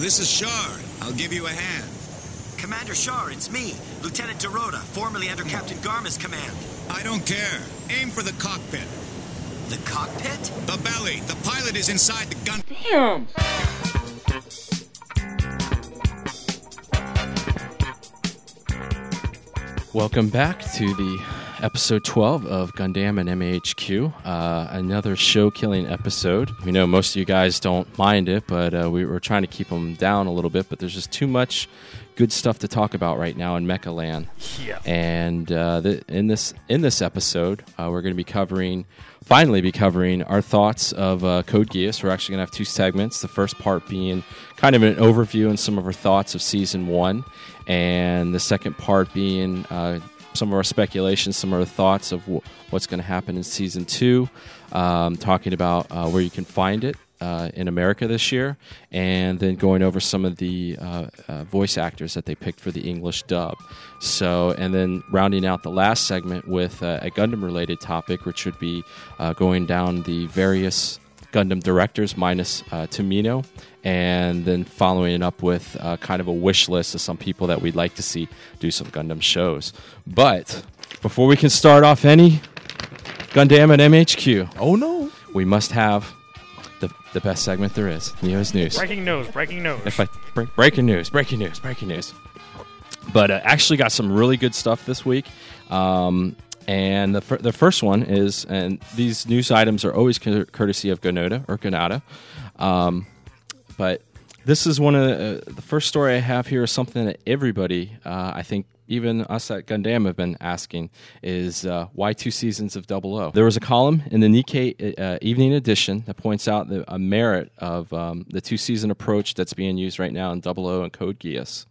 This is Char. I'll give you a hand. Commander Char, it's me, Lieutenant Dorota, formerly under Captain Garma's command. I don't care. Aim for the cockpit. The cockpit? The belly. The pilot is inside the gun. Damn! Welcome back to the episode 12 of Gundam and MAHQ. Uh, another show killing episode. We know most of you guys don't mind it, but uh, we were trying to keep them down a little bit, but there's just too much good stuff to talk about right now in Mecha Land. Yeah. And uh, the, in this in this episode, uh, we're going to be covering, finally, be covering our thoughts of uh, Code Geass. We're actually going to have two segments. The first part being kind of an overview and some of our thoughts of season one, and the second part being uh, some of our speculations, some of our thoughts of w- what's going to happen in season two. Um, talking about uh, where you can find it uh, in America this year, and then going over some of the uh, uh, voice actors that they picked for the English dub. So, and then rounding out the last segment with uh, a Gundam related topic, which would be uh, going down the various Gundam directors minus uh, Tomino, and then following it up with uh, kind of a wish list of some people that we'd like to see do some Gundam shows. But before we can start off any Gundam at MAHQ, Oh no! we must have the, the best segment there is, Neo's News. Breaking news, breaking news. If I break, breaking news, breaking news, breaking news. But uh, actually, got some really good stuff this week. Um, and the, fir- the first one is, and these news items are always cour- courtesy of Gonoda or Gonada. Um, but this is one of the, uh, the first story I have here is something that everybody, uh, I think, even us at Gundam have been asking is uh, why two seasons of Double O? There was a column in the Nikkei uh, Evening Edition that points out the a merit of um, the two season approach that's being used right now in Double O and Code Geass.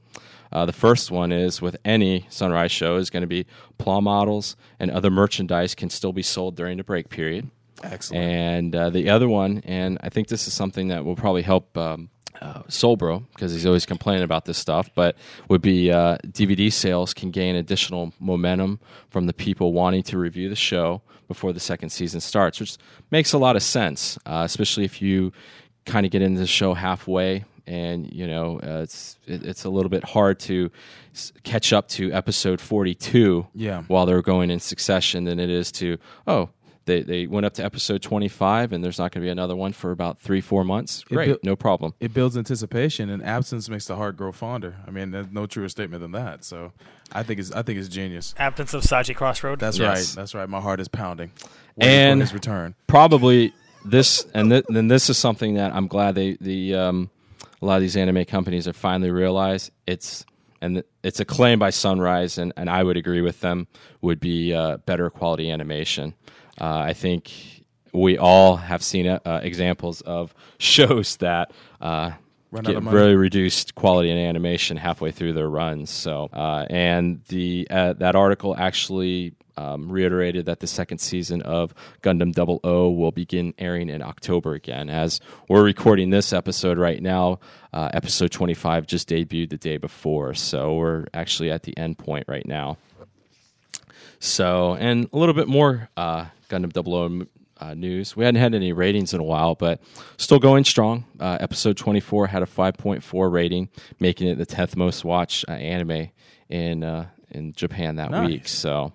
Uh, the first one is with any Sunrise show is going to be plow models and other merchandise can still be sold during the break period. Excellent. And uh, the other one, and I think this is something that will probably help um, uh, Solbro because he's always complaining about this stuff, but would be uh, DVD sales can gain additional momentum from the people wanting to review the show before the second season starts, which makes a lot of sense, uh, especially if you kind of get into the show halfway and you know uh, it's it, it's a little bit hard to s- catch up to episode 42 Yeah. while they're going in succession than it is to oh they, they went up to episode 25 and there's not going to be another one for about three four months It great built- no problem it builds anticipation, and absence makes the heart grow fonder. I mean, there's no truer statement than that. So, I think it's I think it's genius. Absence of Saji Crossroad. That's Yes. right. That's right. My heart is pounding. Waiting And- for his return. probably this and th- then this is something that I'm glad they the um, a lot of these anime companies have finally realized it's and it's a claim by Sunrise and, and I would agree with them would be uh, better quality animation. Uh, I think we all have seen uh, uh, examples of shows that uh, Run get really reduced quality in animation halfway through their runs. So, uh, and the uh, that article actually um, reiterated that the second season of Gundam Double O will begin airing in October again. As we're recording this episode right now, uh, episode 25 just debuted the day before, so we're actually at the end point right now. So, and a little bit more uh, Gundam Double O uh, news. We hadn't had any ratings in a while, but still going strong. Uh, episode 24 had a 5.4 rating, making it the 10th most watched uh, anime in uh, in Japan that Nice. week. So,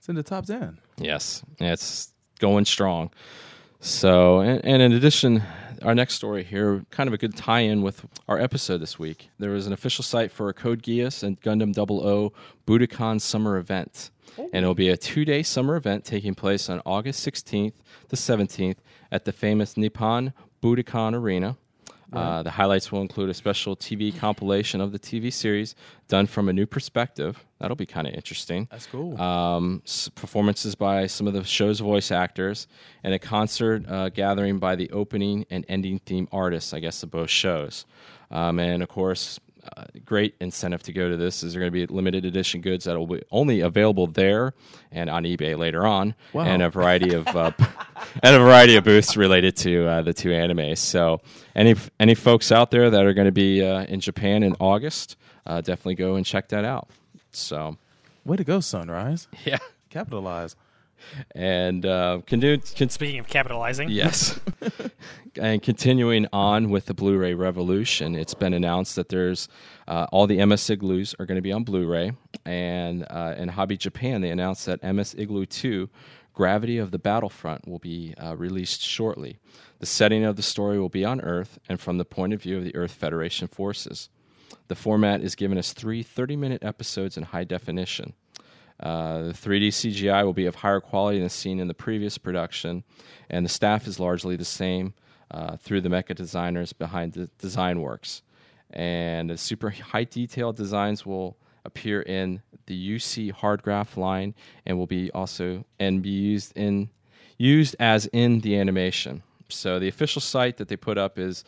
It's in the top ten. yes, it's going strong. So, and, and in addition, our next story here, kind of a good tie in with our episode this week. There was an official site for a Code Geass and Gundam 00 Budokan Summer Event. And it'll be a two day summer event taking place on August 16th to 17th at the famous Nippon Budokan Arena. Uh, the highlights will include a special TV compilation of the TV series done from a new perspective. That'll be kind of interesting That's cool. um, performances by some of the show's voice actors, and a concert uh, gathering by the opening and ending theme artists, I guess, of both shows. Um, and of course, uh, great incentive to go to this is there going to be limited edition goods that will be only available there and on eBay later on, Wow. and a variety of uh, and a variety of booths related to uh, the two animes. So, any any folks out there that are going to be uh, in Japan in August, uh, definitely go and check that out. So, Way to go, Sunrise. yeah. Capitalize. and uh, can do, can, Speaking of capitalizing, Yes. and continuing on with the Blu-ray revolution, it's been announced that there's uh, all the MS Igloos are going to be on Blu-ray, and uh, in Hobby Japan they announced that MS Igloo 2, Gravity of the Battlefront, will be uh, released shortly. The setting of the story will be on Earth and from the point of view of the Earth Federation forces. The format is giving us three 30-minute episodes in high definition. Uh, the 3D CGI will be of higher quality than seen in the previous production, and the staff is largely the same uh, through the mecha designers behind the design works. And the super high detail designs will appear in the UC hard graph line and will be also and be used in used as in the animation. So the official site that they put up is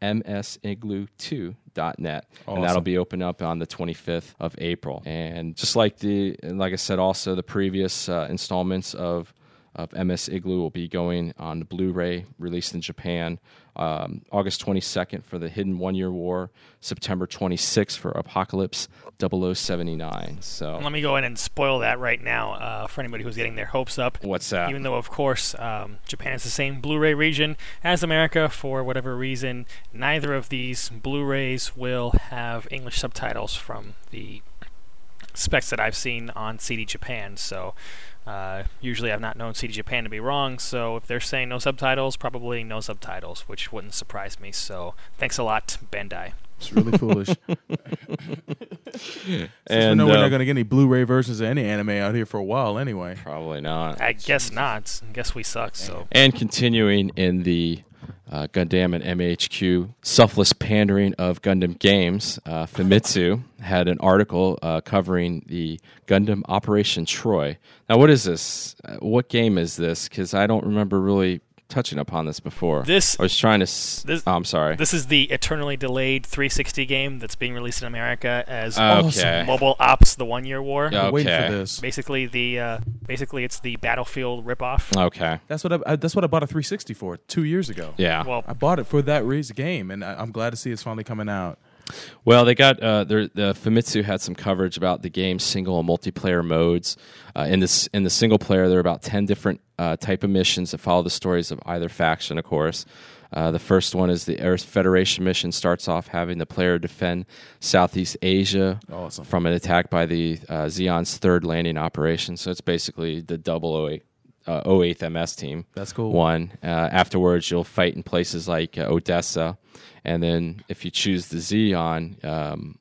www.msigloo2.net, and that'll be open up on the 25th of April. And just like the, like I said, also the previous uh, installments of of MS Igloo will be going on Blu-ray, released in Japan, um, August 22nd for the Hidden One Year War, September 26th for Apocalypse 0079. So Let me go in and spoil that right now uh, for anybody who's getting their hopes up. what's that? Even though, of course, um, Japan is the same Blu-ray region as America, for whatever reason, neither of these Blu-rays will have English subtitles from the specs that I've seen on CD Japan. So uh, usually, I've not known CD Japan to be wrong. So if they're saying no subtitles, probably no subtitles, which wouldn't surprise me. So thanks a lot, Bandai. It's really foolish. Since we And, know we're uh, not going to get any Blu-ray versions of any anime out here for a while anyway. Probably not. I guess not. I guess we suck. So And continuing in the uh, Gundam and MAHQ selfless pandering of Gundam games, uh, Famitsu had an article uh, covering the Gundam Operation Troy. Now, what is this? Uh, what game is this? Because I don't remember really touching upon this before. This- I was trying to. S- this- oh, I'm sorry. This is the eternally delayed 360 game that's being released in America as Okay. Mobile Ops: The One Year War. Yeah. I'm waiting Okay. for this. Basically, the uh, basically it's the Battlefield ripoff. okay. That's what I, I, that's what I bought a 360 for two years ago. Yeah. Well, I bought it for that reason game, and I, I'm glad to see it's finally coming out. Well, they got uh, their- the Famitsu had some coverage about the game's single and multiplayer modes. Uh, in this in the single player, there are about ten different uh, type of missions that follow the stories of either faction. Of course, uh, the first one is the Earth Federation mission. Starts off having the player defend Southeast Asia Awesome. from an attack by the uh, Zeon's third landing operation. So it's basically the double 08, uh, 08th MS team That's cool. one. Uh, afterwards, you'll fight in places like uh, Odessa, and then if you choose the Zeon, um,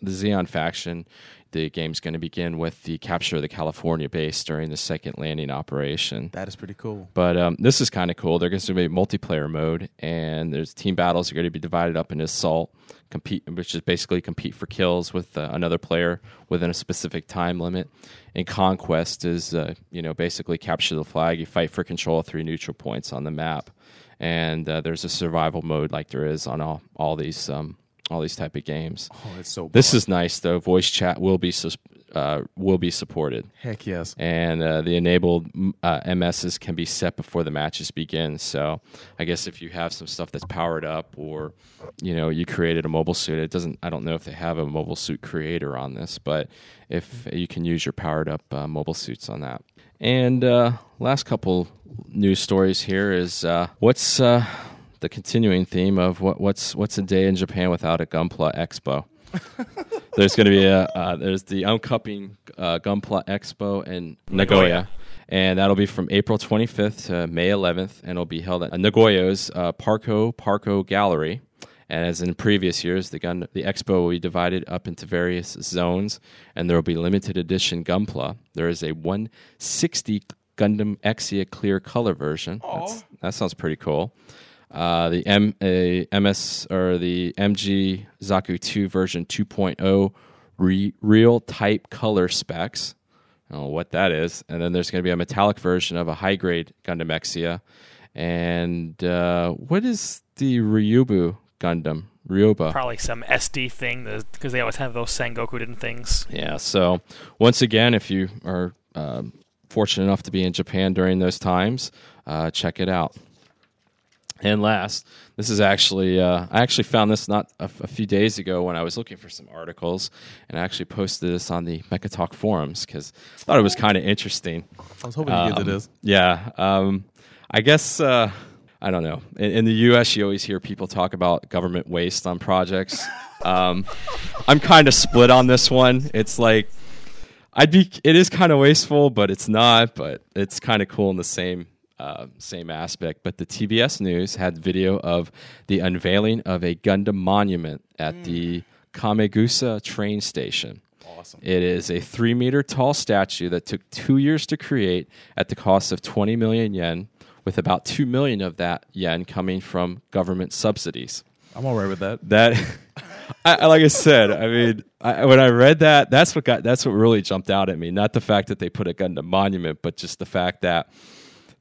the Zeon faction, the game's going to begin with the capture of the California base during the second landing operation. That is pretty cool. But um, this is kind of cool. There's going to be a multiplayer mode, and there's team battles are going to be divided up into assault, compete, which is basically compete for kills with uh, another player within a specific time limit. And conquest is, uh, you know, basically capture the flag. You fight for control of three neutral points on the map, and uh, there's a survival mode like there is on all all these um, all these type of games. Oh, it's so. This is nice though. Voice chat will be uh, will be supported heck yes. and uh, the enabled uh, MSs can be set before the matches begin. So I guess if you have some stuff that's powered up, or you know you created a mobile suit, it doesn't. I don't know if they have a mobile suit creator on this, but if you can use your powered up uh, mobile suits on that. And uh, last couple news stories here is uh, what's uh, the continuing theme of what, what's what's a day in Japan without a Gunpla Expo. there's going to be a uh, there's the upcoming uh, Gunpla Expo in Nagoya. Nagoya. And that'll be from April 25th to May 11th, and it'll be held at Nagoya's uh, Parco Parco Gallery. And as in previous years, the gun the expo will be divided up into various zones, and there will be limited edition Gunpla. There is a 160 Gundam Exia clear color version. That's, that sounds pretty cool. Uh, the M a MS or the MG Zaku 2 version 2.0 re, real type color specs. I don't know what that is. And then there's going to be a metallic version of a high grade Gundam Exia. And uh, what is the Ryubu Gundam? Ryoba. probably some SD thing because they always have those Sangokuden things. Yeah. So once again, if you are um, fortunate enough to be in Japan during those times, uh, check it out. And last, this is actually uh, I actually found this not a, a few days ago when I was looking for some articles, and I actually posted this on the Mecha Talk forums because I thought it was kind of interesting. I was hoping to get to Um, this. Yeah. Um, I guess, uh, I don't know. In, in the U.S., you always hear people talk about government waste on projects. Um, I'm kind of split on this one. It's like, I'd be, it is kind of wasteful, but it's not, but it's kind of cool in the same. Uh, same aspect, but the TBS News had video of the unveiling of a Gundam monument at the Kamiigusa train station. Awesome. It is a three meter tall statue that took two years to create at the cost of 20 million yen, with about 2 million of that yen coming from government subsidies. I'm all right with that. That, I, like I said, I mean, I, when I read that, that's what got, that's what really jumped out at me. Not the fact that they put a Gundam monument, but just the fact that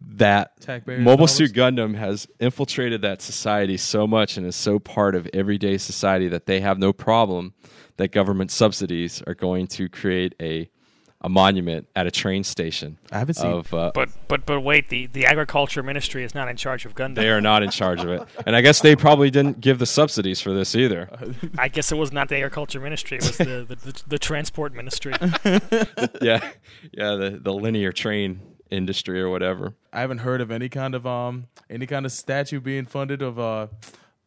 that Taxpayers Mobile? Suit Gundam has infiltrated that society so much and is so part of everyday society that they have no problem that government subsidies are going to create a a monument at a train station. I haven't seen- Of, uh, But but but wait, the, the agriculture ministry is not in charge of Gundam. they are not in charge of it, and I guess they probably didn't give the subsidies for this either. I guess it was not the agriculture ministry; it was the the, the, the transport ministry. yeah, yeah, the the linear train industry or whatever. I haven't heard of any kind of um any kind of statue being funded of uh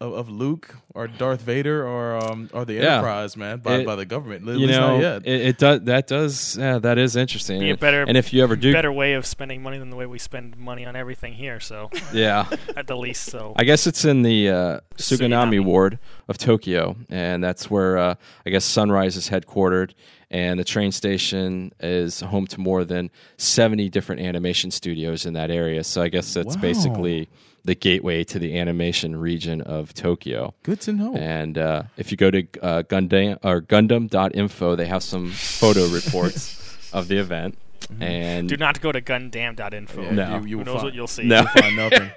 of, of Luke or Darth Vader or um or the Yeah. Enterprise, man, by, It- by the government. At you least know, not yet. it, it does that does yeah, that is interesting. Be a And- better and if you ever do, better way of spending money than the way we spend money on everything here. So yeah. at the least, so I guess it's in the uh, Suginami Suginami. ward of Tokyo, and that's where uh, I guess Sunrise is headquartered. And the train station is home to more than seventy different animation studios in that area. So I guess that's Wow. basically the gateway to the animation region of Tokyo. Good to know. And uh, if you go to uh, Gundam or Gundam.info, they have some photo reports of the event. And do not go to gundam.info. Yeah, No. you, you Who will knows find, what you'll see? No. You'll find nothing.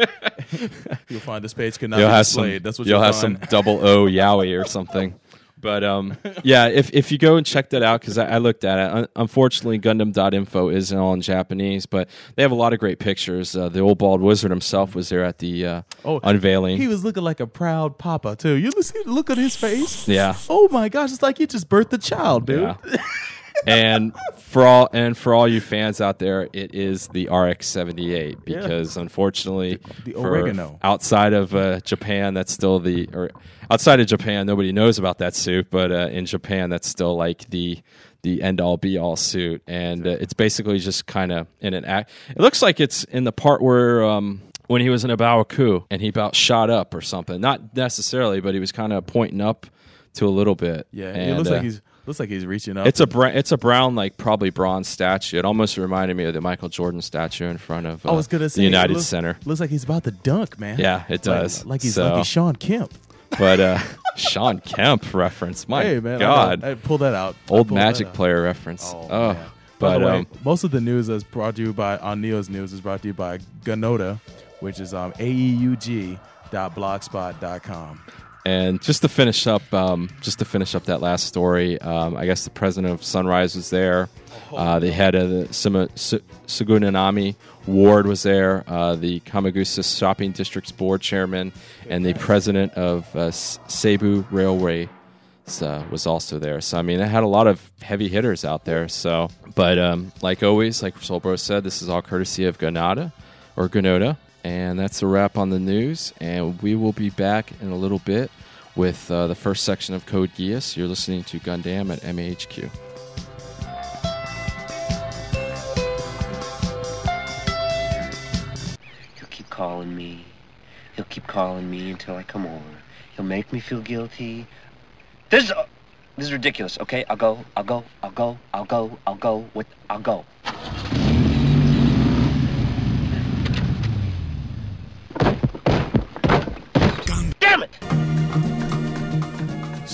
you'll find this page cannot you'll be have some. That's what you'll you'll have find. some double O Yowie or something. But um, yeah, if if you go and check that out, because I, I looked at it. Un- unfortunately, Gundam.info isn't all in Japanese, but they have a lot of great pictures. Uh, the old bald wizard himself was there at the uh, Oh, unveiling. He was looking like a proud papa too. You see, look at his face. yeah, Oh my gosh, it's like he just birthed a child, dude. yeah. and for all and for all you fans out there, it is the RX-78 because unfortunately, The- the oregano. outside of uh, Japan, that's still the or outside of Japan, nobody knows about that suit, but uh, in Japan, that's still like the the end all be all suit, and uh, it's basically just kind of in an act. It looks like it's in the part where. Um, when he was in A Baoa Qu and he about shot up or something, not necessarily, but he was kind of pointing up to a little bit. Yeah, it looks uh, like he's looks like he's reaching up. it's a bra- it's a brown like probably bronze statue. It almost reminded me of the Michael Jordan statue in front of uh, I was gonna say the United looks- Center. Looks like he's about to dunk, man. Yeah, it does. Like, he's So- like he's Shawn Kemp. But uh, Shawn Kemp reference, my hey man, I God, know. Hey, pull that out. Old Magic out. player reference. Oh, Oh, but the way, um, most of the news is brought to you by on Neo's News is brought to you by Ganoda, which is um, aeug.blogspot.com. And just to finish up, um, just to finish up that last story, um, I guess the president of Sunrise was there. Uh, the head of the Sima- Sugunanami ward was there. Uh, the Kamiigusa Shopping District's board chairman and the president of uh, Seibu Railway uh, was also there. So I mean, it had a lot of heavy hitters out there. So, but um, like always, like Solbro said, this is all courtesy of Ganada or Ganoda. And that's a wrap on the news. And we will be back in a little bit with uh, the first section of Code Geass. You're listening to Gundam at MAHQ. He'll keep calling me. He'll keep calling me until I come over. He'll make me feel guilty. This is uh, this is ridiculous. Okay, I'll go. I'll go. I'll go. I'll go. I'll go. With I'll go. Damn it!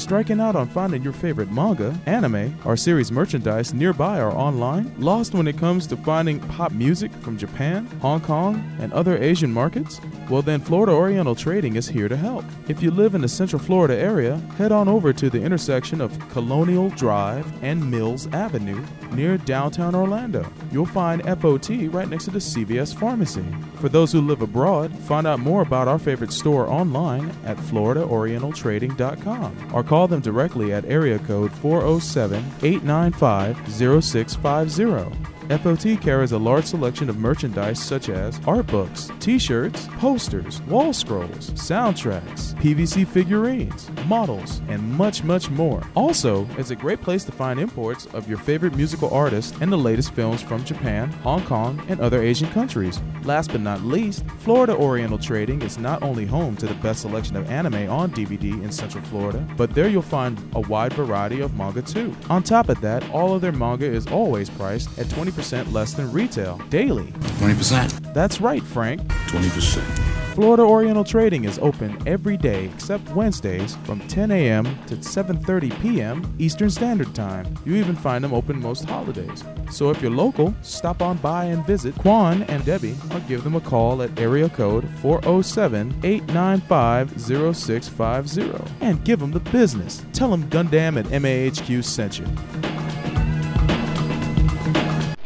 Striking out on finding your favorite manga, anime, or series merchandise nearby or online? Lost when it comes to finding pop music from Japan, Hong Kong, and other Asian markets? Well, then Florida Oriental Trading is here to help. If you live in the Central Florida area, head on over to the intersection of Colonial Drive and Mills Avenue near downtown Orlando. You'll find FOT right next to the CVS pharmacy. For those who live abroad, find out more about our favorite store online at floridaorientaltrading.com or call them directly at area code 407 895 0650. FOT carries a large selection of merchandise such as art books, t shirts, posters, wall scrolls, soundtracks, PVC figurines, models, and much, much more. Also, it's a great place to find imports of your favorite musical artists and the latest films from Japan, Hong Kong, and other Asian countries. Last but not least, Florida Oriental Trading is not only home to the best selection of anime on DVD in Central Florida, but there you'll find a wide variety of manga too. On top of that, all of their manga is always priced at 20% less than retail daily. 20%. That's right, Frank. 20%. Florida Oriental Trading is open every day except Wednesdays from 10 a.m. to 7:30 p.m. Eastern Standard Time. You even find them open most holidays. So if you're local, stop on by and visit Quan and Debbie or give them a call at area code 407-895-0650 and give them the business. Tell them Gundam at MAHQ sent you.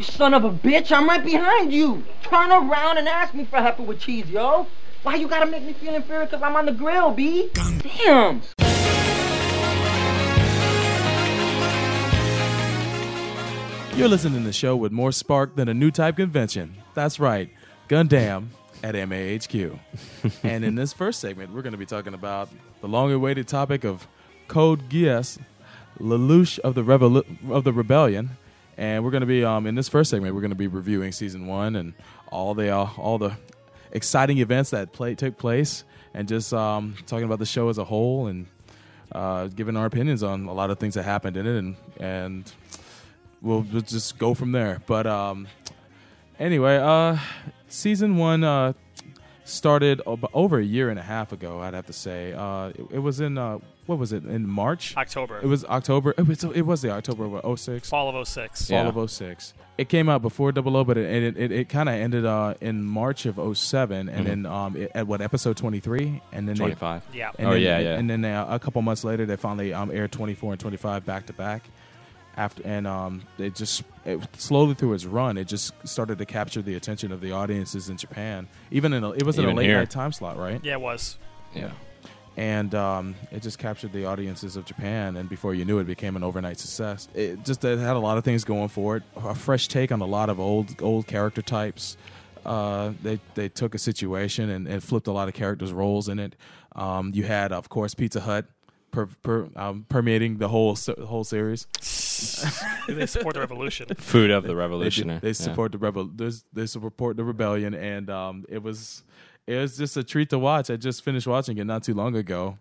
You son of a bitch, I'm right behind you. Turn around and ask me for help with cheese, yo. Why you gotta make me feel inferior because I'm on the grill, B? Damn. You're listening to the show with more spark than a new type convention. That's right, Gundam at MAHQ. and in this first segment, we're going to be talking about the long-awaited topic of Code Geass, Lelouch of the Revol- of the Rebellion. And we're going to be um, in this first segment, we're going to be reviewing season one and all the uh, all the exciting events that play took place, and just um, talking about the show as a whole and uh, giving our opinions on a lot of things that happened in it, and and we'll, we'll just go from there. But um, anyway, uh, season one uh, started over a year and a half ago. I'd have to say uh, it, it was in uh, what was it in March? October. It was October. It was, it was the October of what, 06? fall of 06. Yeah. Fall of 06. It came out before Double O, but it it, it, it kind of ended uh, in March of 07, and Mhm. then um, it, at what episode 23, and then they- 25. Yeah. and Oh, then, yeah, yeah. And then uh, a couple months later, they finally um, aired 24 and 25 back to back. After and um, it just it, slowly through its run, it just started to capture the attention of the audiences in Japan. Even in a, it was in a late here. night time slot, right? Yeah, it was. Yeah. And um, it just captured the audiences of Japan. And before you knew it, it became an overnight success. It just it had a lot of things going for it. A fresh take on a lot of old old character types. Uh, they they took a situation and, and flipped a lot of characters' roles in it. Um, you had, of course, Pizza Hut. Per, per, um, permeating the whole se- whole series, they support the revolution. Food of the revolution. do- they support the rebel. They support the rebellion, and um, it was it was just a treat to watch. I just finished watching it not too long ago,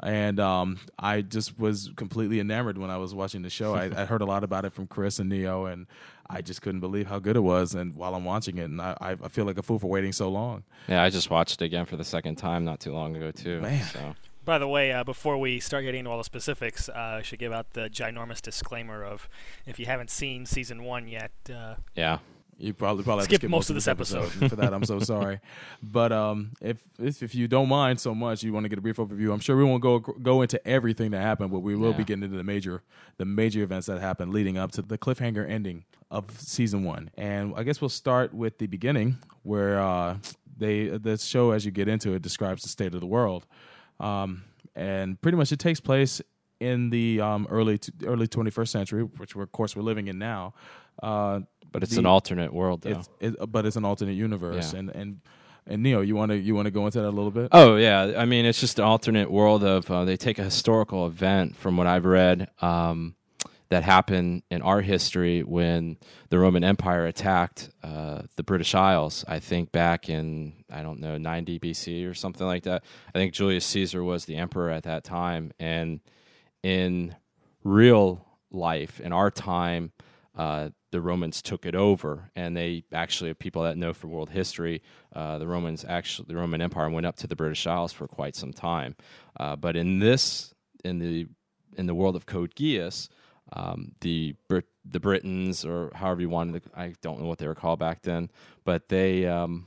and um, I just was completely enamored when I was watching the show. I, I heard a lot about it from Chris and Neo, and I just couldn't believe how good it was. And while I'm watching it, and I, I I feel like a fool for waiting so long. Yeah, I just watched it again for the second time not too long ago too. Man. So By the way, uh, before we start getting into all the specifics, uh, I should give out the ginormous disclaimer of if you haven't seen season one yet, uh, yeah, You probably probably have to Skip skip most of this episode. and for that, I'm so sorry. But um, if, if if you don't mind so much, you want to get a brief overview. I'm sure we won't go go into everything that happened, but we will be getting into the major the major events that happened leading up to the cliffhanger ending of season one. And I guess we'll start with the beginning, where uh, they the show as you get into it describes the state of the world, um, and pretty much it takes place in the um, early t- early 21st century, which we're, of course we're living in now. Uh, but it's The- an alternate world though. it's it, but it's an alternate universe, Yeah. and and and Neo, you want to you want to go into that a little bit? Oh yeah, I mean it's just an alternate world of uh, they take a historical event from what I've read um, that happened in our history when the Roman Empire attacked uh, the British Isles. I think back in I don't know 90 BC or something like that. I think Julius Caesar was the emperor at that time, and in real life in our time. Uh, the Romans took it over, and they actually, people that know from world history, uh, the Romans actually, the Roman Empire went up to the British Isles for quite some time. Uh, but in this, in the in the world of Code Geass, um, the Brit- the Britons or however you wanted to, I don't know what they were called back then, but they um,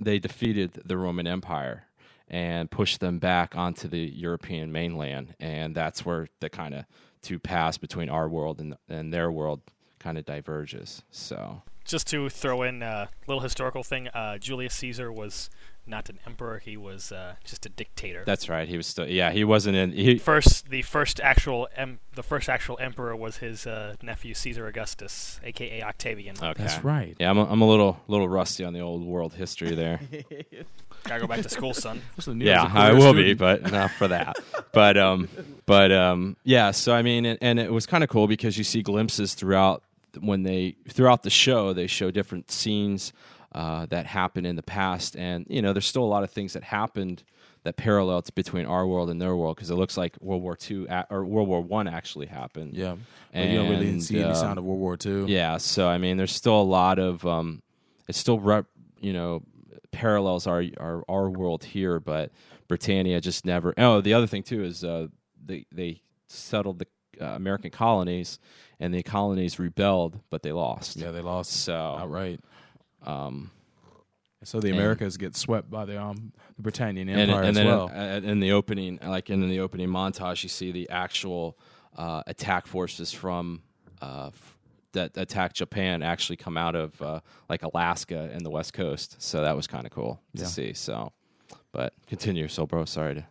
they defeated the Roman Empire and pushed them back onto the European mainland, and that's where the kind of two paths between our world and and their world kind of diverges. So Just to throw in a little historical thing, uh, Julius Caesar was not an emperor; he was uh, just a dictator. that's right. He was still yeah. He wasn't in. He, first, the first actual em- the first actual emperor was his uh, nephew Caesar Augustus, aka Octavian. okay. That's right. Yeah, I'm a, I'm a little little rusty on the old world history there. Gotta go back to school, son. Yeah, as a I career will be, but not for that. but um, but um, yeah. So I mean, and, and it was kind of cool because you see glimpses throughout when they throughout the show. They show different scenes uh, that happened in the past, and you know, there's still a lot of things that happened that parallels between our world and their world because it looks like World War Two or World War One actually happened. Yeah, but you don't really And, see any uh, sign of World War II. Yeah, so I mean, there's still a lot of um, it still rep, you know parallels our, our our world here, but Britannia just never. Oh, the other thing too is uh, they they settled the uh, American colonies, and the colonies rebelled, but they lost. Yeah, they lost So outright. um, So the and- Americas get swept by the um the Britannian Empire and as then well. uh, in the opening, like in the opening montage, you see the actual uh, attack forces from uh, f- that attack Japan actually come out of uh, like Alaska and the West Coast. So that was kind of cool to Yeah. see. So, but continue, so bro. Sorry to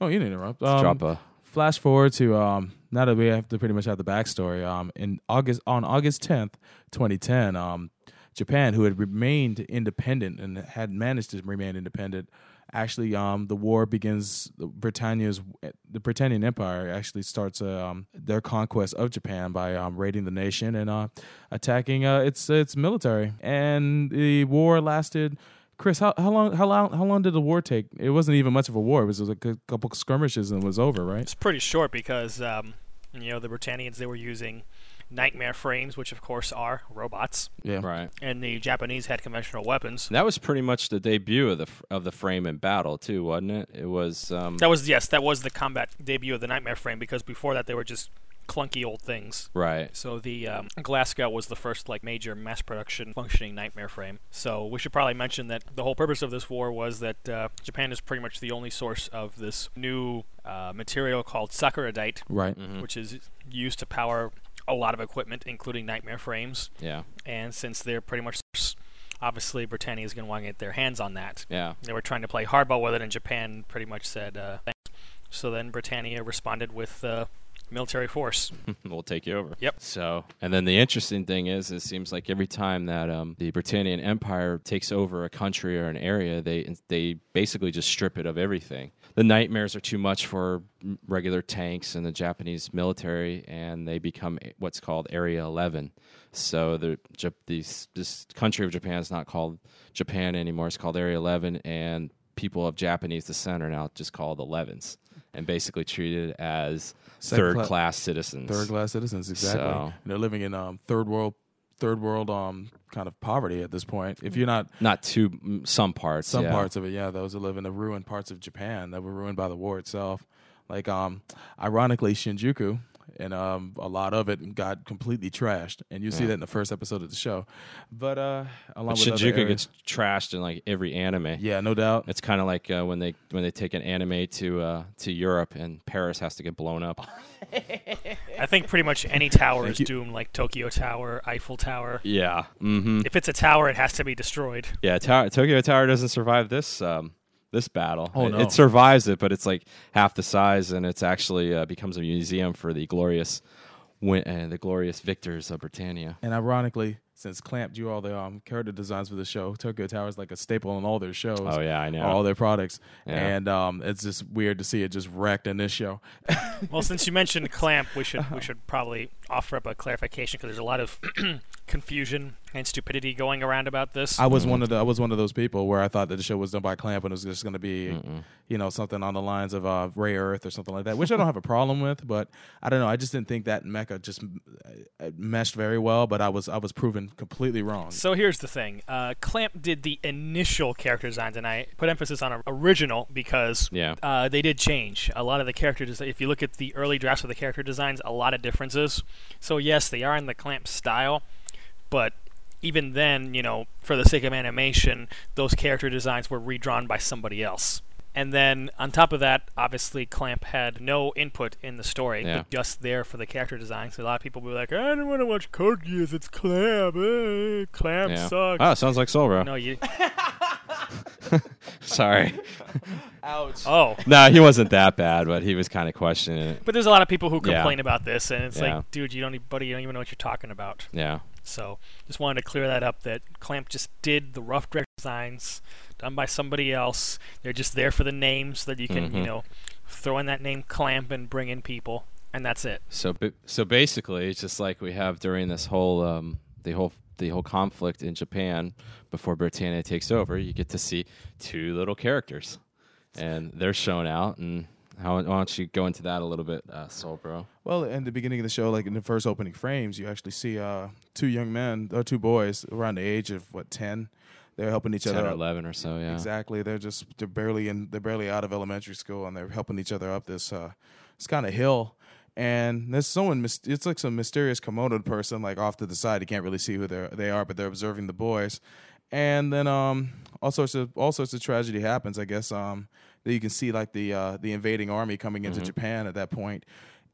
oh, you didn't interrupt. Um, drop a. flash forward to um now that we have to pretty much have the backstory um in august on august 10th 2010 um japan who had remained independent and had managed to remain independent actually um the war begins britannia's the britannian empire actually starts um their conquest of japan by um raiding the nation and uh attacking uh its its military. And the war lasted Chris, how, how long how long how long did the war take? It wasn't even much of a war. It was like a couple skirmishes and it was over, right? It's pretty short because um, you know the Britannians they were using Knightmare frames, which of course are robots, Yeah. Right. and the Japanese had conventional weapons. That was pretty much the debut of the of the frame in battle too, wasn't it? It was. Um, That was yes, that was the combat debut of the Knightmare frame because before that they were just clunky old things. right. So the um, Glasgow was the first like major mass production functioning Knightmare frame. So we should probably mention that the whole purpose of this war was that uh, Japan is pretty much the only source of this new uh, material called sakuradite, Right. which is used to power a lot of equipment, including Knightmare frames. Yeah. And since they're pretty much obviously Britannia is going to want to get their hands on that. Yeah. They were trying to play hardball with it, and Japan pretty much said uh. So then Britannia responded with uh, military force. we'll take you over. Yep. So, and then the interesting thing is, it seems like every time that um, the Britannian Empire takes over a country or an area, they they basically just strip it of everything. The Knightmares are too much for regular tanks and the Japanese military, and they become what's called Area 11. So the this country of Japan is not called Japan anymore; it's called Area 11, and people of Japanese descent are now just called 11s, and basically treated as Second third cla- class citizens. Third class citizens, exactly. So- And they're living in um third world third world um kind of poverty at this point. If you're not Not too some parts. some yeah. parts of it, yeah, those that live in the ruined parts of Japan that were ruined by the war itself. Like um ironically Shinjuku and um a lot of it got completely trashed. And you see that in the first episode of the show. But uh along But with other Shinjuku areas- gets trashed in like every anime. Yeah, no doubt. It's kind of like uh, when they when they take an anime to uh, to Europe and Paris has to get blown up. I think pretty much any tower is doomed, like Tokyo Tower, Eiffel Tower. Yeah. Mm-hmm. If it's a tower, it has to be destroyed. Yeah. Tower, Tokyo Tower doesn't survive this um, this battle. Oh, it, it survives it, but it's like half the size, and it's actually uh, becomes a museum for the glorious win- uh, the glorious victors of Britannia. And ironically, since Clamp drew all the um, character designs for the show, Tokyo Tower is like a staple in all their shows. Oh yeah, I know. All their products, Yeah. and um, it's just weird to see it just wrecked in this show. Well, since you mentioned Clamp, we should we should probably offer up a clarification because there's a lot of confusion and stupidity going around about this. I was one of the I was one of those people where I thought that the show was done by Clamp and it was just going to be, you know, something on the lines of uh, Rayearth or something like that, which I don't have a problem with. But I don't know. I just didn't think that mecha just uh, meshed very well. But I was I was proven completely wrong. So here's the thing: uh, Clamp did the initial character designs, and I put emphasis on original because Yeah. uh, they did change a lot of the character design. If you look at the early drafts of the character designs, a lot of differences. So yes, they are in the Clamp style, but even then, you know, for the sake of animation, those character designs were redrawn by somebody else. And then on top of that, obviously Clamp had no input in the story, Yeah. but just there for the character design. So a lot of people were like, "I don't want to watch Code Geass. It's Clamp. Eh, Clamp Yeah. sucks." Oh, sounds like Soul Bro. No, you. Sorry. Ouch. Oh, no, he wasn't that bad, but he was kind of questioning it. but there's a lot of people who Yeah. complain about this, and it's Yeah. like, dude, you don't, e- buddy, you don't even know what you're talking about. Yeah. So just wanted to clear that up. That Clamp just did the rough draft designs done by somebody else. They're just there for the name so that you can, you Mhm. know, throw in that name Clamp and bring in people, and that's it. So so basically, it's just like we have during this whole um, the whole the whole conflict in Japan before Britannia takes over. You get to see two little characters, and they're shown out. And how, why don't you go into that a little bit, uh, Soul Bro? Well, in the beginning of the show, like in the first opening frames, you actually see uh, two young men or two boys around the age of what ten. They're helping each Ten other or eleven or so. Yeah. Exactly. They're just they're barely in they're barely out of elementary school and they're helping each other up this uh this kind of hill. And there's someone it's like some mysterious Komodo person like off to the side. You can't really see who they they are, but they're observing the boys. And then um all sorts of all sorts of tragedy happens. I guess um that you can see like the uh the invading army coming into Japan at that point.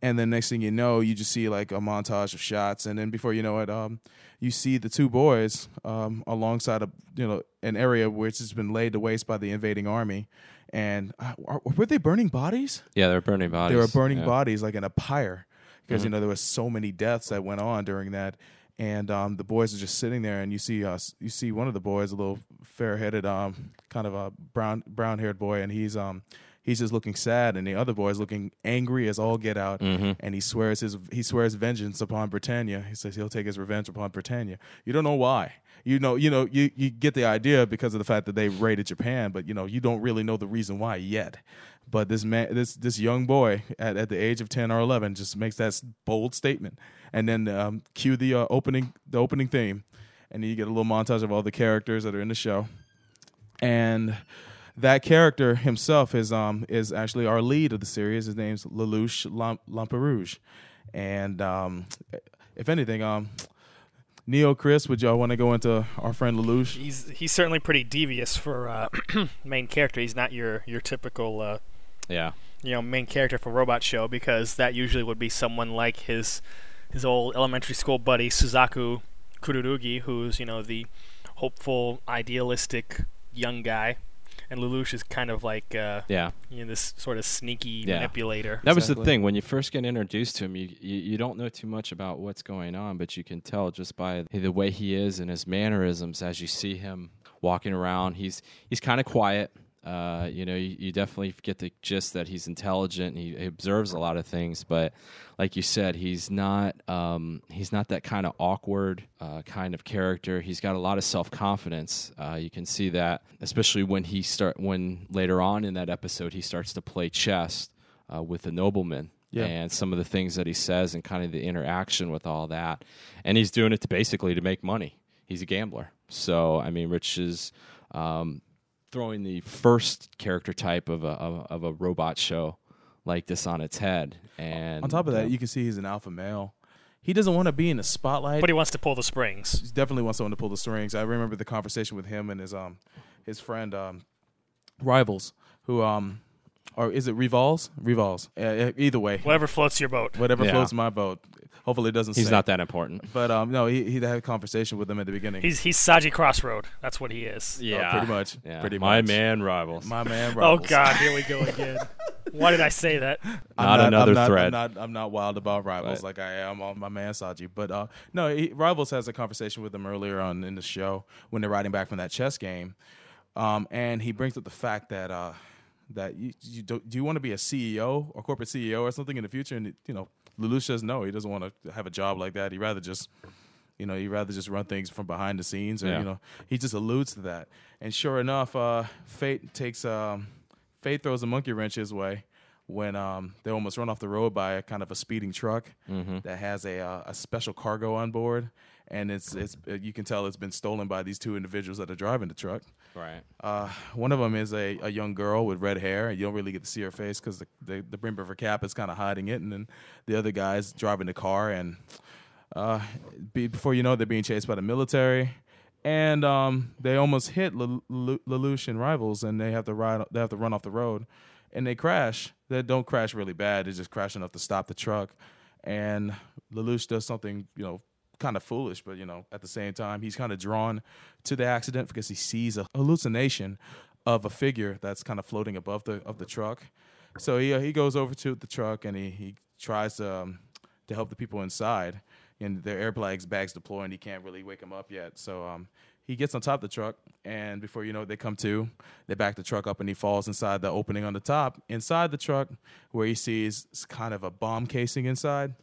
And then next thing you know, you just see like a montage of shots, and then before you know it, um, you see the two boys um, alongside a you know an area which has been laid to waste by the invading army. And uh, were they burning bodies? Yeah, they're burning bodies. They were burning yeah. bodies like in a pyre because Mm-hmm. you know there was so many deaths that went on during that. And um, the boys are just sitting there, and you see us. You see one of the boys, a little fair-headed, um, kind of a brown brown-haired boy, and he's um, he's just looking sad, and the other boy is looking angry as all get out, Mm-hmm. and he swears his he swears vengeance upon Britannia. He says he'll take his revenge upon Britannia. You don't know why. You know, you know, you, you get the idea because of the fact that they raided Japan, but you know, you don't really know the reason why yet. But this man, this this young boy at, at the age of ten or eleven, just makes that bold statement, and then um, cue the uh, opening the opening theme, and then you get a little montage of all the characters that are in the show, and that character himself is um is actually our lead of the series. His name's Lelouch Lam- Lamperouge, and um, if anything, um, Neo Chris, would y'all want to go into our friend Lelouch? He's he's certainly pretty devious for uh, main character. He's not your your typical uh, Yeah. you know main character for Robot Show because that usually would be someone like his his old elementary school buddy Suzaku Kururugi, who's you know the hopeful, idealistic young guy, and Lelouch is kind of like uh, Yeah. you know this sort of sneaky Yeah. manipulator. That was the thing when you first get introduced to him. You, you you don't know too much about what's going on, but you can tell just by the way he is and his mannerisms as you see him walking around. He's he's kind of quiet. Uh, you know, you, you definitely get the gist that he's intelligent. And he, he observes a lot of things, but like you said, he's not um, he's not that kind of awkward uh, kind of character. He's got a lot of self confidence. Uh, you can see that, especially when he start when later on in that episode he starts to play chess uh, with the nobleman. Yeah. And some of the things that he says and kind of the interaction with all that. And he's doing it to basically to make money. He's a gambler. So, I mean, Rich is um, throwing the first character type of a, of, of a robot show like this on its head. And On top of that, uh, you can see he's an alpha male. He doesn't want to be in the spotlight. But he wants to pull the springs. he definitely wants someone to pull the strings. I remember the conversation with him and his um his friend um Rivalz who um or is it Revals? Revals. Uh, either way, Whatever floats your boat. whatever Yeah. floats my boat. Hopefully, it doesn't. he's sink. not that important. But um, no, he he had a conversation with them at the beginning. He's he's Saji Crossroad. That's what he is. Oh, pretty much. Yeah. Pretty My much. man Rivalz. my man. Rivalz. Oh God, here we go again. Why did I say that? I'm Not another I'm not, thread. I'm not, I'm not wild about Rivalz Right. like I am on my man Saji. But uh, no, he, Rivalz has a conversation with them earlier on in the show when they're riding back from that chess game, um, and he brings up the fact that uh, that you, you do, do you want to be a CEO or corporate CEO or something in the future? And you know, Lelouch says no, he doesn't want to have a job like that. He'd rather just you know, he'd rather just run things from behind the scenes, or Yeah. you know, he just alludes to that. And sure enough, uh, fate takes um, fate throws a monkey wrench his way when um, they almost run off the road by a kind of a speeding truck that has a uh, a special cargo on board, and it's it's you can tell it's been stolen by these two individuals that are driving the truck. Right. Uh, one of them is a, a young girl with red hair. And you don't really get to see her face because the, the the brim of her cap is kind of hiding it, and then the other guy's driving the car, and uh, be, before you know, it, they're being chased by the military, and um, they almost hit Lel- Lel- Lelouch and Rivalz, and they have to ride. They have to run off the road, and they crash. They don't crash really bad. They just crash enough to stop the truck, and Lelouch does something, you know, kind of foolish, but you know, at the same time, he's kind of drawn to the accident because he sees a hallucination of a figure that's kind of floating above the of the truck. So he uh, he goes over to the truck and he he tries to um, to help the people inside, and their airbags bags deploy, and he can't really wake them up yet. So um, he gets on top of the truck, and before you know it, they come to. They back the truck up, and he falls inside the opening on the top. Inside the truck, where he sees kind of a bomb casing inside,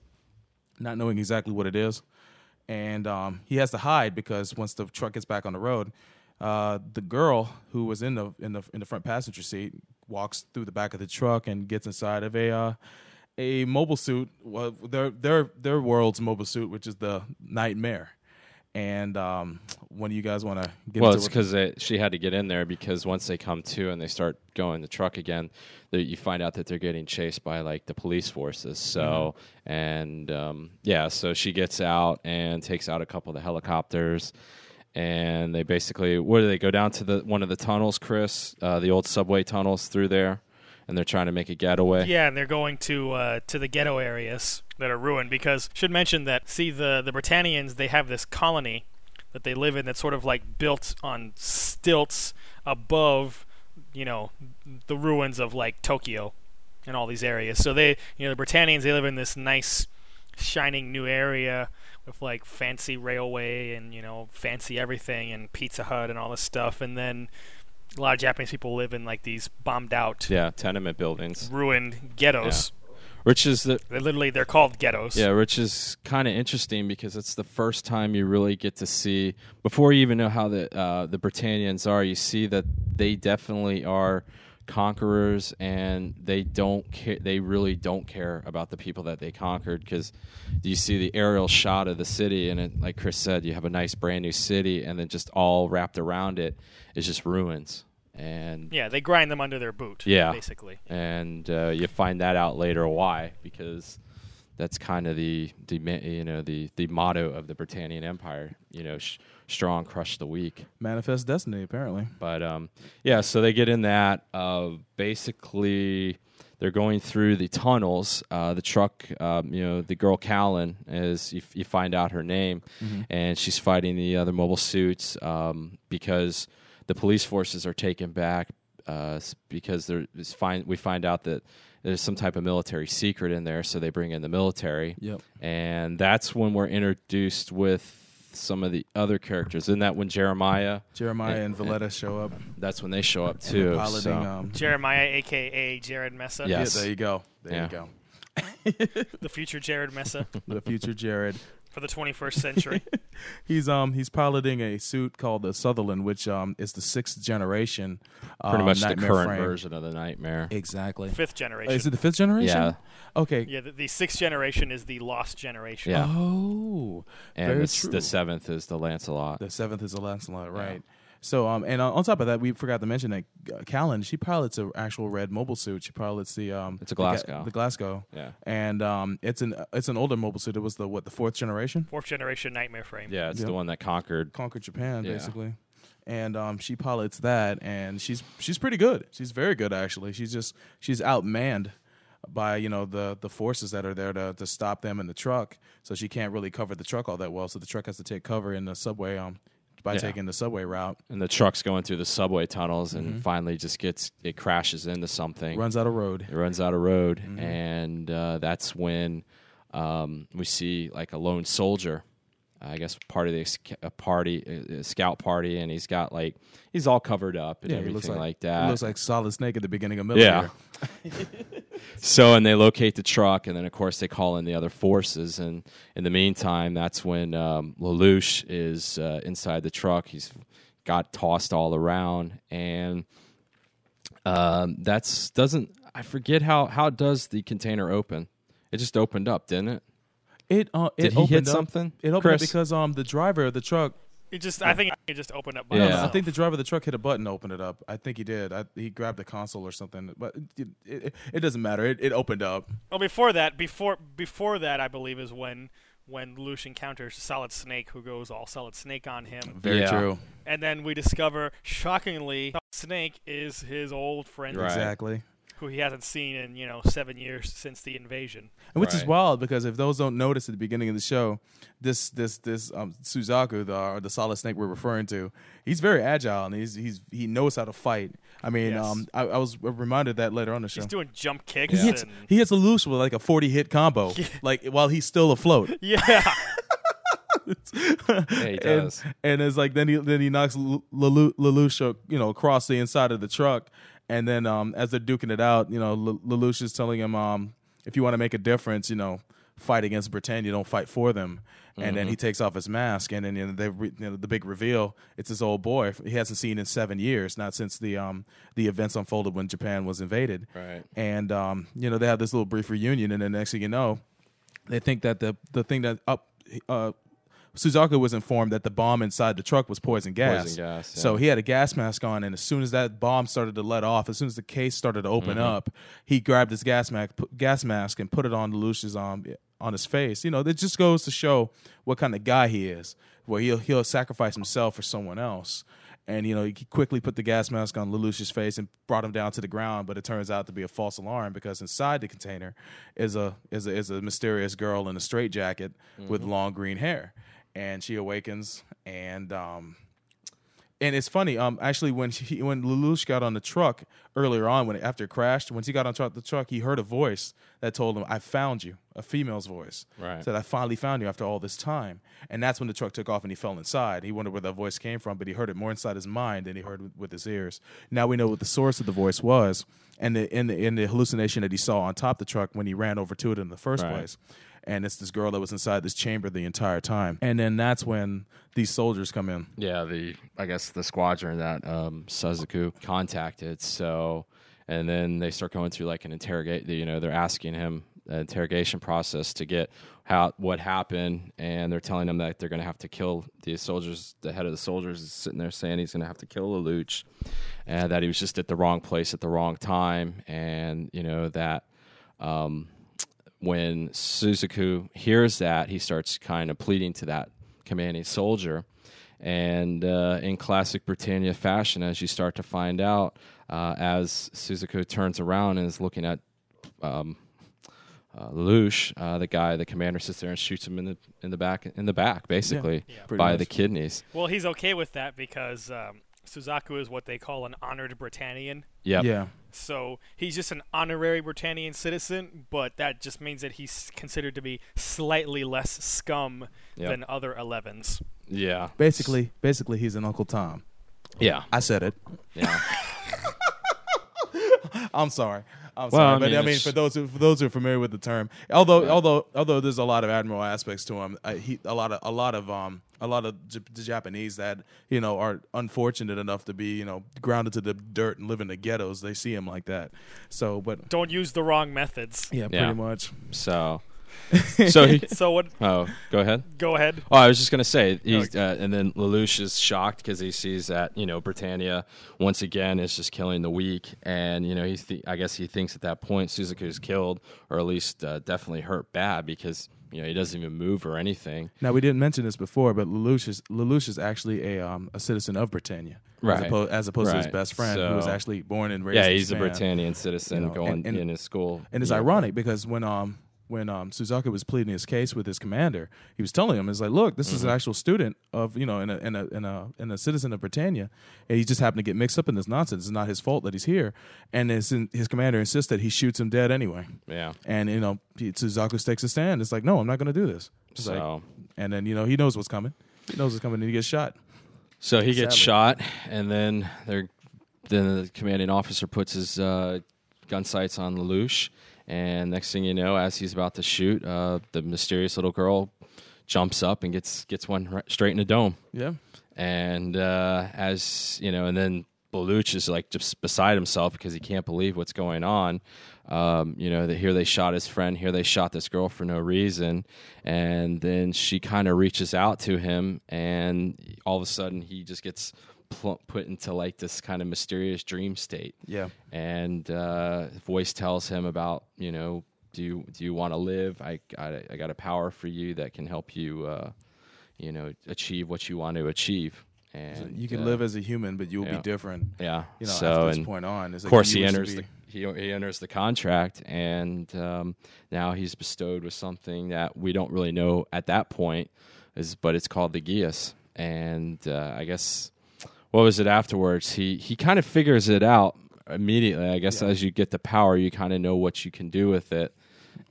not knowing exactly what it is, and um, he has to hide because once the truck gets back on the road, uh, the girl who was in the in the in the front passenger seat walks through the back of the truck and gets inside of a uh, a mobile suit. Well, their their their world's mobile suit, which is the Knightmare. And um, when do you guys want to get Well, it's because she had to get in there because once they come to and they start going the truck again, that you find out that they're getting chased by like the police forces. So and um, yeah, so she gets out and takes out a couple of the helicopters, and they basically where do they go down to the one of the tunnels, Chris, uh, the old subway tunnels through there, and they're trying to make a getaway. Yeah, and they're going to uh, to the ghetto areas that are ruined because should mention that see the the Britannians they have this colony that they live in that's sort of like built on stilts above you know the ruins of like Tokyo and all these areas. So they you know the Britannians they live in this nice shining new area with like fancy railway and you know fancy everything and Pizza Hut and all this stuff and then a lot of Japanese people live in like these bombed out Yeah, tenement buildings. ruined ghettos. Which is the literally, they're called ghettos. Yeah, which is kind of interesting because it's the first time you really get to see before you even know how the uh, the Britannians are. You see that they definitely are conquerors, and they don't care. They really don't care about the people that they conquered because you see the aerial shot of the city, and it, like Chris said, you have a nice brand new city, and then just all wrapped around it is just ruins. And Yeah, they grind them under their boot. Yeah. basically. and uh, you find that out later why because that's kind of the, the you know the the motto of the Britannian Empire you know sh- strong crush the weak Manifest Destiny, apparently. but um, yeah so they get in that uh, basically they're going through the tunnels uh, the truck um, you know the girl Kallen is you, f- you find out her name and she's fighting the other mobile suits um, because the police forces are taken back uh, because there is find we find out that there's some type of military secret in there, so they bring in the military. Yep. And that's when we're introduced with some of the other characters. Isn't that when Jeremiah? Jeremiah and and- Villetta show up. That's when they show up too. piloting, so- um, Jeremiah, aka Jerid Messa, Yeah. yeah, Yes. there you go. There Yeah. you go. the future Jerid Messa The future Jerid. For the 21st century. He's um he's piloting a suit called the Sutherland, which um is the sixth generation. pretty um, much the current frame. version of the Knightmare. Exactly. Fifth Uh, generation. Is it the fifth generation? Yeah. Okay. yeah, the, the sixth generation is the lost generation. Yeah. Oh, and very the, true. the seventh is the Lancelot. The seventh is the Lancelot, right? So, um, and on, on top of that, we forgot to mention that uh, Kallen, she pilots an actual red mobile suit. She pilots the um, It's a the Glasgow. the Glasgow, Yeah. and um, it's an it's an older mobile suit. It was the what the fourth generation Fourth generation Knightmare frame. yeah, it's Yep. the one that conquered. conquered Japan, Yeah. basically. And um, she pilots that, and she's she's pretty good. She's very good, actually. She's just she's outmanned by you know the the forces that are there to to stop them in the truck. So she can't really cover the truck all that well. So the truck has to take cover in the subway um by Yeah. taking the subway route. And the truck's going through the subway tunnels, and Mm-hmm. finally just gets it crashes into something. Runs out of road. It runs out of road, Mm-hmm. and uh, that's when um, we see like a lone soldier I guess part of the a party, a scout party, and he's got like he's all covered up and Yeah, everything looks like, He that. looks like Solid Snake at the beginning of Middle Yeah. So, and they locate the truck, and then of course they call in the other forces. And in the meantime, that's when um, Lelouch is uh, inside the truck. He's got tossed all around, and um, that's doesn't. I forget how how does the container open? It just opened up, didn't it? It uh, it Did he hit opened up- something, It opened Chris? up because um the driver of the truck. It just, I think it just opened up by Yeah. I itself. think the driver of the truck hit a button to open it up. I think he did. I, he grabbed the console or something, but it, it, it doesn't matter. It, it opened up. Well, before that, before before that, I believe is when when Lelouch encounters Solid Snake, who goes all Solid Snake on him, Very Yeah. true. and then we discover, shockingly, Solid Snake is his old friend, Right. Exactly. Who he hasn't seen in you know seven years since the invasion. And which is wild because if those don't notice at the beginning of the show, this this this um, Suzaku, the or the Solid Snake we're referring to, he's very agile and he's he's he knows how to fight. I mean, Yes. um, I, I was reminded that later on the show. He's doing jump kicks. he hits and, he hits a loose with like a forty hit combo, like while he's still afloat. yeah, Yeah, he does. And, and it's like then he then he knocks L- Lelouch, you know, across the inside of the truck, and then um, as they're duking it out, you know, L- Lelouch is telling him, um, if you want to make a difference, you know, fight against Britannia, don't fight for them. And then he takes off his mask, and then you know, they re- you know, the big reveal. It's his old boy. He hasn't seen in seven years, not since the um the events unfolded when Japan was invaded. Right. And um, you know, they have this little brief reunion, and then next thing you know, they think that the the thing that up uh Suzaku was informed that the bomb inside the truck was poison gas. Poison gas, yeah. So he had a gas mask on, and as soon as that bomb started to let off, as soon as the case started to open Mm-hmm. up, he grabbed his gas mask, gas mask, and put it on Lelouch's um on his face. You know, it just goes to show what kind of guy he is, where he'll he'll sacrifice himself for someone else. And you know, he quickly put the gas mask on Lelouch's face and brought him down to the ground. But it turns out to be a false alarm because inside the container is a is a, is a mysterious girl in a straitjacket with long green hair, and she awakens and um, and it's funny. Um, actually, when he, when Lelouch got on the truck earlier on, when after it crashed, once he got on truck, the truck, he heard a voice that told him, "I found you." A female's voice Right. said, "I finally found you after all this time." And that's when the truck took off and he fell inside. He wondered where that voice came from, but he heard it more inside his mind than he heard with, with his ears. Now we know what the source of the voice was, and the in the in the hallucination that he saw on top of the truck when he ran over to it in the first Right. place and it's this girl that was inside this chamber the entire time. And then that's when these soldiers come in. Yeah, the I guess the squadron that um, Suzaku contacted. So, and then they start going through like an interrogate. You know, they're asking him an interrogation process to get how what happened, and they're telling him that they're going to have to kill the soldiers. The head of the soldiers is sitting there saying he's going to have to kill Lelouch, and that he was just at the wrong place at the wrong time, and you know that. Um, when Suzaku hears that, he starts kind of pleading to that commanding soldier. And uh, in classic Britannia fashion, as you start to find out, uh, as Suzaku turns around and is looking at um, uh, Lelouch, uh, the guy, the commander sits there and shoots him in the in the back, in the back, basically pretty by much. the kidneys. well, he's okay with that because um, Suzaku is what they call an honored Britannian. Yep. Yeah. So he's just an honorary Britannian citizen, but that just means that he's considered to be slightly less scum Yep. than other 11s. Yeah. Basically, basically, he's an Uncle Tom. Yeah. I said it. Yeah. I'm sorry. I'm Well, sorry, I but mean, I mean, for those who, for those who are familiar with the term, although although although there's a lot of admiral aspects to him, uh, he a lot of a lot of um a lot of J- the Japanese that you know are unfortunate enough to be you know grounded to the dirt and live in the ghettos. They see him like that. So, but Don't use the wrong methods. yeah, Yeah. pretty much. So. So he. So what? Oh, go ahead. Go ahead. Oh, I was just gonna say, he's, uh, and then Lelouch is shocked because he sees that you know Britannia once again is just killing the weak, and you know he, th- I guess he thinks at that point Suzaku is killed, or at least uh, definitely hurt bad because you know he doesn't even move or anything. Now we didn't mention this before, but Lelouch is Lelouch is actually a um a citizen of Britannia, Right. As opposed, as opposed to his best friend, who was actually born and raised. Yeah, in he's a Britannian citizen You know, going and- and- in his school, And it's Yeah. ironic because when um when um Suzaku was pleading his case with his commander, he was telling him, "It's like, look, this is Mm-hmm. an actual student of you know, and a and a and a, and a citizen of Britannia, and he just happened to get mixed up in this nonsense. It's not his fault that he's here." And his his commander insists that he shoots him dead anyway. Yeah. And you know, Suzaku takes a stand. It's like, no, I'm not going to do this. It's like, So and then you know he knows what's coming. He knows what's coming, and he gets shot. So he gets Sadly. shot, and then they're, then the commanding officer puts his uh, gun sights on Lelouch, and next thing you know, as he's about to shoot, uh, the mysterious little girl jumps up and gets gets one right straight in the dome. Yeah, And uh, as you know, and then Lelouch is like just beside himself because he can't believe what's going on. Um, you know, that here they shot his friend, here they shot this girl for no reason, and then she kind of reaches out to him, and all of a sudden he just gets pl- put into like this kind of mysterious dream state yeah. and uh, voice tells him about you know do you do you want to live I got a, I got a power for you that can help you uh, you know achieve what you want to achieve and You can uh, live as a human, but you'll yeah. be different. yeah You know, so this point on, of like course he enters the he, he enters the contract and um, now he's bestowed with something that we don't really know at that point is but it's called the Geass and uh, I guess what was it afterwards he he kind of figures it out immediately I guess as you get the power you kind of know what you can do with it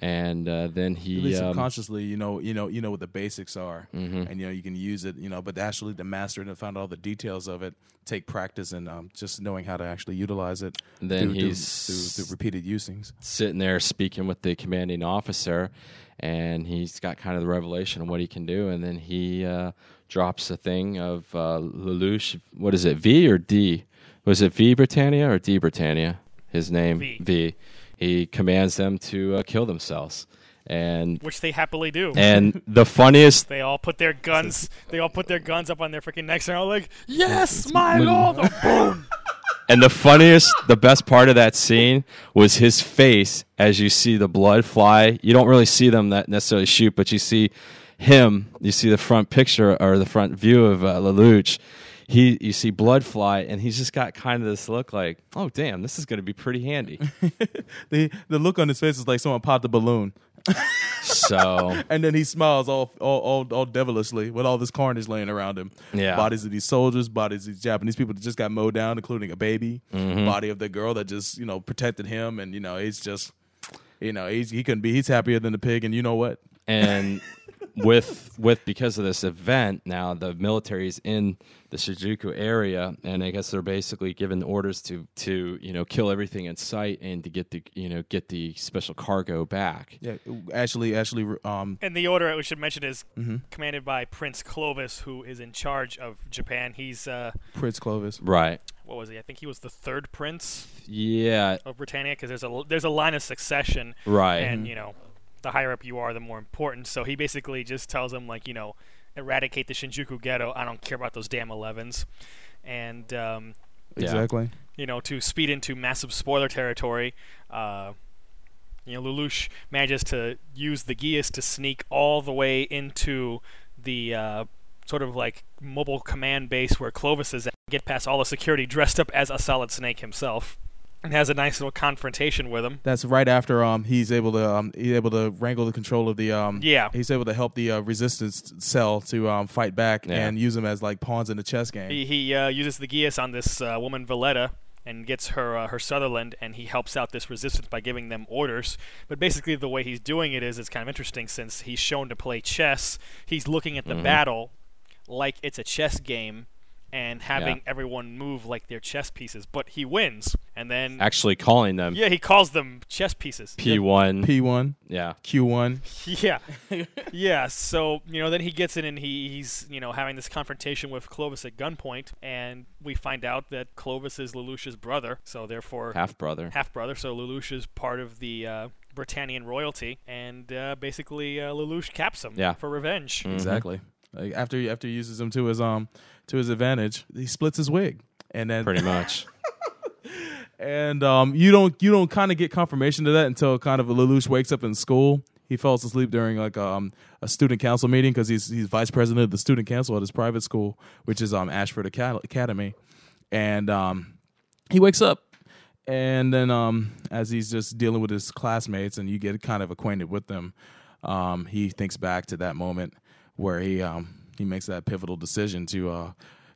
and uh, then At he least um, subconsciously, you know, you know, you know what the basics are, Mhm. and you know you can use it, you know. But actually, to master it and find all the details of it, take practice and um, just knowing how to actually utilize it. Then through, through- he's- through, through repeated usings. sitting there speaking with the commanding officer, and he's got kind of the revelation of what he can do, and then he uh, drops a thing of uh, Lelouch. What is it, V or D? Was it V Britannia or D Britannia? His name V. He commands them to uh, kill themselves, and which they happily do. and the funniest they all put their guns. They all put their guns up on their freaking necks and are all like, "Yes, my lord!" Boom. And the funniest, the best part of that scene was his face as you see the blood fly. You don't really see them that necessarily shoot, but you see him. You see the front picture or the front view of uh, Lelouch. He, you see blood fly, and he's just got kind of this look like, "Oh, damn, this is going to be pretty handy." the the look on his face is like someone popped a balloon, so and then he smiles all all all, all devilishly with all this carnage laying around him. Yeah. bodies of these soldiers, bodies of these Japanese people that just got mowed down, including a baby, Mhm. body of the girl that just you know protected him, and you know he's just you know he's he couldn't be he's happier than the pig, and you know what? and with with because of this event now the military's in the Shinjuku area and I guess they're basically given orders to to you know kill everything in sight and to get the you know get the special cargo back. Yeah, actually, actually, um, And the order we should mention is Mhm. commanded by Prince Clovis, who is in charge of Japan. He's uh, Prince Clovis. Right. what was he? I think he was the third prince Yeah. of Britannia because there's a there's a line of succession, Right. And Mhm. you know, the higher up you are, the more important. So he basically just tells them like, you know, eradicate the Shinjuku ghetto. I don't care about those damn 11s, and um, Yeah. Exactly. You know, to speed into massive spoiler territory. Uh, you know, Lelouch manages to use the Geass to sneak all the way into the uh, sort of like mobile command base where Clovis is at, get past all the security dressed up as a solid snake himself, and has a nice little confrontation with him. That's right after um he's able to um he's able to wrangle the control of the um Yeah. he's able to help the uh, resistance cell to um fight back Yeah. and use them as like pawns in the chess game. He, he uh, uses the Geass on this uh, woman Villetta and gets her uh, her Sutherland, and he helps out this resistance by giving them orders. But basically, the way he's doing it is it's kind of interesting since he's shown to play chess. He's looking at the Mhm. battle like it's a chess game. And having Yeah. everyone move like they're chess pieces, but he wins, and then Actually calling them yeah, he calls them chess pieces. P1. P1. Yeah. Q1. Yeah, yeah. So you know, then he gets in and he, he's you know having this confrontation with Clovis at gunpoint, and we find out that Clovis is Lelouch's brother, so therefore Half-brother. Half brother. So Lelouch is part of the uh, Britannian royalty, and uh, basically uh, Lelouch caps him Yeah. for revenge. Mm-hmm. Exactly. Like after he, after he uses them to his um to his advantage, he splits his wig, and then Pretty much. and um you don't you don't kind of get confirmation to that until kind of Lelouch wakes up in school. He falls asleep during like um a student council meeting because he's he's vice president of the student council at his private school, which is um Ashford Academy, and um he wakes up and then um as he's just dealing with his classmates and you get kind of acquainted with them um he thinks back to that moment where he um he makes that pivotal decision to uh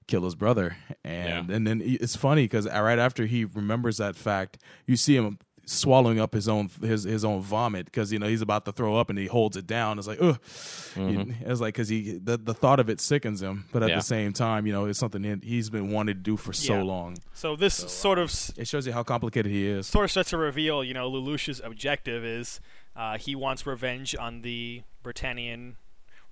kill his brother and and then he- it's funny because right after he remembers that fact you see him swallowing up his own his his own vomit because you know he's about to throw up and he holds it down. It's like ugh. It's like because he the, the thought of it sickens him, but at Yeah. the same time, you know, it's something he's been wanting to do for so Yeah. long. So this sort of It shows you how complicated he is. sort of starts to reveal, you know, Lelouch's objective is uh, he wants revenge on the Britannian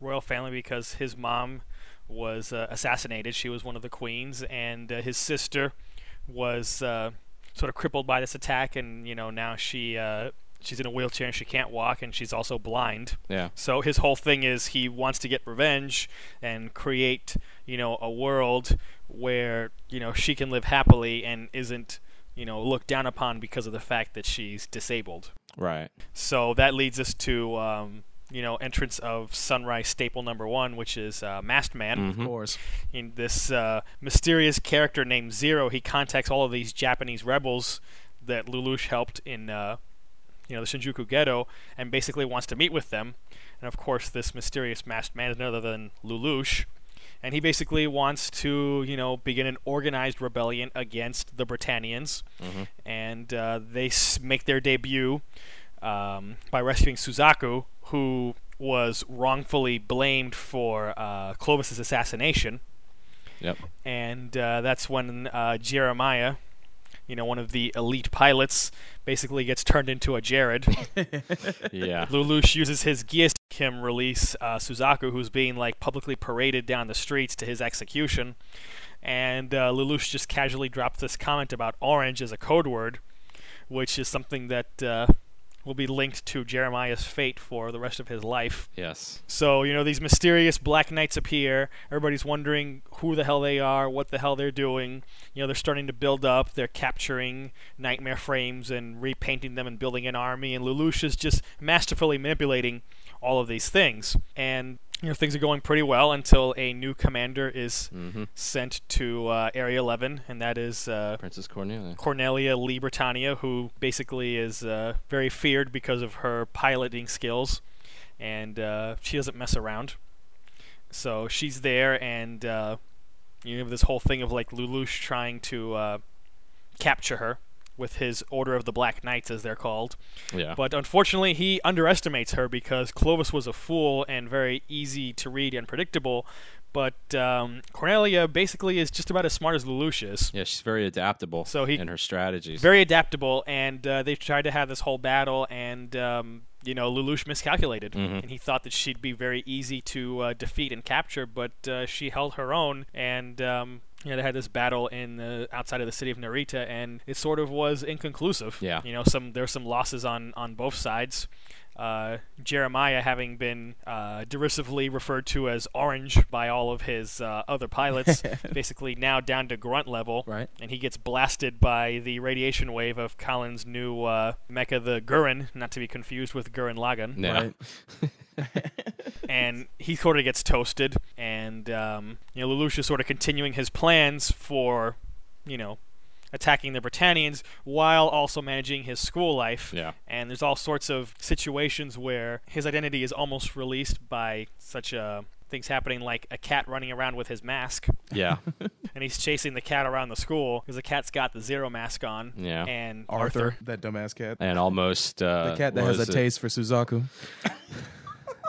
royal family because his mom was uh, assassinated. She was one of the queens, and uh, his sister was uh, sort of crippled by this attack, and you know now she uh, she's in a wheelchair and she can't walk, and she's also blind. Yeah. So his whole thing is he wants to get revenge and create, you know, a world where, you know, she can live happily and isn't, you know, looked down upon because of the fact that she's disabled. Right. So that leads us to, um, you know, entrance of Sunrise staple number one, which is uh, Masked Man. Of course. In this uh, mysterious character named Zero, he contacts all of these Japanese rebels that Lelouch helped in, uh, you know, the Shinjuku ghetto, and basically wants to meet with them. And of course, this mysterious masked man is none other than Lelouch, and he basically wants to, you know, begin an organized rebellion against the Britannians. And uh, they s- make their debut um, by rescuing Suzaku, who was wrongfully blamed for uh, Clovis's assassination Yep. and uh, that's when uh, Jeremiah, you know, one of the elite pilots, basically gets turned into a Jerid. Yeah. Lelouch uses his Geass to make him release uh, Suzaku, who's being like publicly paraded down the streets to his execution. And uh, Lelouch just casually drops this comment about orange as a code word, which is something that uh, will be linked to Jeremiah's fate for the rest of his life. Yes. So, you know, these mysterious black knights appear. Everybody's wondering who the hell they are, what the hell they're doing. You know, they're starting to build up. They're capturing Knightmare frames and repainting them and building an army. And Lelouch is just masterfully manipulating all of these things. And, you know, things are going pretty well until a new commander is Mm-hmm. sent to uh, Area 11, and that is uh, Princess Cornelia. Cornelia li Britannia, who basically is uh, very feared because of her piloting skills, and uh, she doesn't mess around. So she's there, and uh, you have this whole thing of like Lelouch trying to uh, capture her with his Order of the Black Knights, as they're called. Yeah. But unfortunately, he underestimates her because Clovis was a fool and very easy to read and predictable. But um, Cornelia basically is just about as smart as Lelouch is. yeah, she's very adaptable So he- in her strategies. Very adaptable, and uh, they tried to have this whole battle, and um, you know Lelouch miscalculated, Mhm. and he thought that she'd be very easy to uh, defeat and capture, but uh, she held her own, and um, you know, they had this battle in the outside of the city of Narita, and it sort of was inconclusive. Yeah. you know, some there's some losses on on both sides. Uh, Jeremiah having been uh, derisively referred to as Orange by all of his uh, other pilots, basically now down to grunt level, Right. and he gets blasted by the radiation wave of Kallen's new uh, mecha, the Gurren, not to be confused with Gurren Lagann. yeah. Right. And he sort of gets toasted, and um, you know Lelouch is sort of continuing his plans for, you know, attacking the Britannians while also managing his school life. Yeah. And there's all sorts of situations where his identity is almost released by such uh, things happening, like a cat running around with his mask. Yeah. and he's chasing the cat around the school because the cat's got the zero mask on. Yeah. And Arthur, that dumbass cat. and almost uh, the cat that has a it? taste for Suzaku.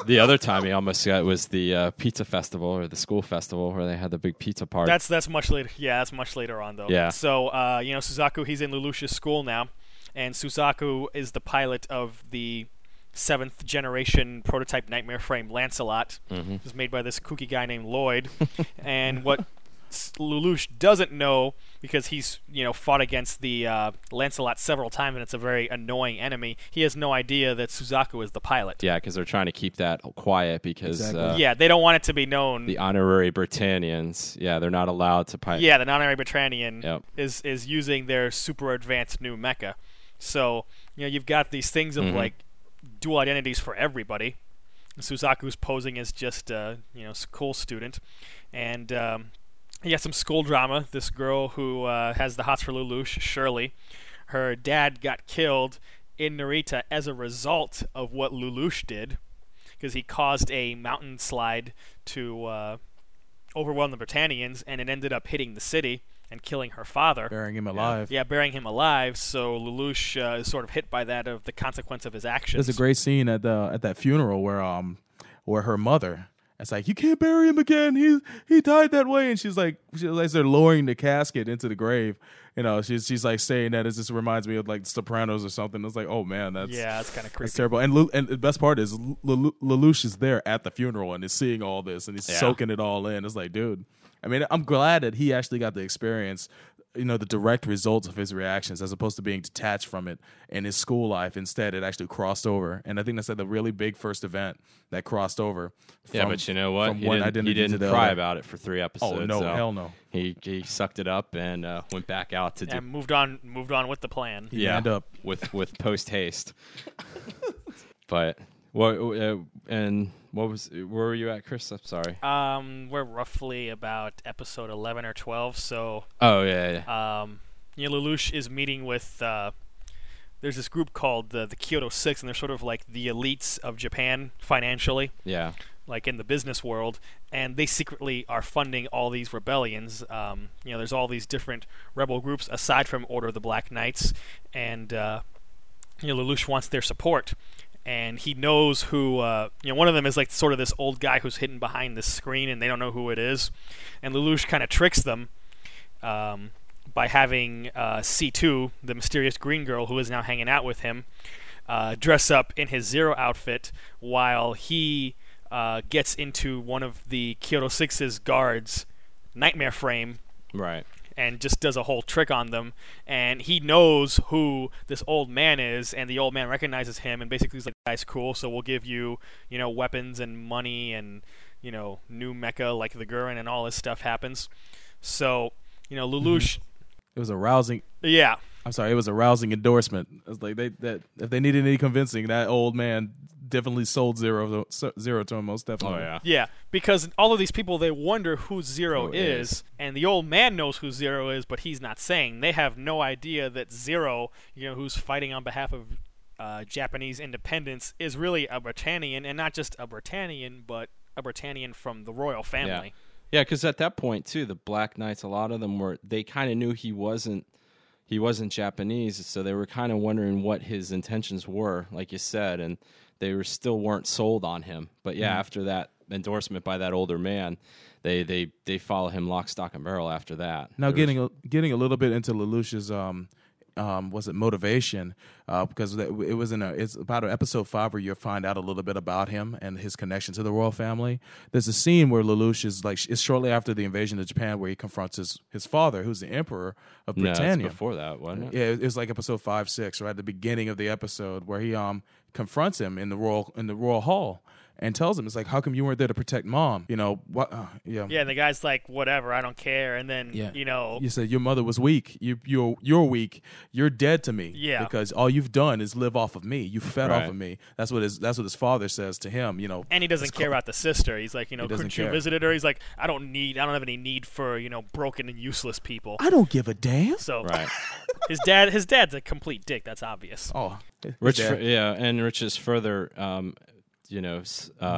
The other time he almost got was the uh, pizza festival or the school festival where they had the big pizza party. That's that's much later. Yeah, that's much later on though. Yeah. So uh, you know, Suzaku, he's in Lelouch's school now, and Suzaku is the pilot of the seventh generation prototype Knightmare frame Lancelot. Mhm. It was made by this kooky guy named Lloyd. and what Lelouch doesn't know, because he's you know fought against the uh, Lancelot several times, and it's a very annoying enemy. He has no idea that Suzaku is the pilot. yeah, because they're trying to keep that quiet because Exactly. uh, yeah, they don't want it to be known. the honorary Britannians, yeah, they're not allowed to pilot. Yeah, the non-Arab Britannian Yep. is is using their super advanced new mecha. So you know you've got these things of Mhm. like dual identities for everybody. Suzaku's posing as just a you know school student, and um, you got some school drama. This girl who uh, has the hots for Lelouch, Shirley, her dad got killed in Narita as a result of what Lelouch did, because he caused a mountain slide to uh, overwhelm the Britannians, and it ended up hitting the city. and killing her father. burying him alive. Yeah, burying him alive. So Lelouch uh, is sort of hit by that of the consequence of his actions. There's a great scene at the at that funeral where um where her mother it's like you can't bury him again. He he died that way, and she's like she's like they're lowering the casket into the grave. You know, she's she's like saying that. It just reminds me of like Sopranos or something. It's like, oh man, that's yeah, it's kind of creepy. That's terrible. And Lu- and the best part is Lel- Lelouch is there at the funeral and is seeing all this and he's Yeah. soaking it all in. It's like, dude. I mean, I'm glad that he actually got the experience, you know, the direct results of his reactions as opposed to being detached from it in his school life. Instead, it actually crossed over, and I think that's like the really big first event that crossed over. Yeah, but you know what? From He didn't, he identity to didn't cry other. about it for three episodes. Oh no, so hell no. He he sucked it up and uh, went back out to do and moved on, moved on with the plan. He yeah manned up. with with post haste. but what uh, and what was where were you at, Chris? I'm sorry. Um, we're roughly about episode eleven or twelve. So, Oh yeah, yeah. um, you know, Lelouch is meeting with. Uh, there's this group called the the Kyoto Six, and they're sort of like the elites of Japan financially. yeah. like in the business world, and they secretly are funding all these rebellions. Um, you know, there's all these different rebel groups aside from Order of the Black Knights, and uh, you know, Lelouch wants their support, and he knows who. Uh, you know, one of them is like sort of this old guy who's hidden behind this screen, and they don't know who it is, and Lelouch kind of tricks them. Um, by having uh, C2, the mysterious green girl who is now hanging out with him, uh, dress up in his Zero outfit while he uh, gets into one of the Kyoto Six's guards' Knightmare frame Right. And just does a whole trick on them. And he knows who this old man is, and the old man recognizes him, and basically is like, "Guy's cool, so we'll give you, you know, weapons and money and you know, new mecha like the Gurren and all this stuff happens." So, you know, mm-hmm. Lelouch, It was a rousing. yeah, I'm sorry, it was a rousing endorsement. It's like they that if they needed any convincing, that old man definitely sold zero to, zero to him most definitely. Oh yeah. Yeah, because all of these people they wonder who Zero Who is, is. and the old man knows who Zero is, but he's not saying. They have no idea that Zero, you know, who's fighting on behalf of uh, Japanese independence, is really a Britannian, and not just a Britannian, but a Britannian from the royal family. Yeah, because at that point too, the Black Knights, a lot of them were they kind of knew he wasn't he wasn't Japanese, so they were kind of wondering what his intentions were, like you said, and they were still weren't sold on him. But yeah, after that endorsement by that older man, they they they follow him lock, stock, and barrel after that. Now There was- getting a, getting a little bit into Lelouch's um um was it motivation uh because it was in a it's about episode 5 where you find out a little bit about him and his connection to the royal family. There's a scene where Lelouch is like it's shortly after the invasion of Japan where he confronts his his father who's the emperor of no, it's Britannia. before that, wasn't it? Yeah, it was like episode 5 6 right at the beginning of the episode where he um confronts him in the royal in the royal hall and tells him it's like how come you weren't there to protect mom? You know, what uh, yeah. Yeah, and the guy's like, whatever, I don't care. And then, Yeah. you know, You said your mother was weak. You you're you're weak. You're dead to me. Yeah. Because all you've done is live off of me. You fed off of me. That's what his that's what his father says to him. You know. and he doesn't care co- about the sister. He's like, you know, He doesn't couldn't you care. visit her? He's like, I don't need, I don't have any need for, you know, broken and useless people. I don't give a damn. So Right. his dad, his dad's a complete dick. That's obvious. Oh, Rich, dad- fr- yeah, and Rich is further, um, you know, uh,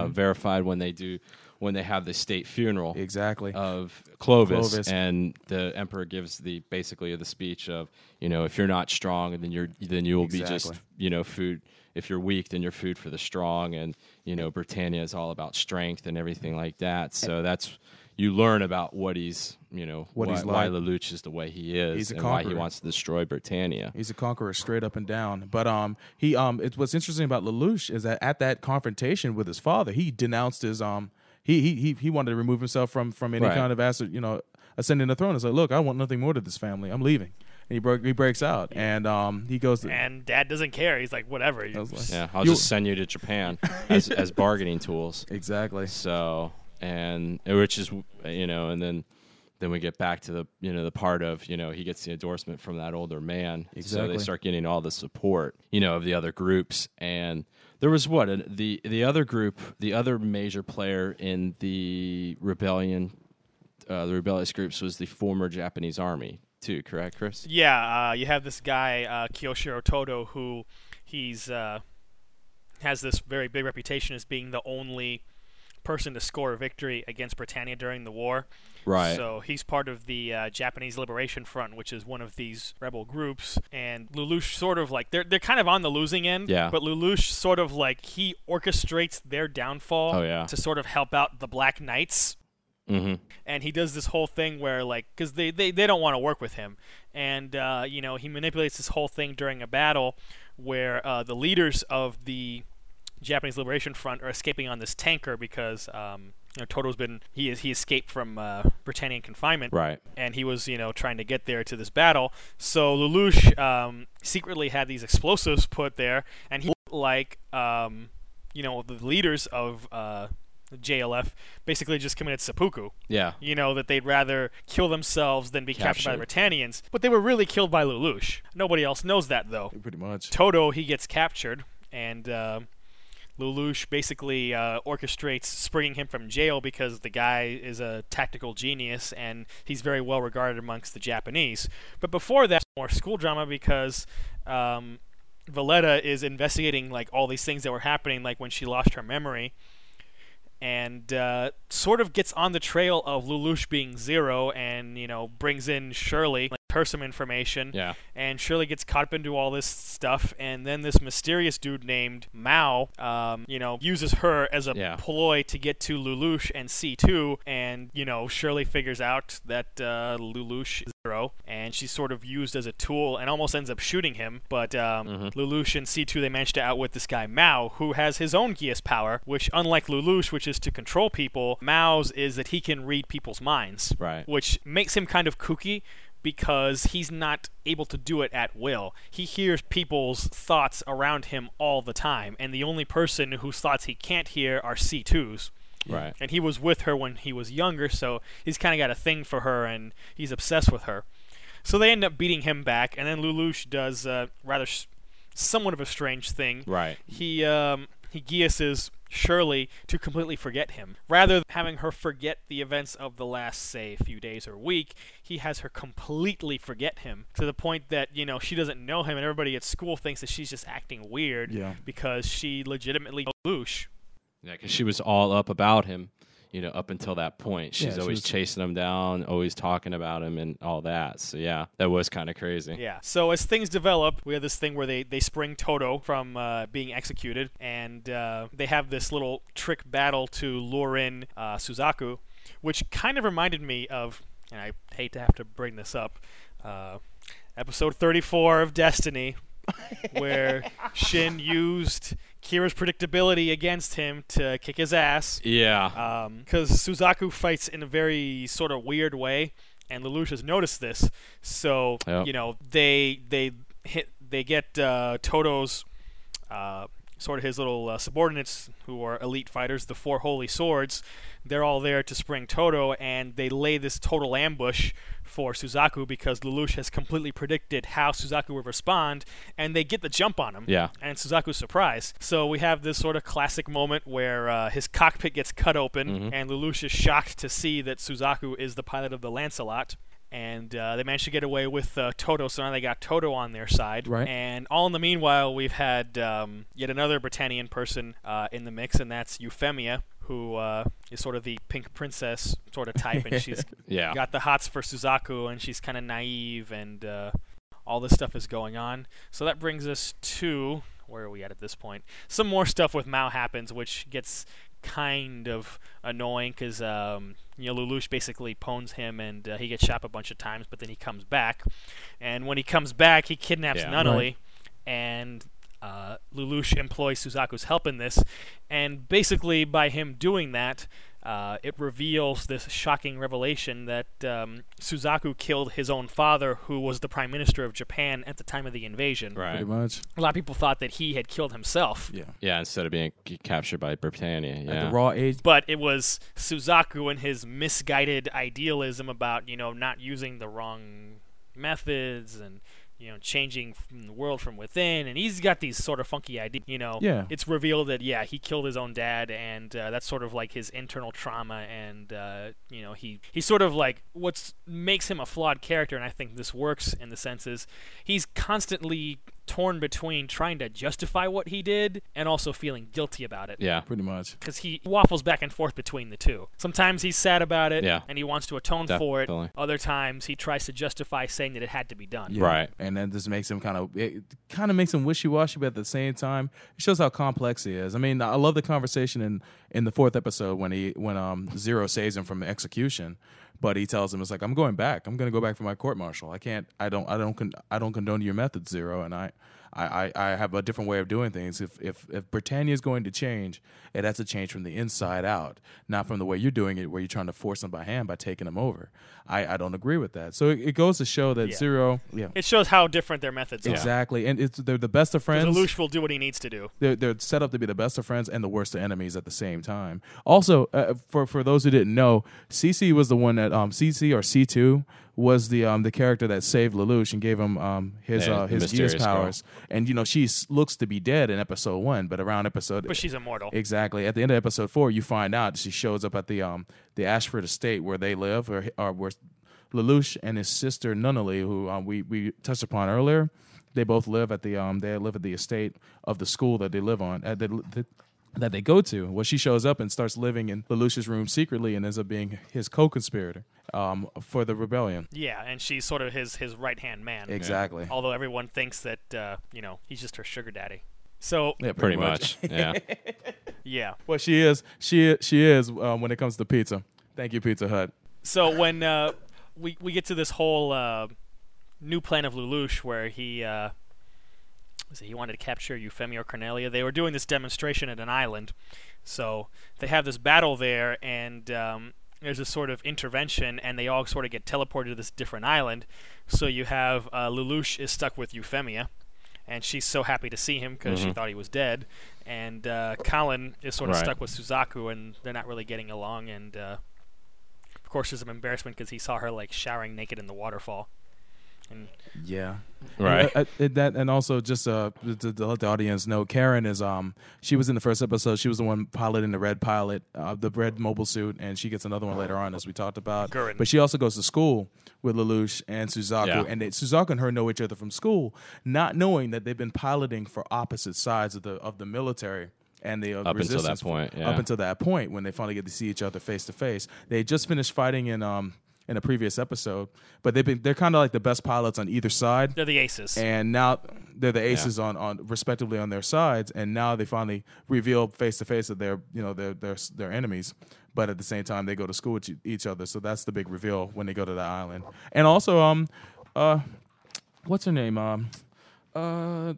Mm-hmm. verified when they do when they have the state funeral exactly. of Clovis, Clovis. and the emperor gives the basically the speech of you know if you're not strong then you're then you will be just you know food if you're weak then you're food for the strong and you know Britannia is all about strength and everything like that so that's you learn about what he's you know What why, he's why. Lelouch is the way he is He's a and why he conqueror. wants to destroy Britannia He's a conqueror straight up and down. But um, he um, it's what's interesting about Lelouch is that at that confrontation with his father, he denounced his um, he he he, he wanted to remove himself from from any Right. kind of asset, you know, ascending the throne. It's like, look, I want nothing more to this family. I'm leaving. And he broke he breaks out, and um, he goes to. And dad doesn't care. He's like, whatever. I was like- yeah I'll You- just send you to Japan as as bargaining tools Exactly. So and which is you know, and then then we get back to the you know the part of you know he gets the endorsement from that older man. exactly. So they start getting all the support you know of the other groups and. There was what an- the the other group, the other major player in the rebellion, uh, the rebellious groups was the former Japanese army too. Correct, Chris? Yeah, uh, you have this guy uh, Kyoshiro Tohdoh who he's uh, has this very big reputation as being the only person to score a victory against Britannia during the war. Right. So he's part of the uh, Japanese Liberation Front, which is one of these rebel groups. And Lelouch sort of like they're they're kind of on the losing end. Yeah. But Lelouch sort of like he orchestrates their downfall. Oh, yeah. To sort of help out the Black Knights hmm and he does this whole thing where like because they, they, they don't want to work with him and uh, you know he manipulates this whole thing during a battle where uh, the leaders of the japanese liberation front are escaping on this tanker because um, you know Tohdoh's been he is he escaped from uh, britannian confinement Right. and he was you know trying to get there to this battle so lelouch um, secretly had these explosives put there and he like um, you know the leaders of uh, JLF basically just committed seppuku Yeah. you know, that they'd rather kill themselves than be captured, by the Britannians. But they were really killed by Lelouch. Nobody else knows that, though. Pretty much. Tohdoh, he gets captured, and uh, Lelouch basically uh, orchestrates springing him from jail because the guy is a tactical genius and he's very well regarded amongst the Japanese. But before that, more school drama because um, Villetta is investigating like all these things that were happening, like when she lost her memory and uh, sort of gets on the trail of Lelouch being zero, and you know brings in Shirley, some information, Yeah. and Shirley gets caught up into all this stuff, and then this mysterious dude named Mao, um, you know, uses her as a Yeah. ploy to get to Lelouch and C2, and you know Shirley figures out that uh, Lelouch is zero, and she's sort of used as a tool, and almost ends up shooting him, but um, Lelouch and C2 they manage to outwit this guy Mao, who has his own Geass power, which unlike Lelouch, which is to control people, Mao's is that he can read people's minds Right. which makes him kind of kooky because he's not able to do it at will. He hears people's thoughts around him all the time, and the only person whose thoughts he can't hear are C2's. Right. And he was with her when he was younger, so he's kind of got a thing for her, and he's obsessed with her. So they end up beating him back, and then Lelouch does uh, rather s somewhat of a strange thing Right. he um, he Geasses Shirley to completely forget him. Rather than having her forget the events of the last, say, few days or week, he has her completely forget him to the point that you know she doesn't know him, and everybody at school thinks that she's just acting weird Yeah. because she legitimately Lelouch. Yeah, because she was all up about him, you know, up until that point. She's Yeah, she always was- chasing him down, always talking about him and all that. So yeah, that was kind of crazy. Yeah. So as things develop, we have this thing where they, they spring Tohdoh from uh, being executed, and uh, they have this little trick battle to lure in uh, Suzaku, which kind of reminded me of, and I hate to have to bring this up, uh, episode 34 of Destiny, where Shin used Kira's predictability against him to kick his ass Yeah. because Suzaku fights in a very sort of weird way, and Lelouch has noticed this. So Yep. you know they they hit they get uh, Tohdoh's uh, sort of his little uh, subordinates who are elite fighters, the Four Holy Swords. They're all there to spring Tohdoh, and they lay this total ambush for Suzaku because Lelouch has completely predicted how Suzaku would respond, and they get the jump on him Yeah. and Suzaku's surprised. So we have this sort of classic moment where uh, his cockpit gets cut open, and Lelouch is shocked to see that Suzaku is the pilot of the Lancelot. And uh, they managed to get away with uh, Tohdoh, so now they got Tohdoh on their side. Right. And all in the meanwhile, we've had um, yet another Britannian person uh, in the mix, and that's Euphemia, who uh, is sort of the pink princess sort of type, and she's Yeah. got the hots for Suzaku, and she's kind of naive, and uh, all this stuff is going on. So that brings us to where are we at at this point? Some more stuff with Mao happens, which gets kind of annoying because um, you know Lelouch basically pwns him, and uh, he gets shot a bunch of times, but then he comes back, and when he comes back, he kidnaps Yeah. Nunnally, Right. and uh, Lelouch employs Suzaku's help in this, and basically by him doing that, uh, it reveals this shocking revelation that um, Suzaku killed his own father, who was the prime minister of Japan at the time of the invasion. Right. Pretty much. A lot of people thought that he had killed himself, Yeah. Yeah. Instead of being c- captured by Britannia. At Yeah. the raw age. but it was Suzaku and his misguided idealism about you know not using the wrong methods and you know changing from the world from within and he's got these sort of funky ideas you know Yeah. it's revealed that yeah he killed his own dad and uh, that's sort of like his internal trauma and uh, you know he he's sort of like what's makes him a flawed character and I think this works in the sense is he's constantly torn between trying to justify what he did and also feeling guilty about it. Yeah. Pretty much. Because he waffles back and forth between the two. Sometimes he's sad about it Yeah. and he wants to atone for it. Other times he tries to justify saying that it had to be done. Yeah. Right. And then this makes him kind of it kind of makes him wishy washy, but at the same time, it shows how complex he is. I mean, I love the conversation in in the fourth episode when he when um Zero saves him from execution, but he tells him it's like I'm going back. I'm going to go back for my court martial. I can't. I don't. I don't. Con- I don't condone your methods, Zero, and I. I, I, I have a different way of doing things. If if if Britannia is going to change, it has to change from the inside out, not from the way you're doing it, where you're trying to force them by hand by taking them over. I, I don't agree with that. So it, it goes to show that Yeah. Zero, yeah, It shows how different their methods are. Exactly, and it's they're the best of friends. Lelouch will do what he needs to do. They're, they're set up to be the best of friends and the worst of enemies at the same time. Also, uh, for for those who didn't know, CC was the one that um CC or C two was the um the character that saved Lelouch and gave him um his Yeah, uh, his mysterious Geass girl. powers. And you know she looks to be dead in episode one, but around episode But she's immortal. Exactly. At the end of episode four, you find out she shows up at the um the Ashford estate where they live, or, or where Lelouch and his sister Nunnally, who um, we we touched upon earlier, they both live at the um they live at the estate of the school that they live on at the, the that they go to. Well, she shows up and starts living in Lelouch's room secretly and ends up being his co-conspirator um for the rebellion. Yeah, and she's sort of his his right hand man. Exactly. Although everyone thinks that uh, you know he's just her sugar daddy. So Yeah, Pretty much. Yeah. yeah. Well, she is. She she is um, when it comes to pizza. Thank you, Pizza Hut. So when uh, we we get to this whole uh, new plan of Lelouch, where he it, he wanted to capture Euphemia or Cornelia, they were doing this demonstration at an island. So they have this battle there, and um, there's this sort of intervention, and they all sort of get teleported to this different island. So you have uh, Lelouch is stuck with Euphemia. And she's so happy to see him because she thought he was dead, and uh, Kallen is sort of Right. stuck with Suzaku, and they're not really getting along. And uh, of course, there's some embarrassment because he saw her like showering naked in the waterfall. And Yeah. Right. Uh, uh, that and also just uh to, to let the audience know, Kallen is um she was in the first episode. She was the one piloting the red pilot, uh, the red mobile suit, and she gets another one later on as we talked about. Guren. But she also goes to school with Lelouch and Suzaku, Yeah. and they, Suzaku and her know each other from school, not knowing that they've been piloting for opposite sides of the of the military. And the uh, Up until that resistance point, yeah. Up until that point, when they finally get to see each other face to face, they just finished fighting in um in a previous episode, but they've been they're kind of like the best pilots on either side they're the aces. and now they're the aces on, on respectively on their sides, and now they finally reveal face to face that they're you know they're they're they're enemies, but at the same time they go to school with e- each other, so that's the big reveal when they go to the island, and also um uh what's her name um uh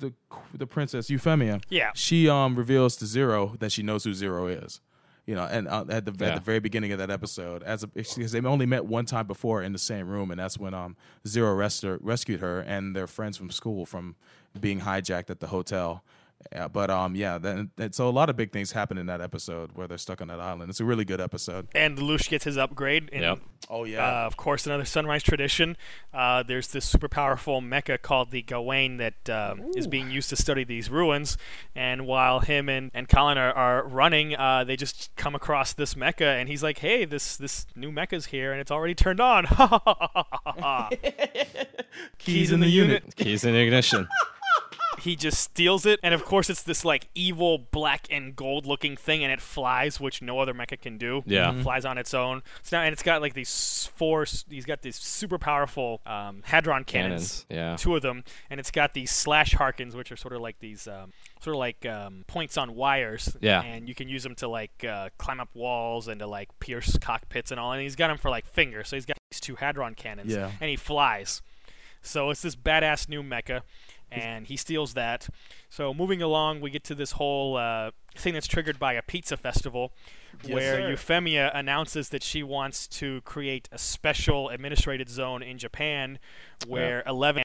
the the princess Euphemia Yeah. she um reveals to Zero that she knows who Zero is. You know, and uh, at the Yeah. at the very beginning of that episode, as a, because they only met one time before in the same room, and that's when um Zero rescued rescued her and their friends from school from being hijacked at the hotel. Yeah, but um, yeah, then so a lot of big things happen in that episode where they're stuck on that island. It's a really good episode. and Lelouch gets his upgrade. And, Yep. Oh yeah. Uh, of course, another Sunrise tradition. Uh, there's this super powerful mecha called the Gawain that um, is being used to study these ruins. And while him and, and Kallen are, are running, uh, they just come across this mecha, and he's like, "Hey, this this new mecha's here, and it's already turned on." Keys in the unit. Keys in ignition. he just steals it, and of course it's this like evil black and gold looking thing, and it flies, which no other mecha can do. Yeah. It flies on its own. So now, and it's got like these four. He's got these super powerful um, hadron cannons. Cannons, yeah. Two of them, and it's got these slash harkens, which are sort of like these. Um, Sort of like um, points on wires, Yeah. and you can use them to like uh, climb up walls and to like pierce cockpits and all. And he's got them for like fingers, so he's got these two hadron cannons, Yeah. and he flies. So it's this badass new mecha, and he steals that. So moving along, we get to this whole uh, thing that's triggered by a pizza festival, where sir. Euphemia announces that she wants to create a special administrated zone in Japan, where Eleven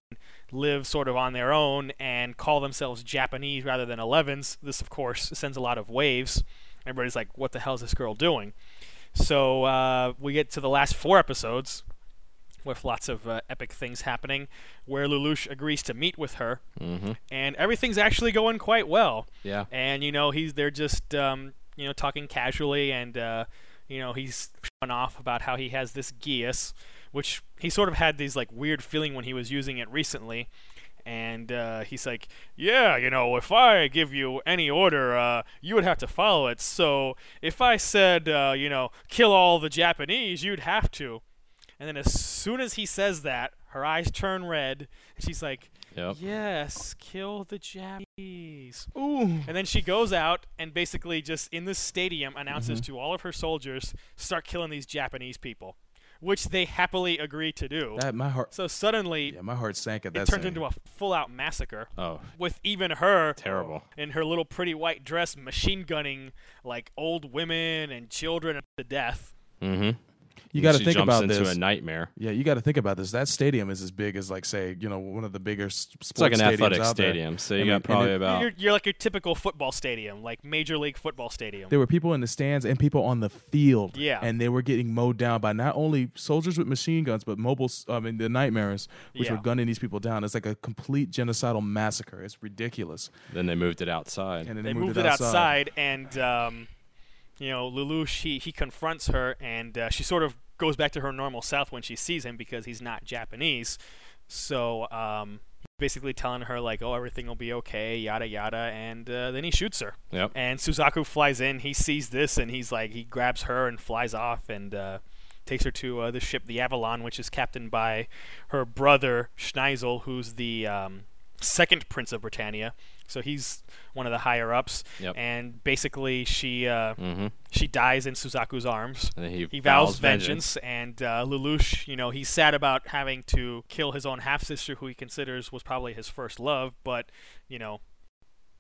live sort of on their own and call themselves Japanese rather than Elevens. This, of course, sends a lot of waves. Everybody's like, "What the hell is this girl doing?" So uh, we get to the last four episodes with lots of uh, epic things happening, where Lelouch agrees to meet with her, hmm and everything's actually going quite well. Yeah. And you know, he's they're just um, you know talking casually, and uh, you know he's showing off about how he has this Geass, which he sort of had these like weird feeling when he was using it recently. And uh, he's like, "Yeah, you know, if I give you any order, uh, you would have to follow it. So if I said, uh, you know, kill all the Japanese, you'd have to." And then as soon as he says that, her eyes turn red, and she's like, Yep. "Yes, kill the Japanese." Ooh. And then she goes out and basically just in this stadium announces to all of her soldiers, start killing these Japanese people, which they happily agree to do. That my heart. so suddenly Yeah, my heart sank at it that. turns scene. into a full-out massacre Oh, with even her terrible. in her little pretty white dress machine gunning like old women and children to death. Mm-hmm. You got to think jumps about into this. a nightmare. Yeah, you got to think about this. That stadium is as big as, like, say, you know, one of the bigger sports It's like an stadiums athletic out there. stadium, so you mean, got and probably it- about You're, you're like your typical football stadium, like major league football stadium. There were people in the stands and people on the field. Yeah. And they were getting mowed down by not only soldiers with machine guns, but mobile, s- I mean, the Knightmares, which Yeah. were gunning these people down. It's like a complete genocidal massacre. It's ridiculous. then they moved it outside. And then they they, moved, it outside, and um, you know Lelouch he he confronts her, and uh, she sort of goes back to her normal self when she sees him because he's not Japanese. So um, basically telling her like, oh everything will be okay, yada yada, and uh, then he shoots her. Yep. And Suzaku flies in. He sees this, and he's like, he grabs her and flies off, and uh, takes her to uh, the ship, the Avalon, which is captained by her brother Schneizel, who's the um, second Prince of Britannia. So he's one of the higher ups. Yep. And basically, she uh, Mm-hmm. she dies in Suzaku's arms. And he, He vows vengeance, and uh, Lelouch, you know, he's sad about having to kill his own half sister, who he considers was probably his first love. But you know,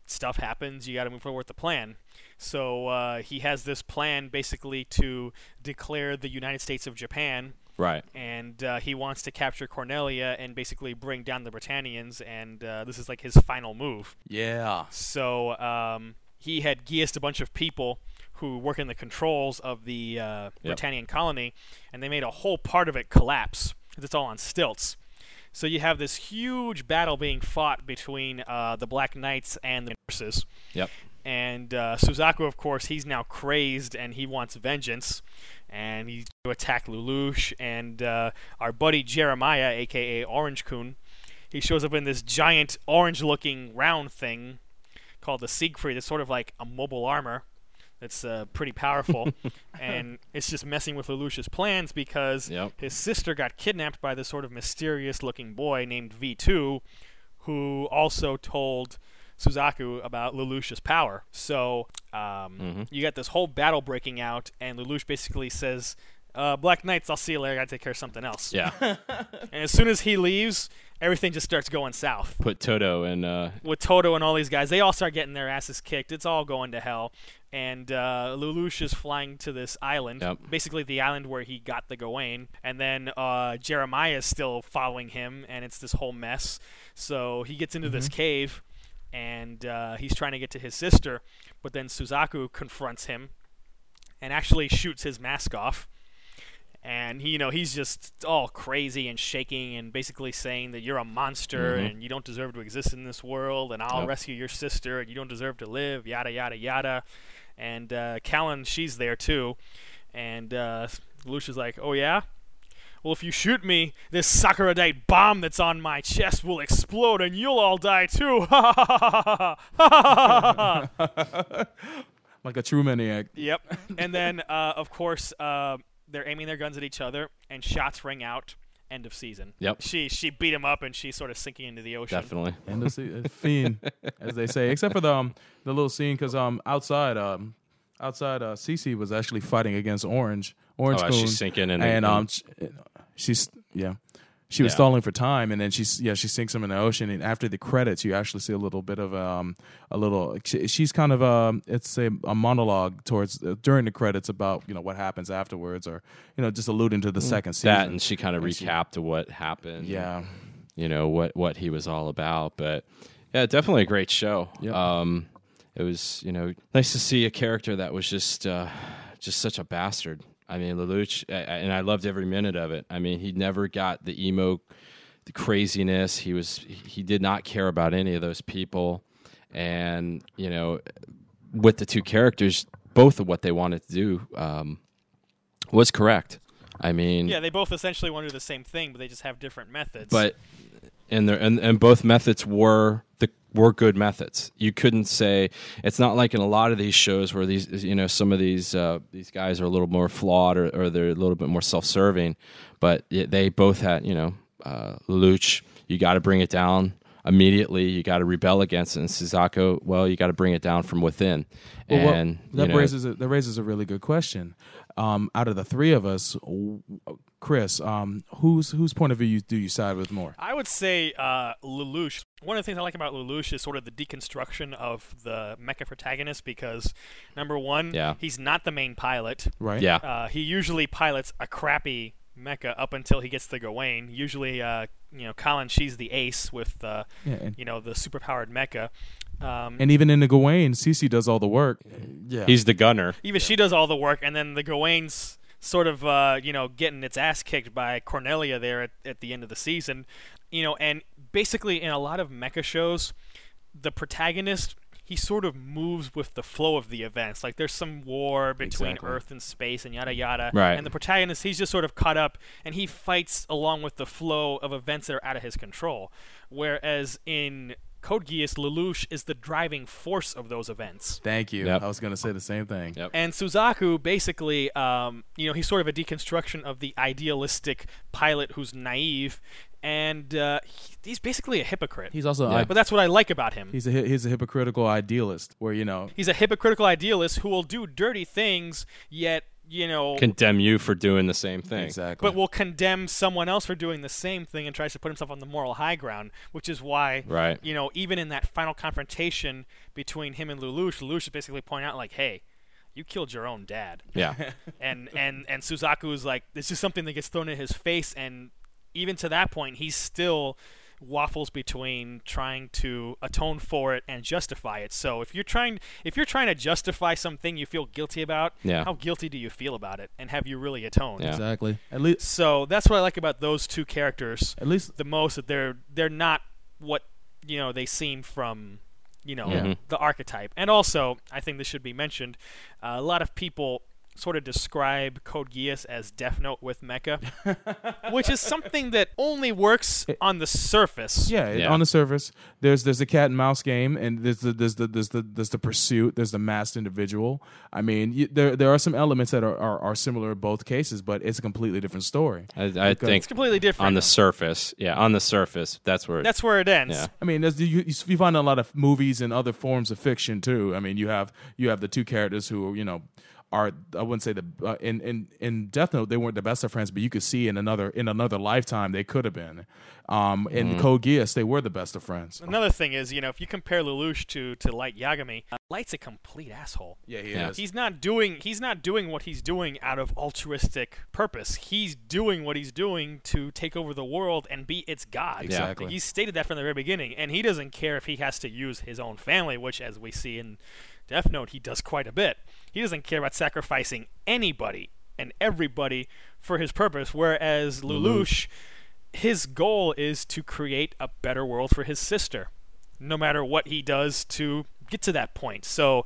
stuff happens. You got to move forward with the plan. So uh, he has this plan, basically, to declare the United States of Japan, Right. and uh, he wants to capture Cornelia and basically bring down the Britannians. And uh, this is like his final move. Yeah. So um, he had geased a bunch of people who work in the controls of the uh, Britannian colony, and they made a whole part of it collapse. 'cause It's all on stilts. So you have this huge battle being fought between uh, the Black Knights and the nurses. Yep. And uh, Suzaku, of course, he's now crazed and he wants vengeance. And he's to attack Lelouch. And uh, our buddy Jeremiah, aka Orange-kun, he shows up in this giant orange looking round thing called the Siegfried. It's sort of like a mobile armor that's uh, pretty powerful. and it's just messing with Lelouch's plans because Yep. his sister got kidnapped by this sort of mysterious looking boy named V2 who also told Suzaku about Lelouch's power. So um, Mhm. you got this whole battle breaking out, and Lelouch basically says, uh, Black Knights, I'll see you later. I gotta take care of something else. Yeah. And as soon as he leaves, everything just starts going south. Put Tohdoh in. Uh, With Tohdoh and all these guys, they all start getting their asses kicked. It's all going to hell. And uh, Lelouch is flying to this island, Yep. basically the island where he got the Gawain. And then uh, Jeremiah is still following him, and it's this whole mess. So he gets into this cave, and uh, he's trying to get to his sister. But then Suzaku confronts him and actually shoots his mask off and he, you know he's just all crazy and shaking and basically saying that you're a monster Mhm. and you don't deserve to exist in this world and I'll Yep. rescue your sister and you don't deserve to live yada yada yada and uh, Kallen she's there too and uh, Lelouch's like oh yeah well if you shoot me this Sakuradite bomb that's on my chest will explode and you'll all die too ha ha ha ha ha ha ha Like a true maniac. Yep. And then, uh, of course, uh, they're aiming their guns at each other, and shots ring out. End of season. Yep. She she beat him up, and she's sort of sinking into the ocean. definitely. And the se- uh, fiend, as they say, except for the um, the little scene because um outside um outside uh Cece was actually fighting against Orange Orange Oh, Coon, she's sinking in and in- um sh- she's yeah she was Yeah. stalling for time and then she's yeah she sinks him in the ocean and after the credits you actually see a little bit of um a little she, she's kind of um it's a, a monologue towards uh, during the credits about you know what happens afterwards or you know just alluding to the second season That and she kind of And she- recapped what happened. yeah you know what what he was all about. But yeah, definitely a great show. Yep. Um, it was you know nice to see a character that was just uh, just such a bastard. I mean, Lelouch, I- I- and I loved every minute of it. I mean, he never got the emo, the craziness. He was he did not care about any of those people, and you know, with the two characters, both of what they wanted to do um, was correct. I mean, Yeah, they both essentially want to do the same thing, but they just have different methods. but and and, and both methods were the were good methods. You couldn't say it's not like in a lot of these shows where these you know some of these uh, these guys are a little more flawed or, or they're a little bit more self serving, but it, they both had you know uh, Lelouch. You got to bring it down immediately. You got to rebel against it. And Suzaku, well, you got to bring it down from within. Well, and that you know, raises a, that raises a really good question. Um, out of the three of us, Chris, um, whose whose point of view do you side with more? I would say uh, Lelouch. One of the things I like about Lelouch is sort of the deconstruction of the mecha protagonist because, number one, Yeah. he's not the main pilot. Right? yeah, Uh, he usually pilots a crappy mecha up until he gets to Gawain. Usually, uh, you know, Kallen, she's the ace with, uh, Yeah, and, you know, the superpowered mecha. Um, and even in the Gawain, Cece does all the work. Yeah, he's the gunner. even she does all the work, and then the Gawain's sort of, uh, you know, getting its ass kicked by Cornelia there at, at the end of the season. You know, and basically in a lot of mecha shows, the protagonist he sort of moves with the flow of the events. Like there's some war between Exactly. Earth and space and yada yada. Right. And the protagonist he's just sort of caught up and he fights along with the flow of events that are out of his control. Whereas in Code Geass, Lelouch is the driving force of those events. Thank you. Yep. I was going to say the same thing. Yep. And Suzaku basically, um, you know, he's sort of a deconstruction of the idealistic pilot who's naive, and uh, he- he's basically a hypocrite. He's also Yeah. I- but that's what I like about him. he's a he's a hypocritical idealist, where you know He's a hypocritical idealist who will do dirty things, yet you know, Condemn you for doing the same thing. exactly. but will condemn someone else for doing the same thing and tries to put himself on the moral high ground, which is why, Right. you know, even in that final confrontation between him and Lelouch, Lelouch is basically pointing out like, hey. You killed your own dad. Yeah. and and and Suzaku is like this is something that gets thrown in his face and even to that point he's still waffles between trying to atone for it and justify it so if you're trying if you're trying to justify something you feel guilty about Yeah. how guilty do you feel about it and have you really atoned Yeah. exactly. At least so that's what i like about those two characters at least the most that they're they're not what you know they seem from you know Yeah. Mhm. the archetype and also i think this should be mentioned uh, a lot of people sort of describe code geass as death note with mecha which is something that only works on the surface Yeah, Yeah. on the surface, there's there's the cat and mouse game, and there's the there's the there's the there's the pursuit, there's the masked individual. I mean, you, there there are some elements that are, are, are similar in both cases, but it's a completely different story. I, I think it's completely different on the surface, yeah, on the surface, that's where. that's where it ends yeah. I mean, you, you find a lot of movies and other forms of fiction too. I mean, you have you have the two characters who you know are I wouldn't say the uh, in in in Death Note they weren't the best of friends, but you could see in another in another lifetime they could have been. Um, in Code Geass they were the best of friends. Another thing is, you know, if you compare Lelouch to, to Light Yagami, uh, Light's a complete asshole. Yeah, he Yeah. is. He's not doing he's not doing what he's doing out of altruistic purpose. He's doing what he's doing to take over the world and be its god. Exactly. He's stated that from the very beginning, and he doesn't care if he has to use his own family, which, as we see in Death Note, he does quite a bit. He doesn't care about sacrificing anybody and everybody for his purpose. Whereas Lelouch, his goal is to create a better world for his sister, no matter what he does to get to that point. So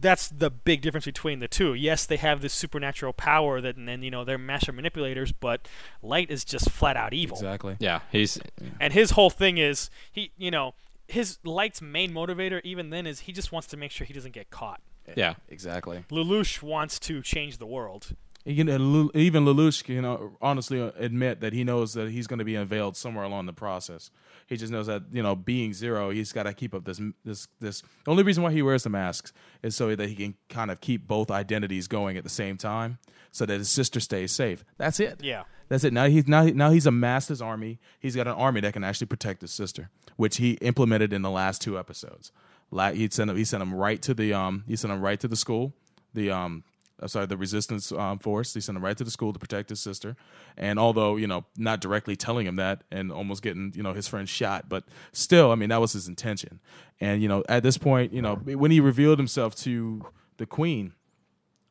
that's the big difference between the two. Yes, they have this supernatural power that, and then you know they're master manipulators, but Light is just flat out evil. exactly. yeah, he's And his whole thing is he, you know, his Light's main motivator even then is he just wants to make sure he doesn't get caught. yeah, Exactly. Lelouch wants to change the world. You know, even Lelouch, you know, honestly uh, admit that he knows that he's going to be unveiled somewhere along the process. He just knows that you know, being zero, he's got to keep up this this this. The only reason why he wears the masks is so that he can kind of keep both identities going at the same time, so that his sister stays safe. That's it. Yeah. That's it. Now he's now now he's amassed his army. He's got an army that can actually protect his sister, which he implemented in the last two episodes. La- he sent him, he sent him right to the um he sent him right to the school, the um I'm sorry the resistance um, force. He sent him right to the school to protect his sister. And although you know not directly telling him that and almost getting you know his friend shot, but still I mean that was his intention. And you know at this point you know when he revealed himself to the queen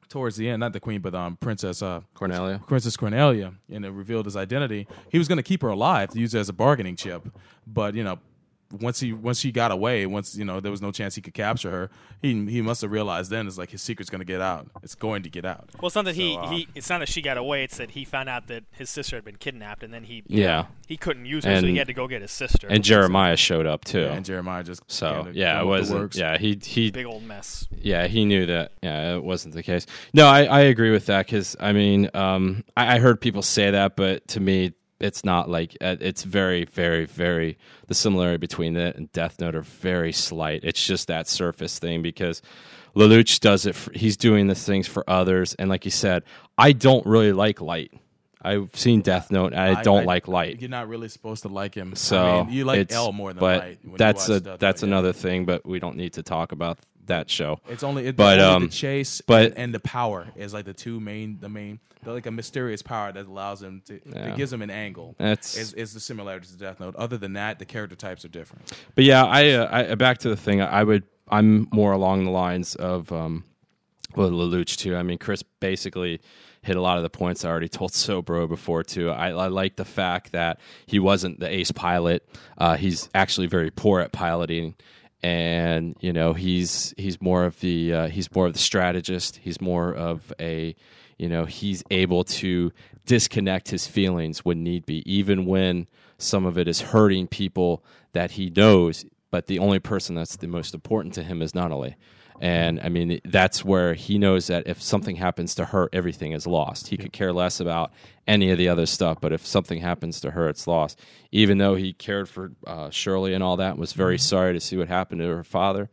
towards the end, not the queen but um Princess uh Cornelia. Princess Cornelia and it revealed his identity, he was going to keep her alive to use her as a bargaining chip. But, you know, once he once she got away, once you know there was no chance he could capture her, he he must have realized then it's like his secret's going to get out. It's going to get out. Well, it's not that he, uh, he it's not that she got away. It's that he found out that his sister had been kidnapped, and then he Yeah. he couldn't use her, so he had to go get his sister. And Jeremiah showed up too. And Jeremiah just so kinda yeah, it going with the wasn't. Yeah, he he big old mess. yeah, he knew that. Yeah, it wasn't the case. No, I, I agree with that because I mean, um, I, I heard people say that, but to me, it's not like uh, it's very, very, very. The similarity between it and Death Note are very slight. It's just that surface thing because Lelouch does it. For, he's doing the things for others, and like you said, I don't really like Light. I've seen Death Note. And I, don't like Light. You're not really supposed to like him. So I mean, you like L more than but Light. that's a that's Note, yeah. another thing. But we don't need to talk about that show. It's only it, But, only um, the chase but- and, and the power is like the two main the main they're like a mysterious power that allows him to Yeah. that gives him an angle. That's- is, is the similarities to Death Note. Other than that, the character types are different. But yeah, I, uh, I back to the thing. I would. I'm more along the lines of um, well, Lelouch too. I mean, Chris basically hit a lot of the points I already told Sobro before too. I, I like the fact that he wasn't the ace pilot. Uh, he's actually very poor at piloting, and you know he's he's more of the uh, he's more of the strategist. He's more of a you know he's able to disconnect his feelings when need be, even when some of it is hurting people that he knows. But the only person that's the most important to him is Nunnally. And I mean, that's where he knows that if something happens to her, everything is lost. He could care less about any of the other stuff, but if something happens to her, it's lost. Even though he cared for uh, Shirley and all that, and was very sorry to see what happened to her father,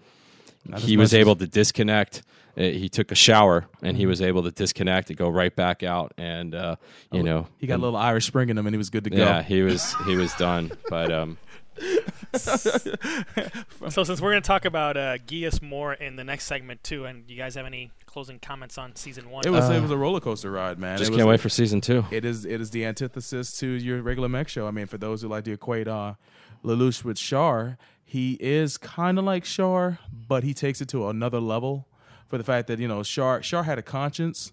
as he was as- able to disconnect. Uh, He took a shower and he was able to disconnect and go right back out. And uh, you know, He got a little Irish Spring in him, and he was good to go. yeah, he was he was done. But um, So since we're going to talk about uh, Geass more in the next segment too, and you guys have any closing comments on season one? It was it was a roller coaster ride, man. just it can't was, wait for season two. It is it is the antithesis to your regular mech show. I mean, for those who like to equate uh, Lelouch with Char, he is kind of like Char, but he takes it to another level. For the fact that you know Char Char had a conscience,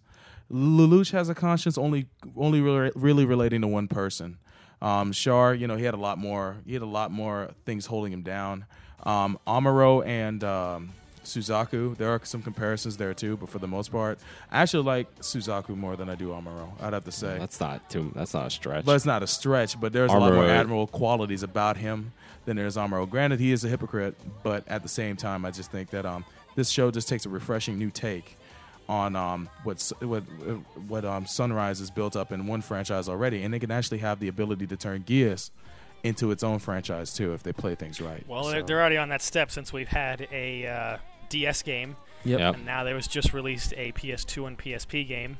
Lelouch has a conscience only only really, really relating to one person. Um, Char, you know, he had a lot more. He had a lot more things holding him down. Um, Amuro and um, Suzaku, there are some comparisons there too, but for the most part, I actually like Suzaku more than I do Amuro. I'd have to say. That's not too. That's not a stretch. But it's not a stretch. But there's a lot more admirable qualities about him than there's Amuro. Granted, he is a hypocrite, but at the same time, I just think that um, this show just takes a refreshing new take on um, what's what what um, Sunrise has built up in one franchise already, and they can actually have the ability to turn Geass into its own franchise too if they play things right. well, So- they're, they're already on that step since we've had a uh, DS game, Yep. and now there was just released a PS2 and PSP game.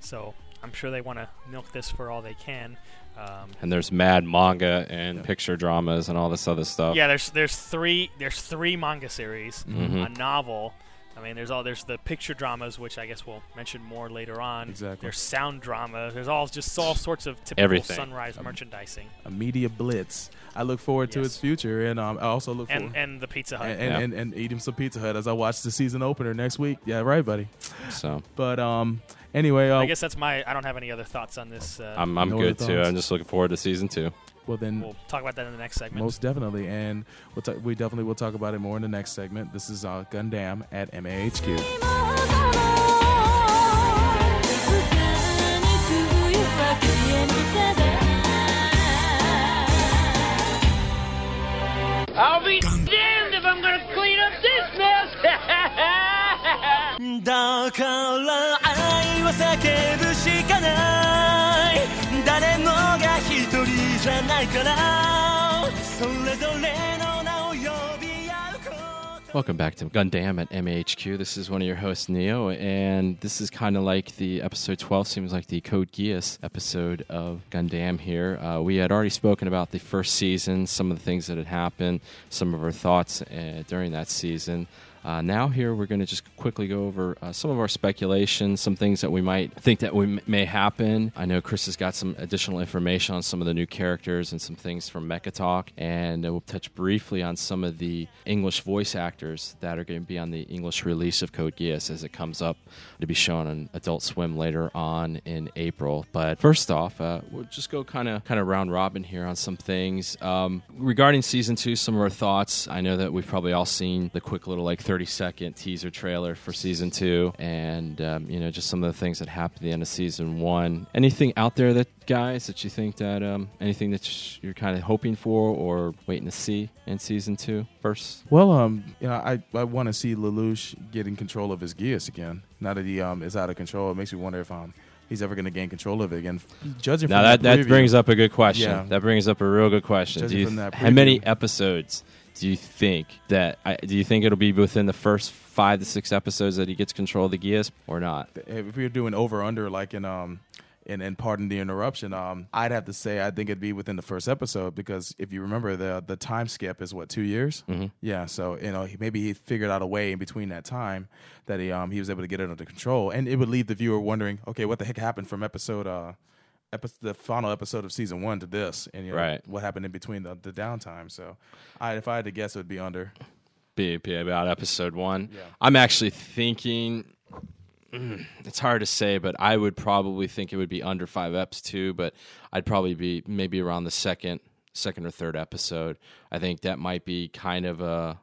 So I'm sure they want to milk this for all they can. Um, and there's mad manga and picture dramas and all this other stuff. Yeah, there's there's three there's three manga series, Mhm. a novel. I mean, there's all there's the picture dramas, which I guess we'll mention more later on. Exactly. There's sound drama. There's all just all sorts of typical Everything. Sunrise merchandising, a media blitz. I look forward to its future, and um, I also look and forward and the Pizza Hut. and, and, Yeah. and, and eating some Pizza Hut as I watch the season opener next week. Yeah, right, buddy. So But um, anyway, uh, I guess that's my. I don't have any other thoughts on this. Uh, I'm I'm No good too. I'm just looking forward to season two. well then, we'll talk about that in the next segment. most definitely, and we'll ta- we definitely will talk about it more in the next segment. This is uh, Gundam at MAHQ. I'll be damned if I'm gonna clean up this mess! だから愛を叫ぶしかない Welcome back to Gundam at MAHQ. This is one of your hosts, Neo, and this is kind of like the episode 12, seems like the Code Geass episode of Gundam here. Uh, we had already spoken about the first season, some of the things that had happened, some of our thoughts uh, during that season. Uh, now here we're going to just quickly go over uh, some of our speculations, some things that we might think that we m- may happen. I know Chris has got some additional information on some of the new characters and some things from Mecha Talk, and uh, we'll touch briefly on some of the English voice actors that are going to be on the English release of Code Geass as it comes up to be shown on Adult Swim later on in April. But first off, uh, we'll just go kind of kind of round robin here on some things um, regarding season two. Some of our thoughts. I know that we've probably all seen the quick little like 30 second teaser trailer for season two, and um, you know just some of the things that happened at the end of season one. Anything out there that guys that you think that um, anything that you're kind of hoping for or waiting to see in season two first? Well, um, you know, I, I want to see Lelouch getting control of his Geass again. Now that he um is out of control, it makes me wonder if um he's ever going to gain control of it again. Judging Now from that that preview- brings up a good question. Yeah. That brings up a real good question. Do you that how many episodes do you think that I, do you think it'll be within the first five to six episodes that he gets control of the Geass or not? if we are doing over under like in um and, and pardon the interruption, um, I'd have to say I think it'd be within the first episode because if you remember the the time skip is what two years, Mm-hmm. yeah. So you know he, maybe he figured out a way in between that time that he um he was able to get it under control, and it would leave the viewer wondering, okay, what the heck happened from episode uh. Epi- the final episode of season one to this, and you know Right. what happened in between the, the downtime. So, I, if I had to guess, it would be under. Be, be about episode one. Yeah. I'm actually thinking. mm, It's hard to say, but I would probably think it would be under five eps too. But I'd probably be maybe around the second, second or third episode. I think that might be kind of a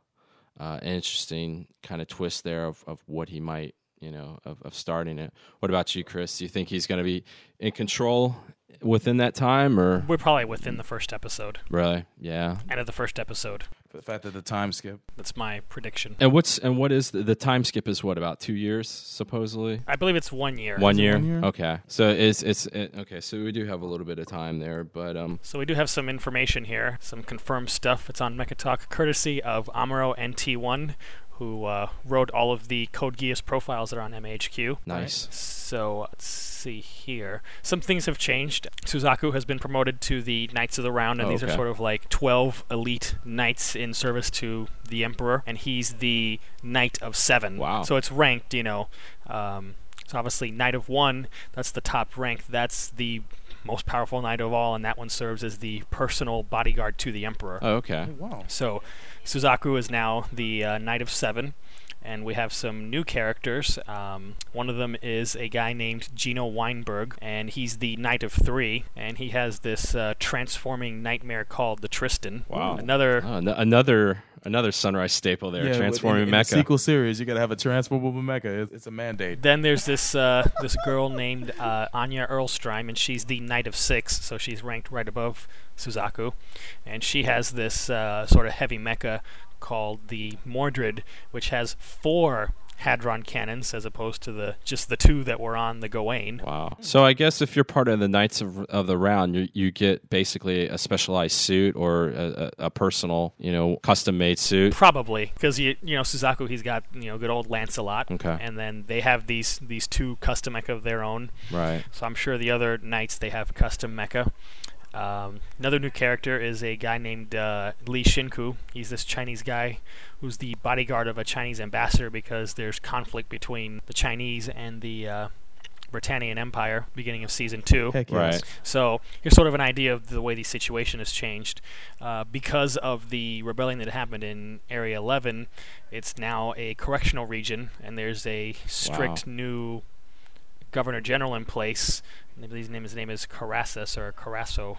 uh, an interesting kind of twist there of, of what he might, you know, of, of starting it. What about you, Chris? Do you think he's going to be in control within that time, or We're probably within the first episode. really? Yeah. End of the first episode. The fact that the time skip. That's my prediction. And what's and what is the, the time skip? Is what about two years supposedly? I believe it's one year. One year? one year? Okay. So it's it's it, okay. So we do have a little bit of time there, but um, So we do have some information here, some confirmed stuff. It's on Mecha Talk, courtesy of Amuro NT1, who uh, wrote all of the Code Geass profiles that are on MAHQ. nice. So let's see here. Some things have changed. Suzaku has been promoted to the Knights of the Round, and Oh, these okay. are sort of like 12 elite knights in service to the Emperor, and he's the Knight of Seven. Wow. So it's ranked, you know. Um, so obviously, Knight of One, that's the top rank. That's the most powerful knight of all, and that one serves as the personal bodyguard to the Emperor. Oh, okay. Wow. So, Suzaku is now the uh, Knight of Seven, and we have some new characters. Um, one of them is a guy named Gino Weinberg, and he's the Knight of Three, and he has this uh, transforming Knightmare called the Tristan. Wow. Another. Oh, an- another another sunrise staple there. Yeah, transforming in, in the mecha. sequel series, you got to have a transformable mecha. It's, it's a mandate. Then there's this uh, this girl named uh, Anya Alstreim, and she's the Knight of Six, so she's ranked right above Suzaku, and she has this uh, sort of heavy mecha called the Mordred, which has four hadron cannons as opposed to the just the two that were on the Gawain. Wow. So I guess if you're part of the Knights of, of the Round, you, you get basically a specialized suit or a, a, personal, you know, custom made suit. Probably because you you know Suzaku he's got you know good old Lancelot, Okay. and then they have these these two custom mecha of their own. Right. So I'm sure the other knights they have custom mecha. Um, another new character is a guy named uh, Li Shinku. He's this Chinese guy who's the bodyguard of a Chinese ambassador because there's conflict between the Chinese and the uh, Britannian Empire beginning of season two. Heck yes. Right. So here's sort of an idea of the way the situation has changed. Uh, because of the rebellion that happened in Area 11, it's now a correctional region, and there's a strict new governor general in place. I believe his name, his name is Carassus or Carasso.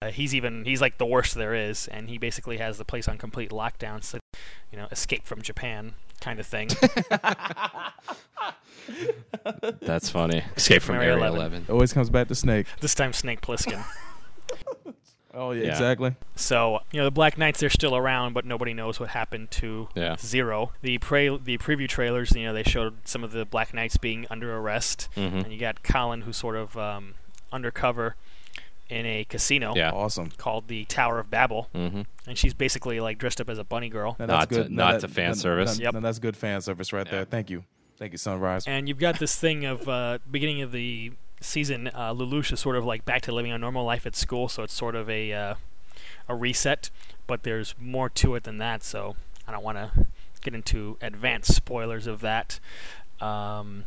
Uh, he's even he's like the worst there is, and he basically has the place on complete lockdown. So, you know, escape from Japan kind of thing. That's funny. Escape from Area Area 11. 11. Always comes back to Snake. this time, Snake Plissken. Oh yeah, Yeah. exactly. So you know the Black Knights they're still around, but nobody knows what happened to Yeah. Zero. The pre- the preview trailers, you know, they showed some of the Black Knights being under arrest, Mhm. and you got Kallen who's sort of um, undercover in a casino Yeah. Awesome. called the Tower of Babel, Mm-hmm. and she's basically like dressed up as a bunny girl. Now, Not good. to- Now not to fan now- service. now- Yep. now that's good fan service right there. Thank you. Thank you, Sunrise. And you've got this thing of uh, beginning of the season, uh, Lelouch is sort of like back to living a normal life at school, so it's sort of a uh, a reset. But there's more to it than that, so I don't want to get into advanced spoilers of that. Um,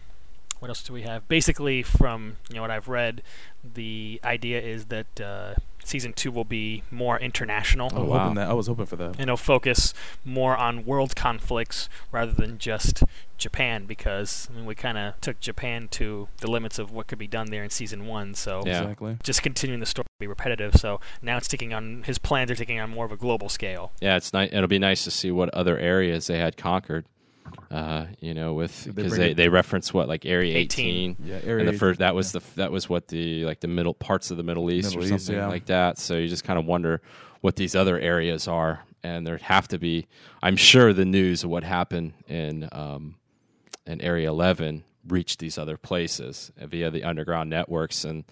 what else do we have? Basically, from you know what I've read, the idea is that uh, season two will be more international. I was oh, wow. hoping that. I was hoping for that. and it'll focus more on world conflicts rather than just Japan because I mean we kind of took Japan to the limits of what could be done there in season one so Yeah. Exactly. just continuing the story would be repetitive so now it's taking on his plans are taking on more of a global scale Yeah, it's nice. It'll be nice to see what other areas they had conquered. Uh, you know, with because bring they, they reference what like Area 18. 18. Yeah, and area. the first that was the that was what the like the middle parts of the Middle East Middle or East, something yeah. like that. So you just kind of wonder what these other areas are, and there'd have to be. I'm sure the news of what happened in um, in Area 11 reached these other places via the underground networks, and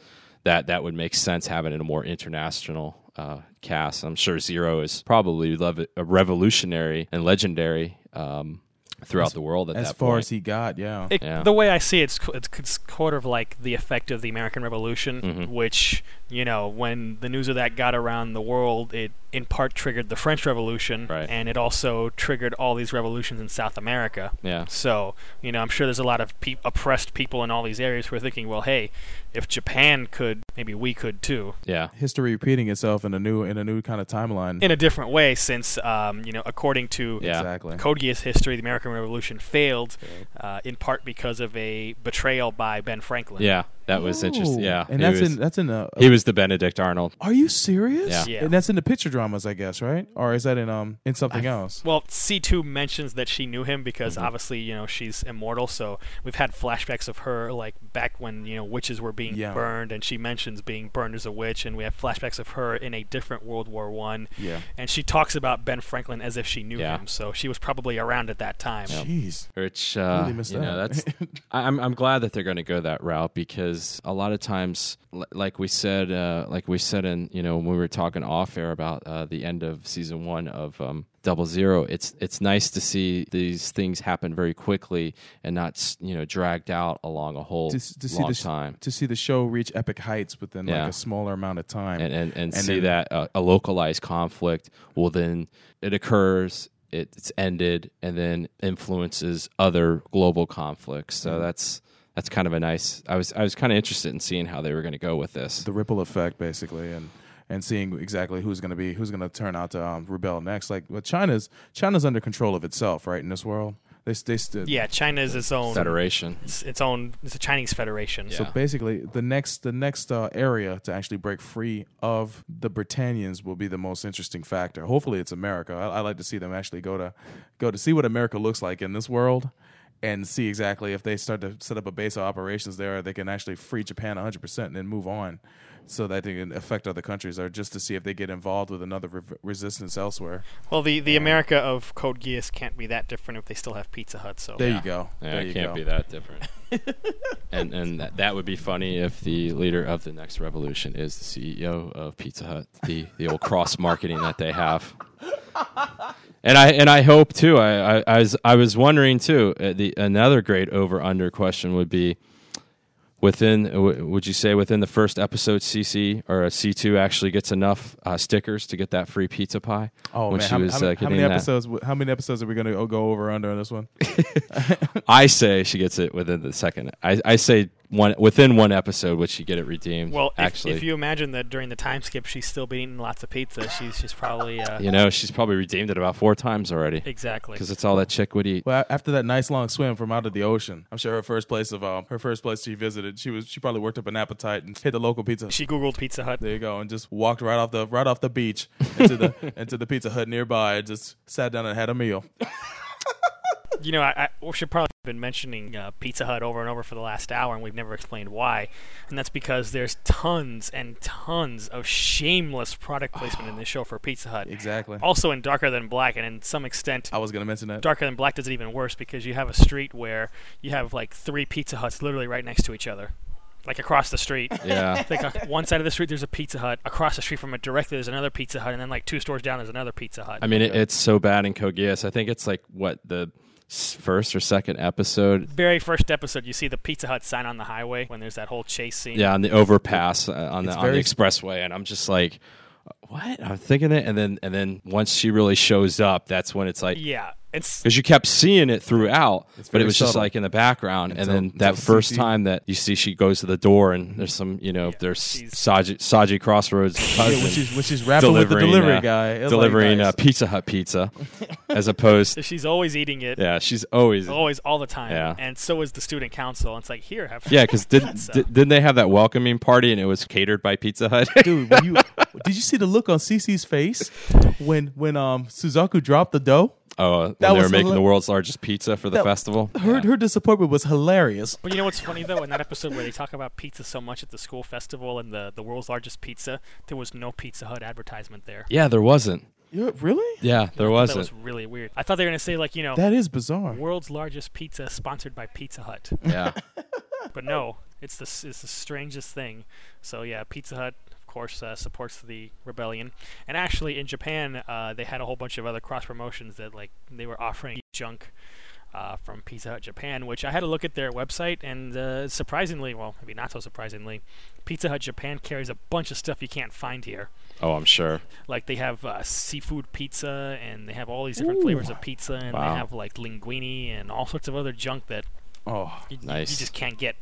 that that would make sense having it a more international uh, cast. I'm sure Zero is probably lev- a revolutionary and legendary um, throughout the world at as that far point. as he got, yeah. It, Yeah. The way I see it, it's, it's it's sort of like the effect of the American Revolution, Mhm. which you know when the news of that got around the world, it in part triggered the French Revolution, Right. and it also triggered all these revolutions in South America. yeah. So, you know, I'm sure there's a lot of pe- oppressed people in all these areas who are thinking, well, hey, if Japan could, maybe we could too. Yeah. History repeating itself in a new in a new kind of timeline. In a different way, since, um, you know, according to Yeah. Exactly. Code Geass history, the American Revolution failed uh, in part because of a betrayal by Ben Franklin. Yeah, that was interesting. Oh. Yeah, and he that's was, in that's in the. he was the Benedict Arnold. Are you serious? Yeah. Yeah. And that's in the picture dramas, I guess, right? Or is that in um in something else? Well, C2 mentions that she knew him because Mm-hmm. obviously, you know, she's immortal. So we've had flashbacks of her, like back when, you know, witches were being Yeah. burned, and she mentions being burned as a witch. And we have flashbacks of her in a different World War One. Yeah. And she talks about Ben Franklin as if she knew Yeah. him. So she was probably around at that time. Jeez. Which uh, Really missed you know, that. that's I- I'm I'm glad that they're going to go that route because a lot of times, like we said, uh, like we said in you know when we were talking off air about uh, the end of season one of um, Double Zero, it's it's nice to see these things happen very quickly and not you know dragged out along a whole to, to see long the time. to see the show reach epic heights within Yeah. like a smaller amount of time. and and, and, And see then- that uh, a localized conflict will then it occurs it's ended and then influences other global conflicts Mm-hmm. so that's that's kind of a nice i was i was kind of interested in seeing how they were going to go with this the ripple effect basically and and seeing exactly who's going to be who's going to turn out to um, rebel next like well china's china's under control of itself right in this world they they stood Yeah, China is its own federation It's its own. It's a Chinese federation. Yeah. so basically the next the next uh, area to actually break free of the britannians will be the most interesting factor hopefully it's america I, I like to see them actually go to go to see what america looks like in this world and see exactly if they start to set up a base of operations there they can actually free japan 100% and then move on so that they can affect other countries or just to see if they get involved with another re- resistance elsewhere Well, the the America of Code Geass can't be that different if they still have Pizza Hut. So there Yeah. you go yeah there it you can't go be that different and and that, that would be funny if the leader of the next revolution is the ceo of pizza hut the the old cross marketing that they have and I and I hope too. I, I, I was I was wondering too. Uh, the another great over under question would be within. Would you say within the first episode, CC or a C two actually gets enough uh, stickers to get that free pizza pie? Oh when man, she how, was how, uh, how many that? episodes? How many episodes are we going to go over under on this one? I say she gets it within the second. I, I say one within one episode would she get it redeemed. Well, actually, if you imagine that during the time skip she's still been eating lots of pizza, she's she's probably uh, you know she's probably redeemed it about four times already exactly. because it's all that chick would eat. Well, after that nice long swim from out of the ocean, I'm sure her first place of um, her first place she visited, she was she probably worked up an appetite and hit the local pizza. She googled Pizza Hut. there you go, and just walked right off the right off the beach into the into the Pizza Hut nearby. And just sat down and had a meal. You know, I, I we should probably have been mentioning uh, Pizza Hut over and over for the last hour, and we've never explained why. And that's because there's tons and tons of shameless product placement in this show for Pizza Hut. Exactly. Also in Darker Than Black, and in some extent, I was gonna mention that. Darker Than Black does it even worse because you have a street where you have like three Pizza Huts literally right next to each other, like across the street. Yeah, like uh, one side of the street there's a Pizza Hut, across the street from it directly there's another Pizza Hut, and then like two stores down there's another Pizza Hut. I mean it, it's so bad in Code Geass. I think it's like what the first or second episode. very first episode, you see the Pizza Hut sign on the highway when there's that whole chase scene. Yeah, on the overpass uh, on the It's on the expressway, and I'm just like, what? I'm thinking it, and then and then once she really shows up, that's when it's like Yeah, it's because you kept seeing it throughout, but it was just like in the background. Until- and then that first CC time that you see she goes to the door, and there's some, you know, Yeah, there's she's- Saji, Saji Crossroads Yeah, cousin when she's when she's rapping with the delivery uh, guy, it's like, delivering nice. uh, Pizza Hut pizza, as opposed. she's always eating it. Yeah, she's always. Always, all the time. Yeah. And so is the student council. It's like, here, have Yeah, because did, pizza. did, didn't they have that welcoming party and it was catered by Pizza Hut? dude. When you did you see the look on Cece's face when when um Suzaku dropped the dough? oh, when That they were making hila- the world's largest pizza for the That- festival. Her Yeah. her disappointment was hilarious. But you know what's funny though? In that episode where they talk about pizza so much at the school festival and the, the world's largest pizza, there was no Pizza Hut advertisement there. Yeah, there wasn't. Yeah, really? Yeah, there That wasn't. That was really weird. I thought they were gonna say like you know, That is bizarre. world's largest pizza sponsored by Pizza Hut, yeah. but no, it's the s- it's the strangest thing. So yeah, Pizza Hut. Course, uh, supports the rebellion, and actually in Japan, uh, they had a whole bunch of other cross promotions that like they were offering junk uh, from Pizza Hut Japan, which I had to look at their website, and uh, surprisingly, well, maybe not so surprisingly, Pizza Hut Japan carries a bunch of stuff you can't find here. Oh, I'm sure. Like they have uh, seafood pizza, and they have all these different flavors of pizza, and Wow. they have like linguine and all sorts of other junk that Oh you- Nice. you just can't get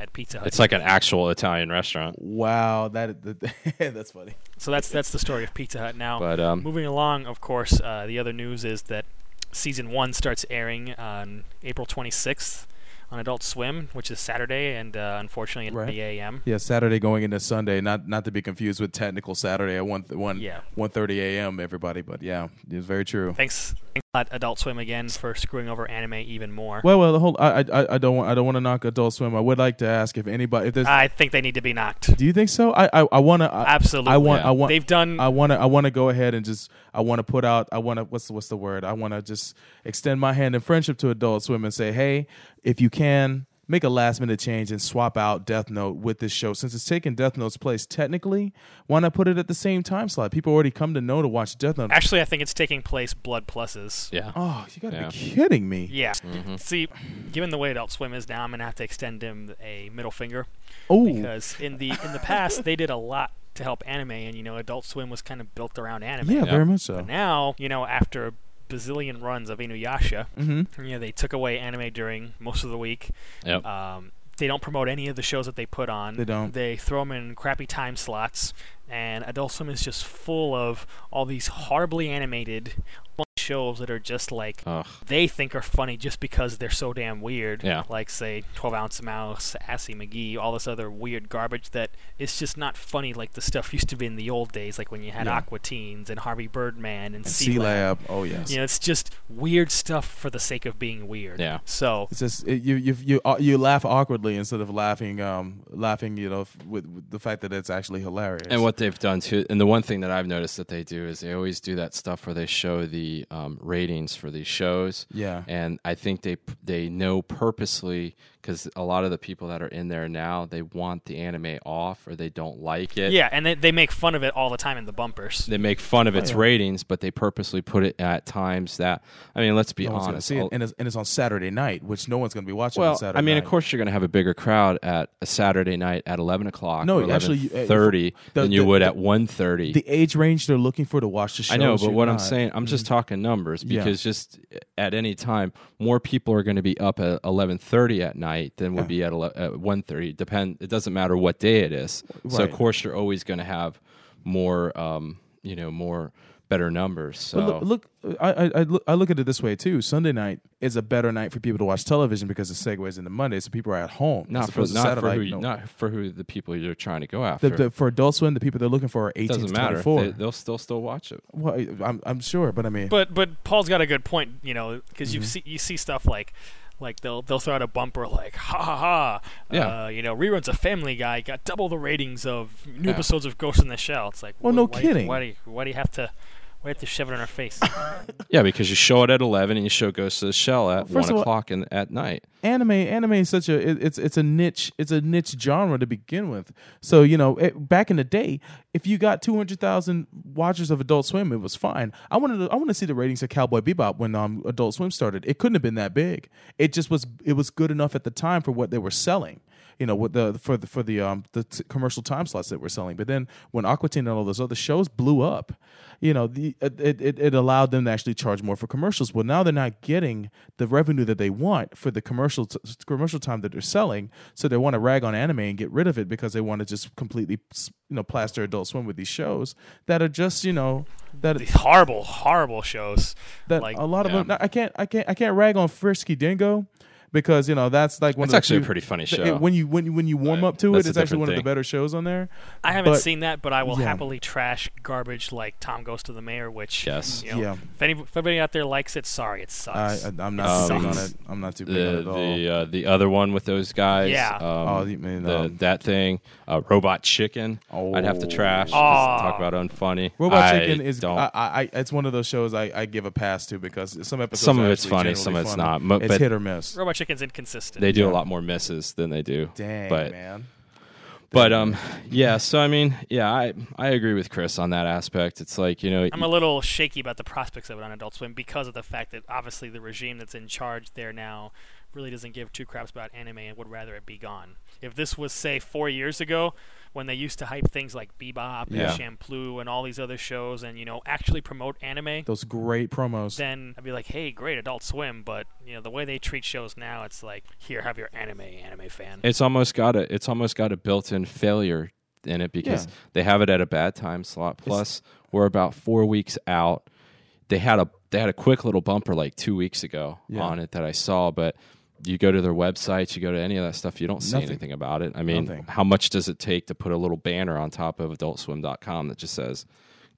at Pizza Hut. It's like an actual Italian restaurant. wow, that, that that's funny. so that's that's the story of Pizza Hut. Now, But um, moving along, of course, uh, the other news is that season one starts airing on April 26th on Adult Swim, which is Saturday, and uh, unfortunately at Right. 3 a.m. Yeah, Saturday going into Sunday, not not to be confused with technical Saturday at one one Yeah. one thirty a.m. Everybody, but yeah, it's very true. Thanks, thanks a lot, Adult Swim again for screwing over anime even more. Well, well, hold. I, I, I don't want. I don't want to knock Adult Swim. I would like to ask if anybody. If there's. I think they need to be knocked. do you think so? I, I, I want to. Absolutely. I want. Yeah. I want. They've done. I want to. I want to go ahead and just. I want to put out. I want to. What's what's the word? I want to just extend my hand in friendship to Adult Swim and say, hey, if you can. Make a last minute change and swap out Death Note with this show. Since it's taking Death Note's place technically, why not put it at the same time slot? People already come to know to watch Death Note. Actually, I think it's taking place Blood Pluses. yeah. Oh, you gotta Yeah. be kidding me. Yeah. Mm-hmm. See, given the way Adult Swim is now, I'm gonna have to extend him a middle finger Oh, because in the in the past they did a lot to help anime, and you know, Adult Swim was kind of built around anime. yeah, Yeah. very much so. But now, you know, after a bazillion runs of Inuyasha, Mm-hmm. you know, they took away anime during most of the week. Yep. Um, they don't promote any of the shows that they put on. They don't. They throw them in crappy time slots, and Adult Swim is just full of all these horribly animated shows that are just like Ugh. they think are funny just because they're so damn weird. Yeah. Like say 12 Ounce Mouse, Assy McGee, all this other weird garbage that it's just not funny like the stuff used to be in the old days, like when you had Yeah. Aqua Teens and Harvey Birdman and, Sealab. Oh yes. You know, it's just weird stuff for the sake of being weird. Yeah. So It's just it, you you you uh, you laugh awkwardly instead of laughing um laughing you know f- with, with the fact that it's actually hilarious. And what they've done too, and the one thing that I've noticed that they do is they always do that stuff where they show the um, Um, ratings for these shows. Yeah. And I think they they know purposely because a lot of the people that are in there now they want the anime off or they don't like it. yeah, and they, they make fun of it all the time in the bumpers. They make fun of its yeah. ratings, but they purposely put it at times that I mean, let's be no honest. see it, and it's, and it's on Saturday night, which no one's going to be watching. well, on Saturday I mean, night. of course, you're going to have a bigger crowd at a Saturday night at 11 o'clock. No, or actually, you- uh, 11:30 the- than you the- would the- at 1:30. the age range they're looking for to watch the show. I know, but should what I'm saying, I'm just talking numbers Yeah. because just at any time, more people are going to be up at 11:30 at night than would Yeah. be at, ele- at 1:30. Depend. It doesn't matter what day it is. So of course you're always going to have more, um, you know, more better numbers. So But look, look I, I, I look I look at it this way too. Sunday night is a better night for people to watch television because it segues into Monday, so people are at home. not for opposed not for who you, no. not for who the people you're trying to go after. The, the, for Adult Swim, the people they're looking for are 18 doesn't to matter. 24. They, they'll still still watch it. well, I'm, I'm sure, but I mean, But but Paul's got a good point, you know, because Mm-hmm. you see you see stuff like like they'll they'll throw out a bumper like ha ha ha, Yeah. uh, you know, reruns of Family Guy got double the ratings of new Yeah. episodes of Ghost in the Shell. It's like, Well, wh- no why, kidding. Why do you, why do you have to We have to shove it in our face. Yeah, because you show it at eleven and you show Ghost of the Shell at First one of all- o'clock in, at night. anime anime is such a it, it's it's a niche it's a niche genre to begin with. So you know it, back in the day if you got 200,000 watchers of adult swim it was fine. I wanted to i want to see the ratings of cowboy bebop when um adult swim started. It couldn't have been that big. It just was it was good enough at the time for what they were selling you know, with the for the for the um the t- commercial time slots that we're selling. But then when Aqua Teen and all those other shows blew up, you know, the it, it it allowed them to actually charge more for commercials. Well, now they're not getting the revenue that they want for the commercial t- commercial time that they're selling. So they want to rag on anime and get rid of it because they want to just completely you know plaster Adult Swim with these shows that are just you know that These horrible, horrible shows. that like a lot of yeah. them. I can't I can't I can't rag on Frisky Dingo. Because you know that's like one It's of the actually a pretty funny th- show. When you when you when you warm up to it, that's a it's actually different one of the better shows on there. I haven't But- seen that, but I will yeah. happily trash garbage like Tom Goes to the Mayor, which Yes. you know, Yeah. if, any, if anybody out there likes it, sorry, it I, sucks. I I'm not too big on it. I'm not too big on it at all. the uh, the other one with those guys. Yeah. Um, Oh, you mean, the, um, that thing, uh, Robot Chicken. I'd have to trash. Oh. Talk about unfunny. Robot I Chicken is don't. I, I, I it's one of those shows I, I give a pass to because some episodes Some are of it's funny, some of it's funny. not. Mo- It's but- hit or miss. Robot Chicken's inconsistent. they do Yeah. a lot more misses than they do. Dang but man. but um yeah. So I mean yeah I I agree with Chris on that aspect. It's like you know I'm a little shaky about the prospects of it on Adult Swim because of the fact that obviously the regime that's in charge there now really doesn't give two craps about anime and would rather it be gone. If this was say four years ago when they used to hype things like Bebop Yeah. and Shampoo and all these other shows and you know actually promote anime, Those great promos. then I'd be like, hey, great Adult Swim, but you know the way they treat shows now, it's like here have your anime anime fan. it's almost got a it's almost got a built-in failure in it because Yeah. they have it at a bad time slot. Plus, we're about four weeks out. They had a they had a quick little bumper like two weeks ago Yeah. on it that I saw, but you go to their websites, you go to any of that stuff, you don't see Nothing. anything about it. I mean, Nothing. how much does it take to put a little banner on top of AdultSwim.com that just says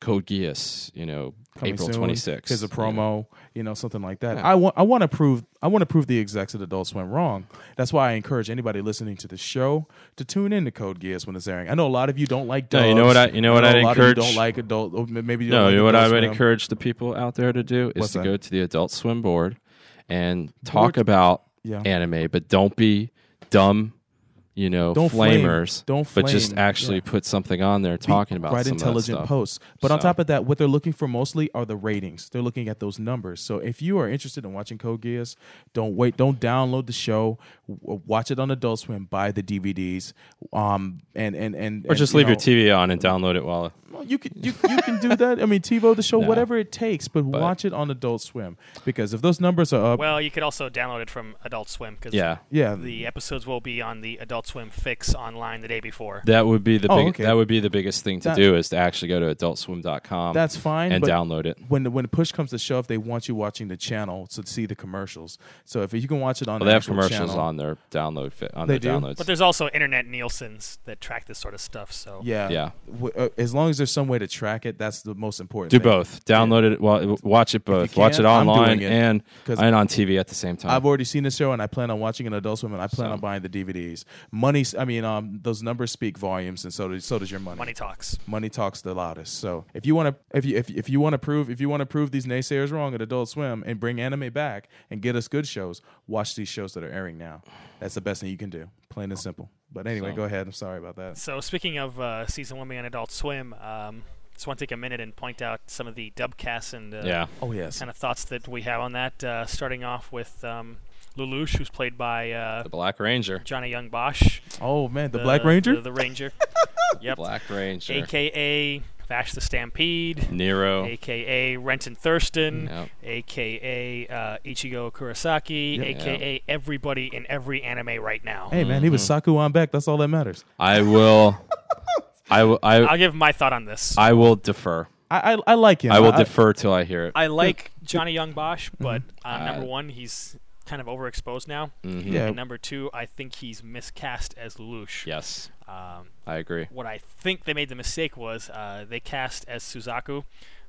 "Code Geass," you know, Coming April twenty sixth? Here's a promo, you know, something like that. Yeah. I want I want to prove I want to prove the execs at Adult Swim wrong. That's why I encourage anybody listening to the show to tune in to Code Geass when it's airing. I know a lot of you don't like No, you know what I- you know what I I'd a lot of you encourage- don't like adult. Oh, maybe you No, don't you know like what I would encourage the people out there to do is What's to that? go to the Adult Swim board and talk Board- about Yeah. anime, but don't be dumb, you know, Don't flame. flamers. Don't but just actually Yeah. put something on there talking about write some intelligent of that stuff. posts. But on top of that, what they're looking for mostly are the ratings. They're looking at those numbers. So if you are interested in watching Code Geass, don't wait. Don't download the show. Watch it on Adult Swim. Buy the DVDs. Um, and and and Or and, just you leave your TV on and download it while. well, you can you, you can do that. I mean, TiVo the show, No. whatever it takes, but, But- watch it on Adult Swim because if those numbers are up, Well, you could also download it from Adult Swim because Yeah, yeah, the episodes will be on the Adult Swim fix online the day before. that would be the Oh, big. okay. That would be the biggest thing to That- do is to actually go to AdultSwim.com that's fine. and download it. when the, when push comes to shove, they want you watching the channel to see the commercials. So if you can watch it on, Well, the they have commercials channel, on their download fit on They their do? downloads. But there's also internet Nielsen's that track this sort of stuff. So Yeah, Yeah. W- uh, as long as there's some way to track it, that's the most important. do thing. both. Download it. Well, watch it both. watch it I'm online doing it. and 'Cause and on TV at the same time. I've already seen the show, and I plan on watching an Adult Swim, and I plan So. on buying the DVDs. Money, I mean, um, those numbers speak volumes, and so does, so does your money. money talks. Money talks the loudest. So if you want to, if you if, if you want to prove if you want to prove these naysayers wrong at Adult Swim and bring anime back and get us good shows, watch these shows that are airing now. That's the best thing you can do. Plain and simple. But anyway, So. go ahead. I'm sorry about that. So speaking of uh, season one being on Adult Swim, um, just want to take a minute and point out some of the dubcasts and uh, yeah. Oh yes. kind of thoughts that we have on that. Uh, starting off with um, Lelouch, who's played by uh, The Black Ranger. Johnny Yong Bosch, Oh man, the, Black Ranger. the, the Ranger. yep. Black Ranger. AKA Vash the Stampede. Nero. AKA Renton Thurston, Yep. AKA uh, Ichigo Kurosaki, Yep. AKA everybody in every anime right now. Hey man, he was Mm-hmm. Saku on back. That's all that matters. I will. I will. I, I'll give my thought on this. I will defer. I I, I like him. I will defer till I hear it. I like Johnny Yong Bosch, but uh, Uh, number one, he's kind of overexposed now. Mhm. Yeah. And number two, I think he's miscast as Lelouch. Yes, Um, I agree. what I think they made the mistake was uh, they cast as Suzaku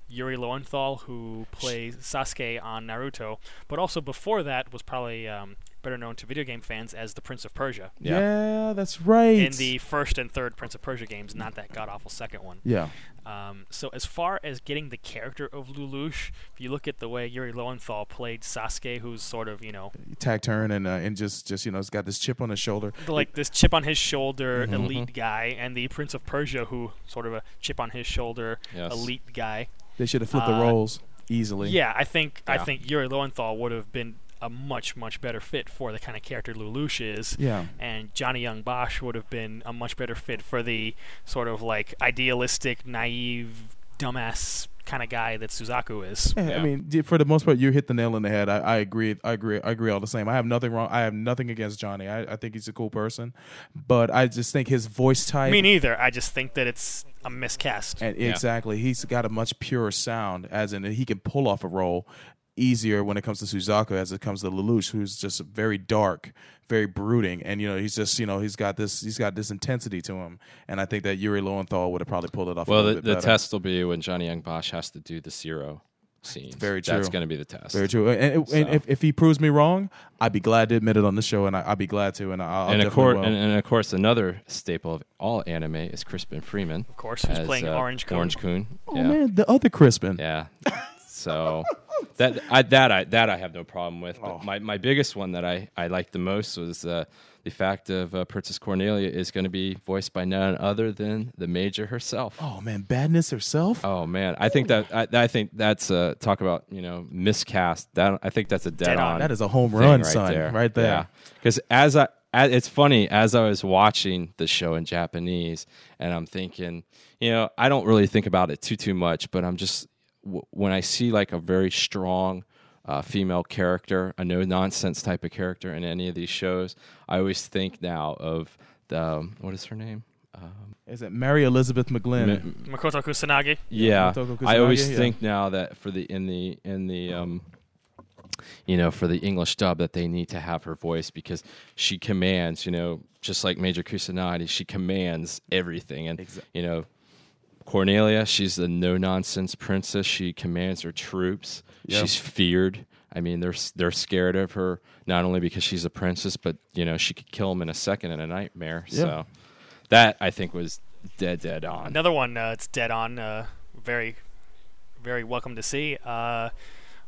Yuri Lowenthal, who plays Sasuke on Naruto, but also before that was probably um, better known to video game fans as the Prince of Persia. Yeah. Yeah, that's right. In the first and third Prince of Persia games, not that god awful second one. yeah, Um, so as far as getting the character of Lelouch, if you look at the way Yuri Lowenthal played Sasuke, who's sort of you know tag turn and uh, and just just you know, he's got this chip on his shoulder. like this chip on his shoulder Mm-hmm. elite guy, and the Prince of Persia, who sort of a chip on his shoulder Yes. elite guy. They should have flipped the Uh, roles easily. Yeah, I think I think Yuri Lowenthal would have been a much much better fit for the kind of character Lelouch is. Yeah. And Johnny Yong Bosch would have been a much better fit for the sort of like idealistic, naive, dumbass kind of guy that Suzaku is. Eh, yeah, Yeah. I mean, for the most part, you hit the nail on the head. I, I agree. I agree. I agree all the same. I have nothing wrong. I have nothing against Johnny. I, I think he's a cool person, but I just think his voice type. Me neither. I just think that it's a miscast. And Yeah. exactly, he's got a much purer sound, as in he can pull off a role easier when it comes to Suzaku as it comes to Lelouch, who's just very dark, very brooding, and you know he's just you know he's got this he's got this intensity to him, and I think that Yuri Lowenthal would have probably pulled it off. a Well, little the, bit the test will be when Johnny Yong Bosch has to do the zero scenes. Very true. That's going to be the test. Very true. And, and, and So- if, if he proves me wrong, I'd be glad to admit it on the show, and I, I'd be glad to. And I'll, and, of course, and, and of course, another staple of all anime is Crispin Freeman. Of course, who's as, playing uh, Orange-kun. Orange Coon. oh yeah. man, the other Crispin. Yeah. So that I that I that I have no problem with. But Oh. my, my biggest one that I, I liked the most was uh, the fact of uh, Princess Cornelia is going to be voiced by none other than the Major herself. Oh man, badness herself. Oh man, I think that I, I think that's uh, talk about you know miscast. That I think that's a dead, Dead on. That is a home run, right son. there. Right there. Because as I, it's funny as I was watching the show in Japanese, and I'm thinking, you know, I don't really think about it too too much, but I'm just w- when I see like a very strong. Uh, female character, a no nonsense type of character in any of these shows. I always think now of the um, what is her name? Um, Is it Mary Elizabeth McGlynn? M- Makoto Kusanagi. yeah, Motoko I always yeah. think now that for the in the in the um, you know, for the English dub, that they need to have her voice because she commands. You know, just like Major Kusanagi, she commands everything, and Exa- you know. Cornelia, she's the no nonsense princess. She commands her troops. Yeah. She's feared. I mean, they're they're scared of her not only because she's a princess, but you know she could kill them in a second in a Knightmare. Yeah. So that I think was dead dead on. Another one uh, it's dead on. Uh, very, very welcome to see. Uh,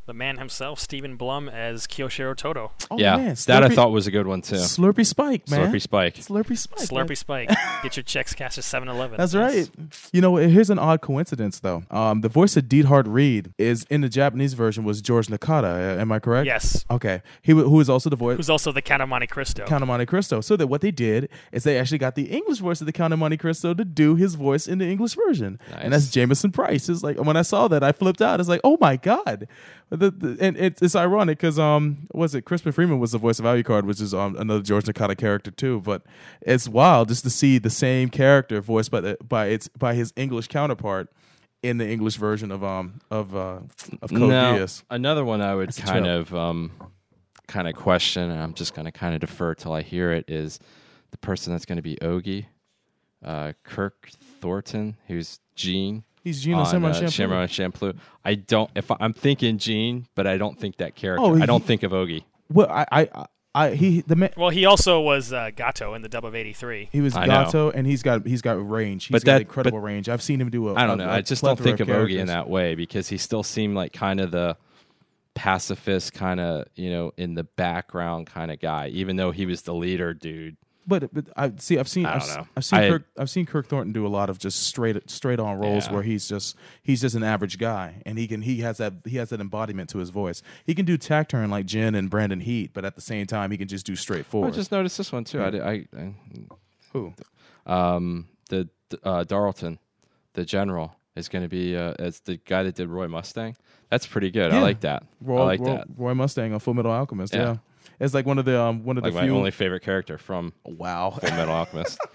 the man himself, Stephen Blum, as Kyoshiro Tohdoh. Oh, yeah, man, that I thought was a good one too. Slurpy Spike, man. Slurpy Spike. Slurpy Spike. man. Slurpy Spike. Get your checks cashed at 7 Eleven. That's right. You know, here's an odd coincidence, though. Um, the voice of Diethard Ried is in the Japanese version was George Nakata. Am I correct? Yes. Okay. He w- who is also the voice Who's also the Count of Monte Cristo. Count of Monte Cristo. So that what they did is they actually got the English voice of the Count of Monte Cristo to do his voice in the English version, and that's Nice. Jamieson Price. It's like when I saw that, I flipped out. It's like, oh my god. The, the, and it's, it's ironic because um, was it Crispin Freeman was the voice of Alucard, which is um, another George Nakata character too. But it's wild just to see the same character voiced by the by its by his English counterpart in the English version of um of uh of Code Now, Geass. another one I would That's kind of um, kind of question, and I'm just going to kind of defer till I hear it. Is the person that's going to be Ohgi, uh, Kirk Thornton, who's Gene. He's Gene on on Samurai uh, Champloo. Samurai Champloo. I don't. If I, I'm thinking Gene, but I don't think that character. Oh, I don't think of Ohgi. Well, I I, I he the man. Well, he also was uh, Gato in the dub of 83. He was I know. Gato, and he's got he's got range. He's But got that- incredible but- range. I've seen him do a. I don't know. a I just don't think of Ohgi in that way because he still seemed like kind of the pacifist kind of you know in the background kind of guy, even though he was the leader dude. But, but I see. I've seen. I s- know. I've seen. I- Kirk, I've seen Kirk Thornton do a lot of just straight straight on roles Yeah. where he's just he's just an average guy, and he can he has that he has that embodiment to his voice. He can do tack turn like Jen and Brandon Heat, but at the same time, he can just do I straightforward. just noticed this one too. I, did- I, I Who? um, the uh, Darlton, the general, is going to be uh, as the guy that did Roy Mustang. That's pretty good. I like that. Roy, I like Roy, that. Roy Mustang on Full Metal Alchemist. Yeah. Yeah. It's like one of the um one of Like the my few. only favorite character from wow. Full Metal Alchemist.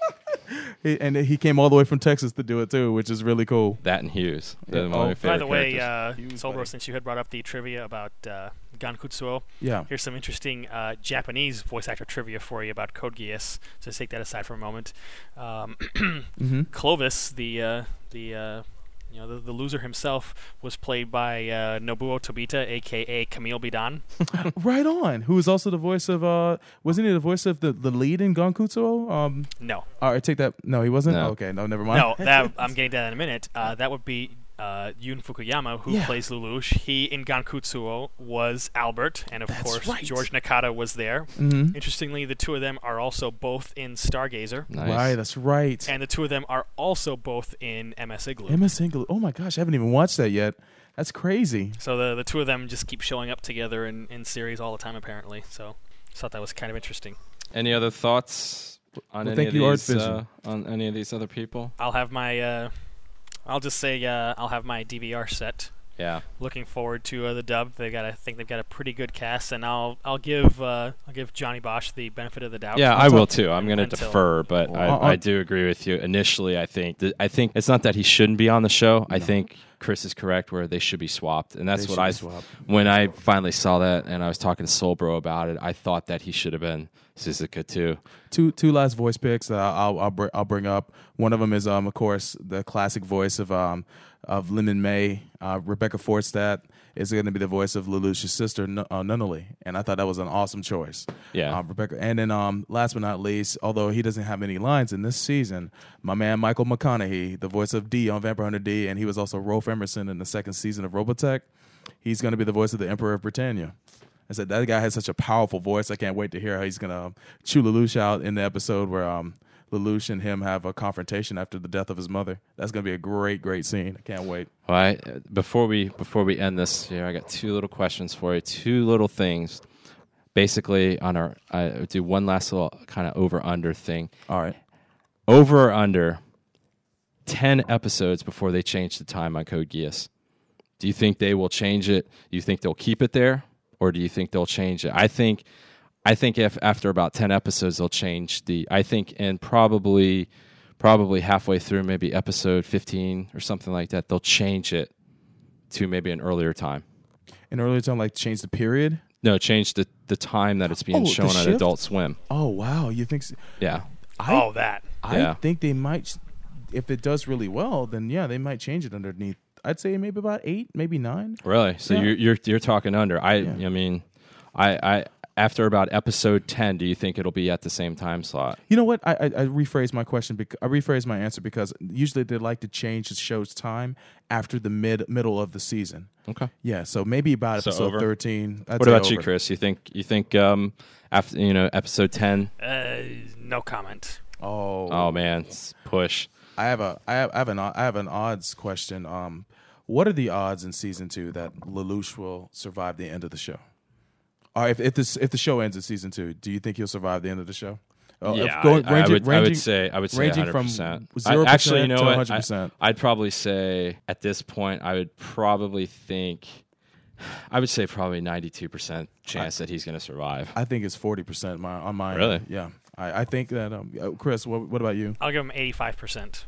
He- and he came all the way from Texas to do it too, which is really cool. that and Hughes. They're Yeah. my Oh, only by By favorite the way, characters. uh, Solbro, since you had brought up the trivia about uh, Gankutsuou, Yeah. here's some interesting uh, Japanese voice actor trivia for you about Code Geass. So take that aside for a moment. Um, Mm-hmm. Clovis, the uh, the uh, You know, the, the loser himself was played by uh, Nobuo Tobita, aka Kamille Bidan. right on. Who was also the voice of? uh Wasn't he the voice of the, the lead in Gankutsuou? Um, No, all right, take that. No, he wasn't. No. okay, no, never mind. no, that I'm getting to that in a minute. Uh, that would be uh, Jun Fukuyama, who Yeah. plays Lelouch. He in Gankutsuou was Albert, and of That's course right. George Nakata was there. Mhm. Interestingly, the two of them are also both in Stargazer, Nice. Right, that's right. and the two of them are also both in MS Igloo. Emma Single. Oh my gosh, I haven't even watched that yet. That's crazy. So the the two of them just keep showing up together in, in series all the time, apparently. So I thought that was kind of interesting. Any other thoughts on Well, any thank of you, these uh, on any of these other people? I'll have my uh, I'll just say uh, I'll have my DVR set. Yeah. Looking forward to uh, the dub. They got I think they've got a pretty good cast, and I'll I'll give uh, I'll give Johnny Bosch the benefit of the doubt. Yeah, I will too. I'm going to defer, but I, Uh, uh, I do agree with you. Initially, I think th- I think it's not that he shouldn't be on the show. I think Chris is correct where they should be swapped, and that's They what I swapped. when I finally saw that, and I was talking to Soul Bro about it. I thought that he should have been Suzaku too. Two two last voice picks I'll I'll, br- I'll bring up. One of them is um of course the classic voice of um of Lynn Minmay. Uh, Rebecca Forstadt is going to be the voice of Lelouch's sister N- uh, Nunnally, and I thought that was an awesome choice. Yeah. um, Rebecca. And then um last but not least, although he doesn't have any lines in this season, my man Michael McConnohie, the voice of D on Vampire Hunter D, and he was also Rolf Emerson in the second season of Robotech. He's going to be the voice of the Emperor of Britannia. I said that guy has such a powerful voice. I can't wait to hear how he's gonna um, chew Lelouch out in the episode where um, Lelouch and him have a confrontation after the death of his mother. That's gonna be a great, great scene. I can't wait. All right. Before we before we end this here, I got two little questions for you. Two little things. Basically, on our I do one last little kind of over under thing. All right. Over or under ten episodes before they change the time on Code Geass. Do you think they will change it? Do you think they'll keep it there, or do you think they'll change it? I think, I think if after about ten episodes they'll change the. I think and probably, probably halfway through, maybe episode fifteen or something like that, they'll change it to maybe an earlier time. An earlier time, like change the period. No, change the the time that it's being Oh, shown on shift? Adult Swim. Oh wow, you think? So? Yeah, I, oh, that. I Yeah. think they might. If it does really well, then yeah, they might change it underneath. I'd say maybe about eight, maybe nine. really. So Yeah. you're you're you're talking under. I Yeah. I mean, I I after about episode ten, do you think it'll be at the same time slot? You know what? I I, I rephrased my question. Because, I rephrase my answer because usually they like to change the show's time after the mid middle of the season. Okay. Yeah, so maybe about So episode over? thirteen. I'd what say about you. Chris? You think you think um after you know episode ten? Uh, no comment. Oh, Oh man, it's push. I have a I have, I have an I have an odds question. Um, what are the odds in season two that Lelouch will survive the end of the show? Or if if this if the show ends in season two, do you think he'll survive the end of the show? Uh, yeah, going- I, I ranging- would. I would say. I would say ranging 100%. from 0% actually, you know to what? 100%. I, would probably say at this point, I would probably think. I would say probably ninety-two percent chance that he's going to survive. I think it's forty percent my on my Really? yeah. I, I think that um, uh, Chris, what, what about you? I'll give him 85%.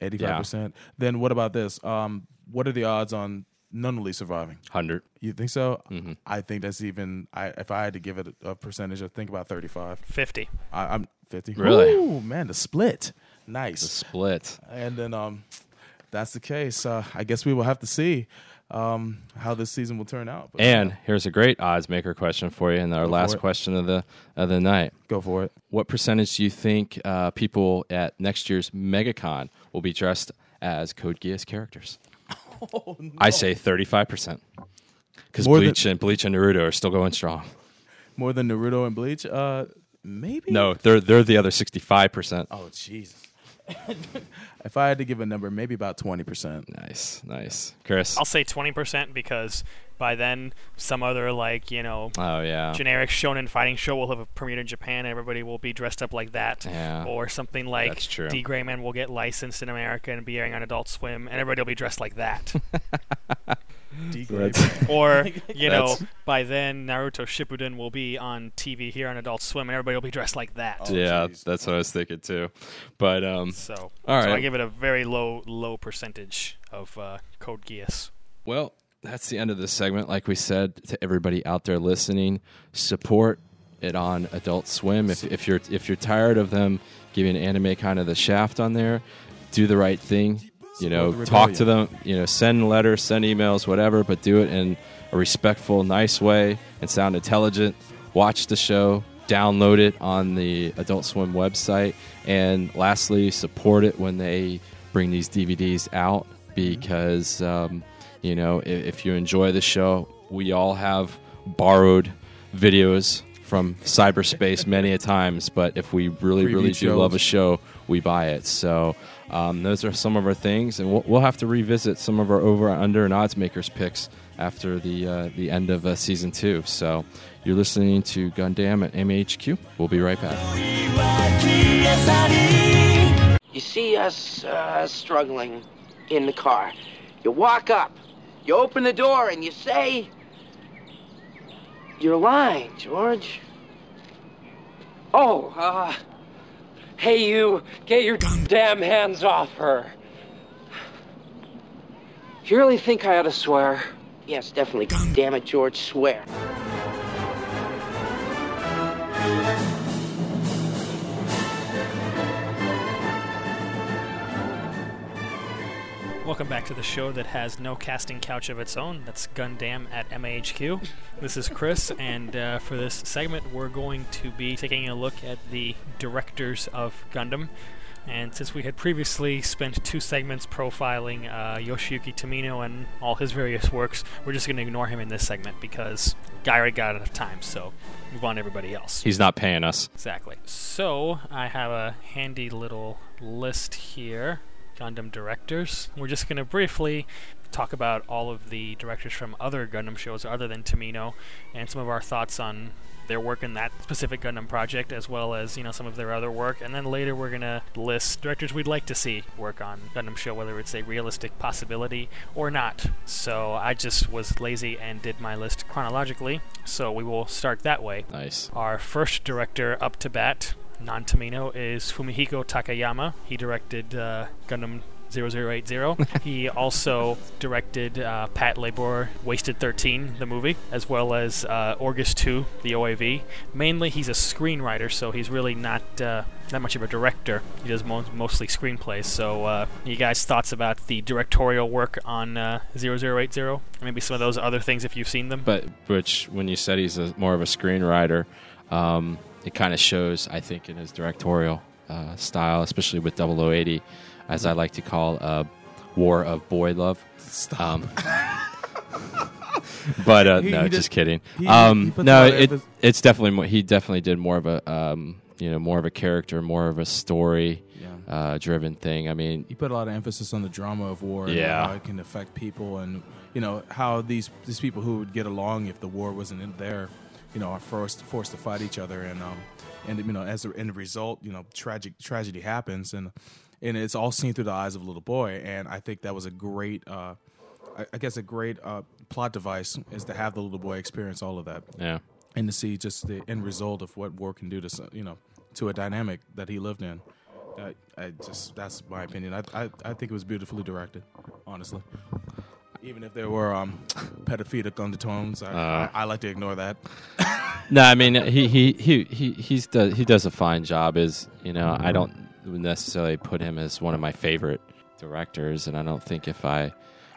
Eighty five percent. Then what about this? Um, what are the odds on Nunnally surviving? Hundred. You think so? Mm-hmm. I think that's even. I if I had to give it a, a percentage, I think about thirty five. 50. I, I'm fifty. Really? Ooh, man, the split. Nice. The split. And then um, that's the case. Uh, I guess we will have to see um how this season will turn out. But, And uh, here's a great odds maker question for you, and our Go last question of the of the night. go for it. What percentage do you think uh, people at next year's MegaCon will be dressed as Code Geass characters? I say thirty-five percent, because More than- Bleach and Bleach and Naruto are still going strong. More than Naruto and Bleach. Uh, maybe. No, they're they're the other sixty-five percent. Oh Jesus. if I had to give a number, maybe about twenty percent. Nice, nice, Chris. I'll say 20% because by then some other, like, you know, oh yeah, generic shonen fighting show will have premiered in Japan and everybody will be dressed up like that. Yeah. Or something like That's true. D.Gray-man will get licensed in America and be airing on Adult Swim and everybody will be dressed like that. or, you know, by then Naruto Shippuden will be on TV here on Adult Swim and everybody will be dressed like that. Oh, yeah, jeez. that's what I was thinking too. But um, So, All so. I give it a very low, low percentage of uh, Code Geass. Well, that's the end of this segment. Like we said to everybody out there listening, support it on Adult Swim. If, if you're if you're tired of them giving anime kind of the shaft on there, do the right thing. you know, talk to them. You know, send letters, send emails, whatever, but do it in a respectful, nice way and sound intelligent. Watch the show, download it on the Adult Swim website, and lastly, support it when they bring these DVDs out because um, you know, if, if you enjoy the show, we all have borrowed videos from cyberspace many a times, but if we really, really do love a show, we buy it. So um, those are some of our things, and we'll, we'll, have to revisit some of our over, under, and odds makers picks after the uh, the end of uh, season two. So you're listening to Gundam at MAHQ. We'll be right back. You see us uh, struggling in the car. You walk up you open the door, and you say, You're lying, George. Oh, uh. Hey, you, get your damn hands off her. You really think I ought to swear? Yes, definitely. Damn it, George, swear. Welcome back to the show that has no casting couch of its own. That's Gundam at MAHQ. This is Chris, and uh, for this segment, we're going to be taking a look at the directors of Gundam. And since we had previously spent two segments profiling uh, Yoshiyuki Tomino and all his various works, we're just going to ignore him in this segment because guy already got enough time. So move on to everybody else. He's not paying us. Exactly. So I have a handy little list here. Gundam directors. We're just going to briefly talk about all of the directors from other Gundam shows other than Tomino, and some of our thoughts on their work in that specific Gundam project, as well as you know some of their other work. And then later we're gonna list directors we'd like to see work on Gundam show, whether it's a realistic possibility or not. So I just was lazy and did my list chronologically. So we will start that way. Nice. Our first director up to bat, non Tomino, is Fumihiko Takayama. He directed uh, Gundam 0080. he also directed uh, Patlabor Wasted 13, the movie, as well as uh, Orguss 2, the OAV. Mainly, he's a screenwriter, so he's really not uh, that much of a director. He does mo- mostly screenplays. So, uh, you guys' thoughts about the directorial work on uh, 0080? Maybe some of those other things if you've seen them? But which, when you said he's a, more of a screenwriter, um, it kind of shows, I think, in his directorial uh, style, especially with 0080, as I like to call uh, War of Boy Love. Um, but uh, He- no, he just did- kidding. he- um, no, it, emphasis- it's definitely more, he definitely did more of a um, you know more of a character, more of a story Yeah. uh, driven thing. I mean, he put a lot of emphasis on the drama of war and how it can affect people and you know how these these people who would get along if the war wasn't in there you know are forced forced to fight each other and um and you know as a end result you know tragic tragedy happens and and it's all seen through the eyes of a little boy and I think that was a great uh I, I guess a great uh plot device is to have the little boy experience all of that yeah. and to see just the end result of what war can do to you know to a dynamic that he lived in. I, I just that's my opinion. I, I I think it was beautifully directed, honestly. Even if there were um, pedophilic undertones, I, Uh. I, I like to ignore that. No, I mean he he he he he's does he does a fine job. Is you know I don't necessarily put him as one of my favorite directors, and I don't think if I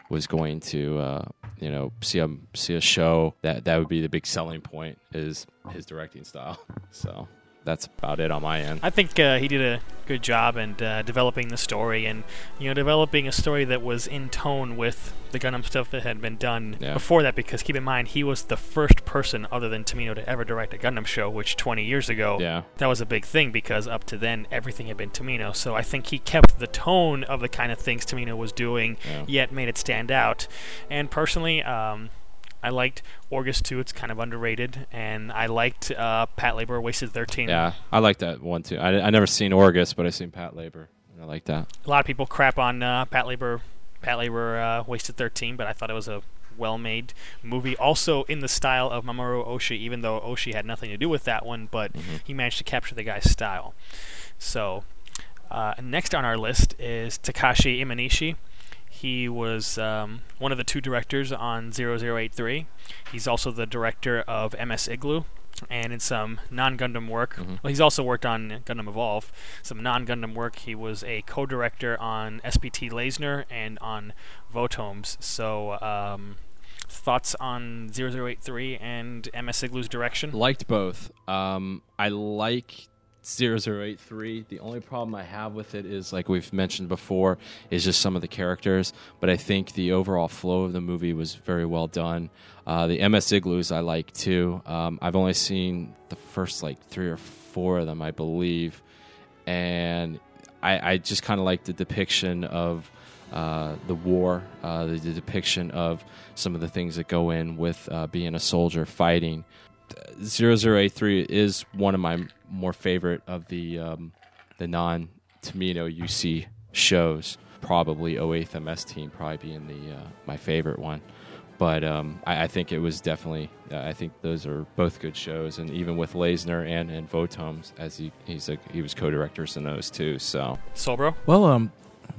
was going to uh, you know see a see a show that that would be the big selling point is his directing style. So that's about it on my end. I think uh, he did a good job in uh, developing the story and you know developing a story that was in tone with the Gundam stuff that had been done Yeah. before that. Because keep in mind, he was the first person other than Tomino to ever direct a Gundam show, which 20 years ago Yeah. that was a big thing because up to then everything had been Tomino So I think he kept the tone of the kind of things Tomino was doing, Yeah. yet made it stand out. And personally, um, I liked Orguss 2. It's kind of underrated, and I liked uh, Patlabor Wasted 13. Yeah, I like that one too. I I never seen Orguss, but I seen Patlabor. and I like that. a lot of people crap on uh, Patlabor, Pat Labor uh, Wasted 13, but I thought it was a well-made movie. Also in the style of Mamoru Oshii, even though Oshii had nothing to do with that one, but he managed to capture the guy's style. So uh, next on our list is Takashi Imanishi. He was um, one of the two directors on 0083. He's also the director of MS Igloo, and in some non-Gundam work. Mm-hmm. Well, he's also worked on Gundam Evolve, some non-Gundam work. He was a co-director on SPT Layzner and on Votoms. So, um, thoughts on 0083 and MS Igloo's direction? Liked both. Um, I like 0083. The only problem I have with it is, like we've mentioned before, is just some of the characters. But I think the overall flow of the movie was very well done. Uh, the MS Igloos I like too. Um, I've only seen the first like three or four of them, I believe, and I, I just kind of like the depiction of. Uh, the war, uh, the, the depiction of some of the things that go in with uh, being a soldier fighting. 0083 is one of my more favorite of the um, the non Tomino UC shows. Probably 08th MS team probably being the uh, my favorite one. But um, I, I think it was definitely. Uh, I think those are both good shows, and even with Layzner and and Votoms, as he he's a, he was co-directors in those too. So Solbro? Well, um,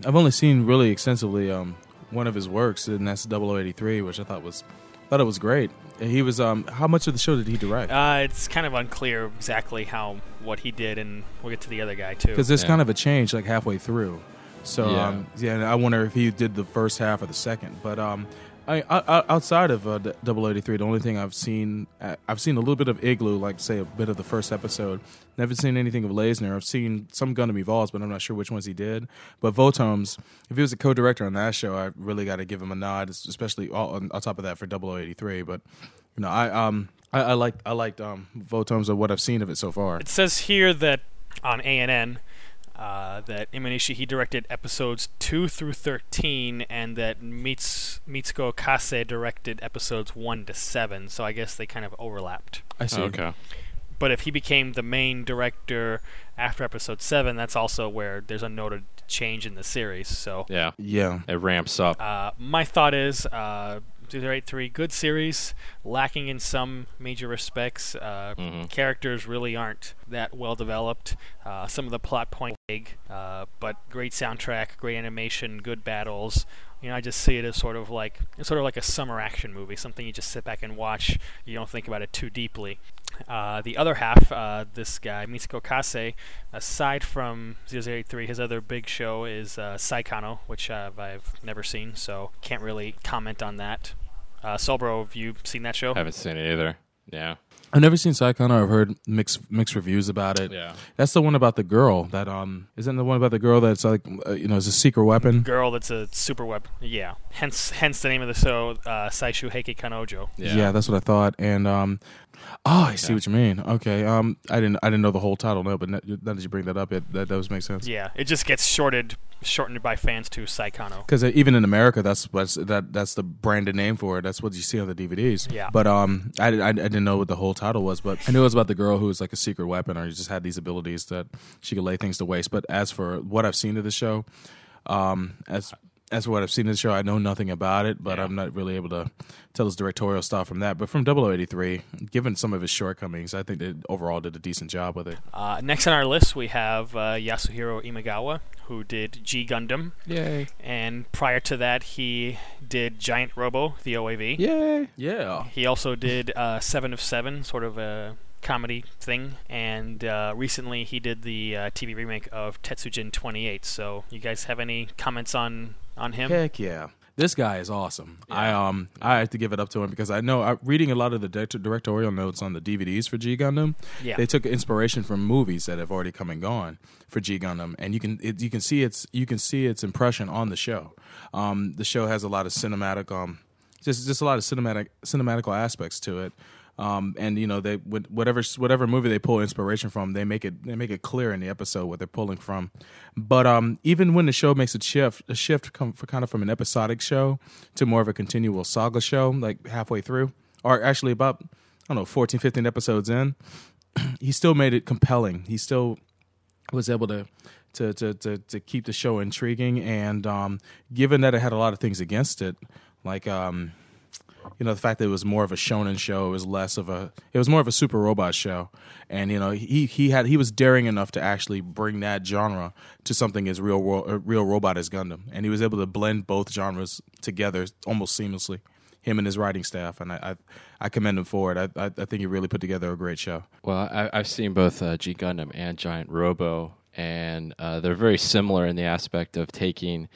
I've only seen really extensively um, one of his works, and that's 0083, which I thought was thought it was great. And He was um, how much of the show did he direct? Uh, it's kind of unclear exactly how what he did, and we'll get to the other guy too. Because there's Yeah. kind of a change like halfway through. So Yeah. yeah, um, yeah I wonder if he did the first half or the second. But um, I, I, outside of uh, D- 083, the only thing I've seen, uh, I've seen a little bit of Igloo, like say a bit of the first episode. Never seen anything of Layzner. I've seen some Gundam Evolves, but I'm not sure which ones he did. But Votoms, if he was a co-director on that show, I really got to give him a nod, especially all, on, on top of that for 083. But you know, I um, I, I I liked um of what I've seen of it so far. It says here that on ANN uh, that Imanishi he directed episodes two through thirteen, and that Mits, Mitsuko Kase directed episodes one to seven. So I guess they kind of overlapped. I see. okay, But if he became the main director after episode seven, that's also where there's a noted change in the series. So yeah, Yeah. it ramps up. uh, my thought is uh, 083, good series, lacking in some major respects. Uh, Mhm. Characters really aren't that well developed. Uh, some of the plot points big, uh, but great soundtrack, great animation, good battles. You know, I just see it as sort of like it's sort of like a summer action movie, something you just sit back and watch. You don't think about it too deeply. Uh, the other half, uh, this guy Mitsuko Kase, aside from 083, his other big show is uh, Saikano, which uh, I've never seen, so can't really comment on that. Uh, Solbro, have you seen that show? I haven't seen it either. Yeah, I've never seen Saikano. I've heard mixed mixed reviews about it. yeah. That's the one about the girl that um isn't the one about the girl that's like uh, you know is a secret weapon. Girl, that's a super weapon. Yeah, hence hence the name of the show, uh, Saishu Heiki Kanojo. Yeah. that's what I thought. And um oh, I see what you mean. Okay, um I didn't I didn't know the whole title no, but now that you bring that up, it that does make sense. Yeah, it just gets shorted shortened by fans to Saikano. Because even in America, that's that that's the branded name for it. That's what you see on the DVDs. Yeah. But um, I, I, I didn't know what the whole title was, but I knew it was about the girl who was like a secret weapon, or just had these abilities that she could lay things to waste. But as for what I've seen of the show, um, as as for what I've seen in the show, I know nothing about it, but Yeah. I'm not really able to tell his directorial style from that. But from 0083, given some of his shortcomings, I think they overall did a decent job with it. Uh, next on our list, we have uh, Yasuhiro Imagawa, who did G Gundam, Yay! and prior to that, he did Giant Robo, the OAV. Yay! Yeah. He also did uh, Seven of Seven, sort of a comedy thing, and uh, recently he did the uh, TV remake of Tetsujin 28. So, you guys have any comments on on him? Heck yeah. This guy is awesome. I um I have to give it up to him because I know I, reading a lot of the direct- directorial notes on the DVDs for G Gundam, Yeah. they took inspiration from movies that have already come and gone for G Gundam, and you can it, you can see its you can see its impression on the show. Um, the show has a lot of cinematic um just just a lot of cinematic cinematical aspects to it. Um, and you know they whatever whatever movie they pull inspiration from, they make it they make it clear in the episode what they're pulling from. But um, even when the show makes a shift, a shift come for kind of from an episodic show to more of a continual saga show, like halfway through, or actually about I don't know 14, 15 episodes in, he still made it compelling. He still was able to to to to, to keep the show intriguing, and um, given that it had a lot of things against it, like um, you know the fact that it was more of a shonen show, it was less of a it was more of a super robot show, and you know he he had he was daring enough to actually bring that genre to something as real world real robot as Gundam, and he was able to blend both genres together almost seamlessly. him and his writing staff, and I I, I commend him for it. I, I I think he really put together a great show. Well, I, I've seen both uh, G Gundam and Giant Robo, and uh, they're very similar in the aspect of taking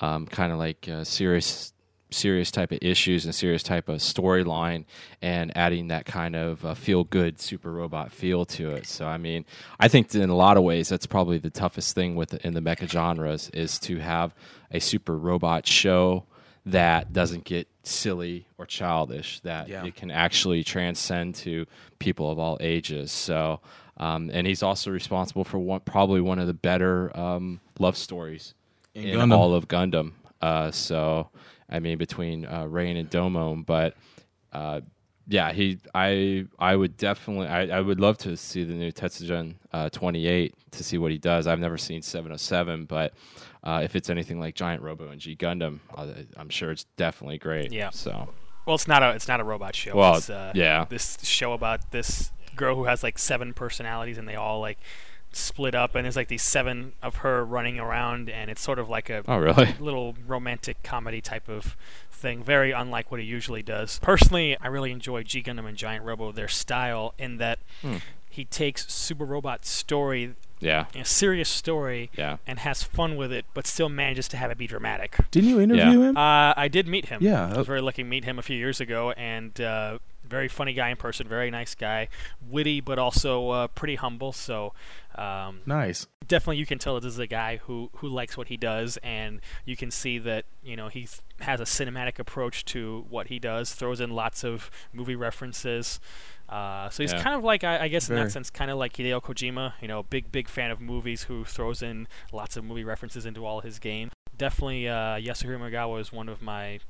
um, kind of like uh, serious serious type of issues and serious type of storyline and adding that kind of uh, feel good super robot feel to it so i mean i think in a lot of ways that's probably the toughest thing with in the mecha genres is to have a super robot show that doesn't get silly or childish that Yeah. it can actually transcend to people of all ages so um, and he's also responsible for one, probably one of the better um, love stories In in, all of Gundam. Uh, so, I mean, between uh, Rain and Domon, but uh, yeah, he, I, I would definitely, I, I would love to see the new Tetsujin uh, 28 to see what he does. I've never seen 707, but uh, if it's anything like Giant Robo and G Gundam, uh, I'm sure it's definitely great. Yeah. So, Well, it's not a it's not a robot show. Well, it's, uh, yeah. This show about this girl who has like seven personalities and they all like split up and there's like these seven of her running around and it's sort of like a Oh, really? little romantic comedy type of thing very unlike what he usually does personally i really enjoy g gundam and giant robo their style in that Hmm. he takes super robot story yeah. a serious story Yeah. and has fun with it but still manages to have it be dramatic Didn't you interview him? uh, I did meet him. Yeah. I was very lucky to meet him a few years ago, and uh, very funny guy in person, very nice guy, witty but also uh, pretty humble. So um, nice. definitely, you can tell this is a guy who who likes what he does, and you can see that you know he th- has a cinematic approach to what he does. Throws in lots of movie references. Uh, so he's Yeah. kind of like, I, I guess, in that sense, kind of like Hideo Kojima. You know, big big fan of movies who throws in lots of movie references into all his games. Definitely, uh, Yasuhiro Imagawa is one of my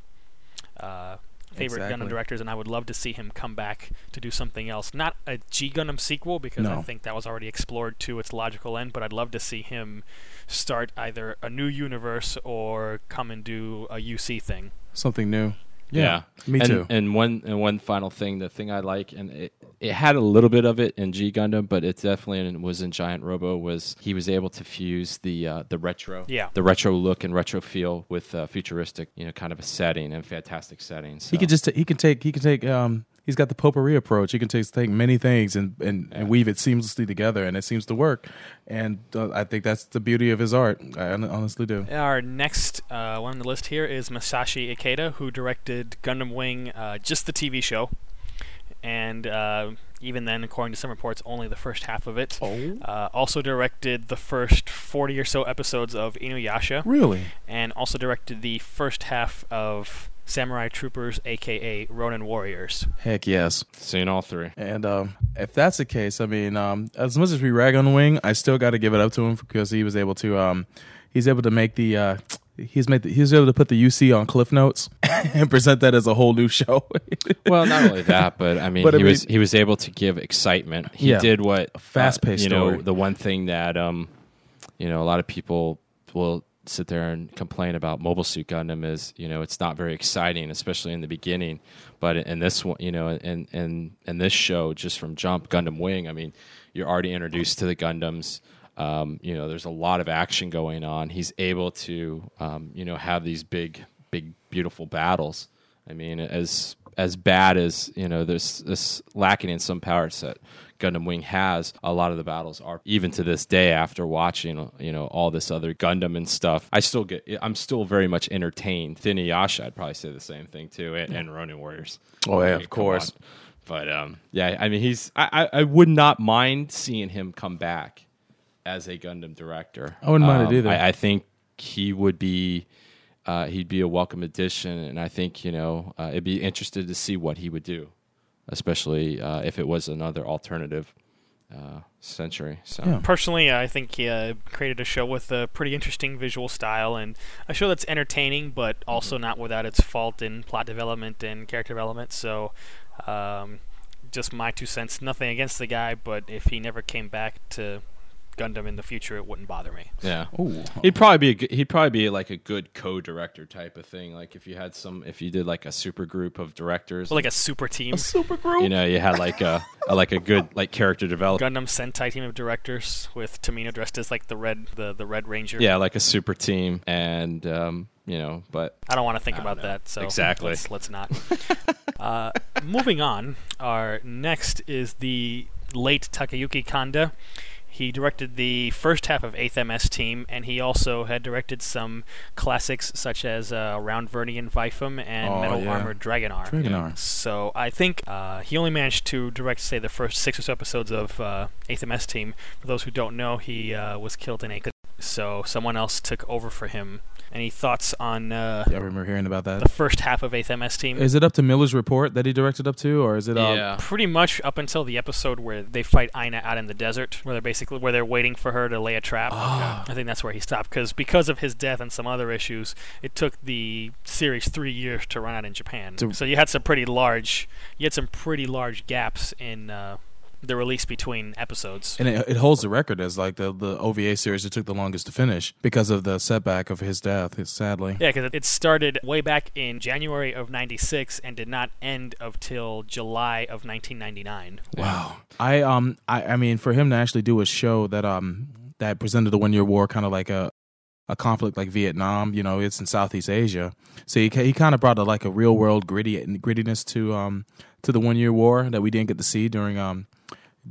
uh, favorite Exactly. Gundam directors, and I would love to see him come back to do something else. Not a G Gundam sequel because I think that was already explored to its logical end, but I'd love to see him start either a new universe or come and do a UC thing. Something new. Yeah, me and, too. And one and one final thing, the thing I like, and it, it had a little bit of it in G Gundam, but it definitely was in Giant Robo. Was he was able to fuse the uh, the retro, Yeah. the retro look and retro feel with uh, futuristic, you know, kind of a setting and fantastic settings. He could just ta- he can take he can take um he's got the potpourri approach. He can take take many things and and, and weave it seamlessly together, and it seems to work. And uh, I think that's the beauty of his art. I honestly do. Our next uh, one on the list here is Masashi Ikeda, who directed Gundam Wing, uh, just the TV show, and uh, even then, according to some reports, only the first half of it. Oh. Uh, also directed the first 40 or so episodes of Inuyasha, Really? and also directed the first half of Samurai Troopers, aka Ronin Warriors. Heck yes. seen all three. And um, if that's the case, I mean, um, as much as we rag on Wing, I still got to give it up to him because he was able to um, he's able to make the uh, he's made the, he was able to put the UC on Cliff Notes and present that as a whole new show. Well, not only that, but I mean, But I he was he was able to give excitement. He Yeah. did what fast-paced uh, You know, story. the one thing that um, you know, a lot of people will sit there and complain about Mobile Suit Gundam is you know it's not very exciting, especially in the beginning. But in this one, you know, and in in this show, just from Jump Gundam Wing, I mean, you're already introduced to the Gundams. Um, you know, there's a lot of action going on. He's able to, um, you know, have these big, big, beautiful battles. I mean, as as bad as you know, there's this lacking in some power set Gundam Wing has. A lot of the battles are even to this day after watching you know all this other Gundam and stuff. I still get, I'm still very much entertained. Inuyasha, I'd probably say the same thing too, and, and Ronin Warriors. Oh, yeah, I of course. But um, yeah, I mean, he's I, I I would not mind seeing him come back as a Gundam director. I wouldn't mind it Um, either. I, I think he would be uh, he'd be a welcome addition, and I think you know uh, it'd be interested to see what he would do, especially uh, if it was another alternative uh, century. So Yeah. Personally, I think he uh, created a show with a pretty interesting visual style and a show that's entertaining, but also not without its fault in plot development and character development. So, um, just my two cents. Nothing against the guy, but if he never came back to Gundam in the future, it wouldn't bother me. yeah, Ooh. he'd probably be a, good- he'd probably be like a good co-director type of thing. Like if you had some if you did like a super group of directors, Like a super team. A super group. you know, you had like a, a like a good like character development. Gundam Sentai team of directors with Tomino dressed as like the red the, the Red Ranger. Yeah, like a super team, and um, you know, but I don't want to think about know. that. So Exactly. let's, let's not. uh, moving on, our next is the late Takayuki Kanda. He directed the first half of 8th MS Team, and he also had directed some classics such as uh, Round Vernian Vifam and Oh, Metal yeah. Armored Dragonar. Dragonar. So I think uh, he only managed to direct, say, the first six or so episodes of uh, 8th MS Team. For those who don't know, he uh, was killed in a so someone else took over for him. Any thoughts on uh, Yeah, I remember hearing about that. the first half of 8th MS Team? Is it up to Miller's report that he directed up to, or is it? Um, yeah. Pretty much up until the episode where they fight Aina out in the desert, where they're basically where they're waiting for her to lay a trap. Ah. I think that's where he stopped because because of his death and some other issues, it took the series three years to run out in Japan. To- so you had some pretty large, you had some pretty large gaps in uh, the release between episodes. And it, it holds the record as like the, the OVA series that took the longest to finish because of the setback of his death. It's sadly. Yeah, because it started way back in January of '96 and did not end until July of 1999. Wow. I um I, I mean for him to actually do a show that um that presented the one year war kind of like a a conflict like Vietnam, you know, it's in Southeast Asia. So he he kind of brought a, like a real world gritty grittiness to um to the one year war that we didn't get to see during um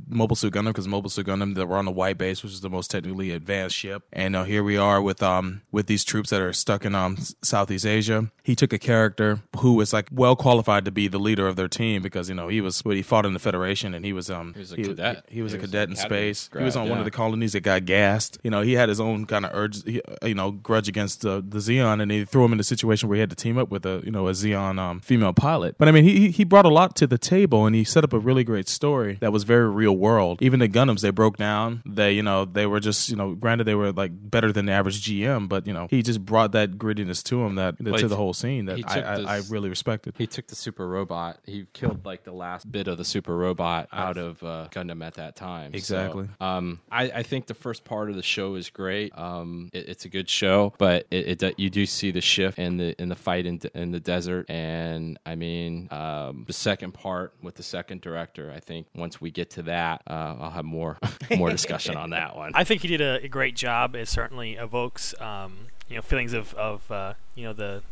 Mobile Suit Gundam because Mobile Suit Gundam they were on the white base, which is the most technically advanced ship, and uh, here we are with um with these troops that are stuck in um Southeast Asia. He took a character who was like well qualified to be the leader of their team because you know he was he fought in the Federation and he was um He was a cadet. He, was He a was cadet in space. he was grad, on one of the colonies that got gassed. You know he had his own kind of urge, he- uh, you know, grudge against uh, the Zeon, and he threw him in a situation where he had to team up with a you know a Zeon um, female pilot. But I mean he he- he brought a lot to the table and he set up a really great story that was very real world. Even the Gundams they broke down. They you know they were just you know granted they were like better than the average GM, but you know he just brought that grittiness to him that Well, to the whole scene that he I, took I, I really respected. He took the super robot. He killed like the last bit of the super robot out of uh, Gundam at that time. So, Exactly. um, I, I think the first part of the show is great. Um, it, it's a good show, but it, it you do see the shift in the in the fight in, in the desert. And I mean, um, the second part with the second director. I think once we get to that, uh, I'll have more more discussion on that one. I think he did a, a great job. It certainly evokes, um, you know, feelings of, of uh, you know, the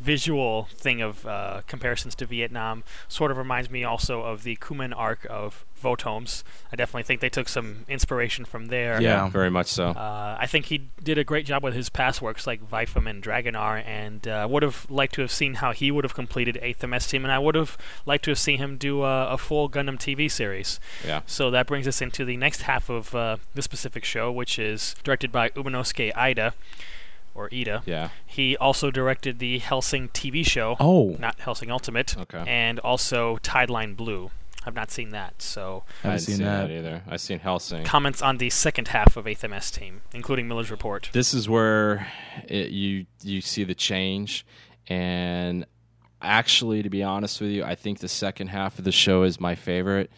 visual thing of uh, comparisons to Vietnam. Sort of reminds me also of the Kummen arc of Votoms. I definitely think they took some inspiration from there. Yeah. very much so. Uh, I think he did a great job with his past works like Vifam and Dragonar, and uh, would have liked to have seen how he would have completed 8th MS Team, and I would have liked to have seen him do a, a full Gundam TV series. yeah. So that brings us into the next half of uh, this specific show, which is directed by Umanosuke Iida, or Ida. Yeah. He also directed the Hellsing TV show, Oh, not Hellsing Ultimate, Okay. and also Tideline Blue. I've not seen that. So I haven't haven't seen that. either. I've seen Hellsing. comments on the second half of 8th MS Team, including Miller's Report. this is where it, you you see the change and actually to be honest with you i think the second half of the show is my favorite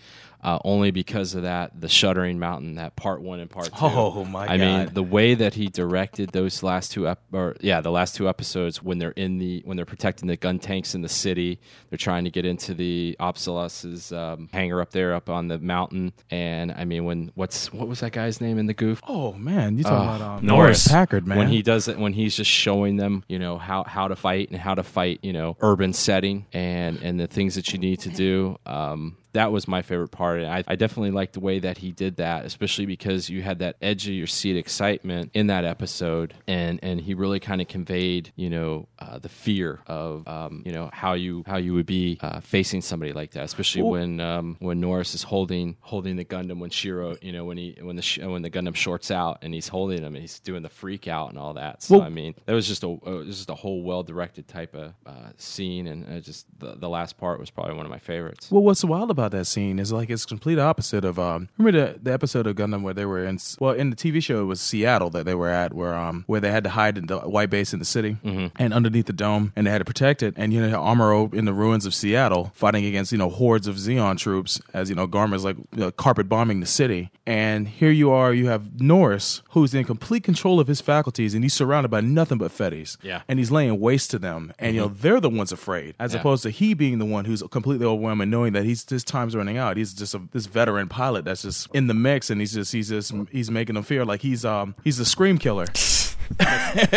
uh, only because of that the shuddering mountain that part one and part two Oh, my god. i mean the way that he directed those last two ep- or yeah the last two episodes when they're in the when they're protecting the gun tanks in the city they're trying to get into the Apsalus's um, hangar up there up on the mountain and i mean when what's what was that guy's name in the Gouf oh man, you talking Oh, about um, Norris. Packard, man? when he does it when he's just showing them you know how how to fight and how to fight you know urban setting and and the things that you need to do um that was my favorite part. And I, I definitely liked the way that he did that, especially because you had that edge of your seat excitement in that episode, and and he really kind of conveyed, you know, uh, the fear of, um, you know, how you how you would be uh, facing somebody like that, especially Well- when um, when Norris is holding holding the Gundam when Shiro, you know, when he when the sh- when the Gundam shorts out and he's holding him and he's doing the freak out and all that. So Well- I mean, that was just a uh, it was just a whole well directed type of uh, scene, and uh, just the, the last part was probably one of my favorites. Well, what's wild about that scene is like it's complete opposite of um. Remember the the episode of Gundam where they were in well in the TV show it was Seattle that they were at where um where they had to hide in the white base in the city and underneath the dome and they had to protect it and you know Amuro in the ruins of Seattle fighting against you know hordes of Zeon troops as you know Garma's like you know, carpet bombing the city and here you are you have Norris who's in complete control of his faculties and he's surrounded by nothing but Feddies Yeah. and he's laying waste to them and you know they're the ones afraid as Yeah. opposed to he being the one who's completely overwhelmed and knowing that he's his time's running out. He's just a, this veteran pilot that's just in the mix, and he's just he's just he's making them feel like he's um he's the scream killer.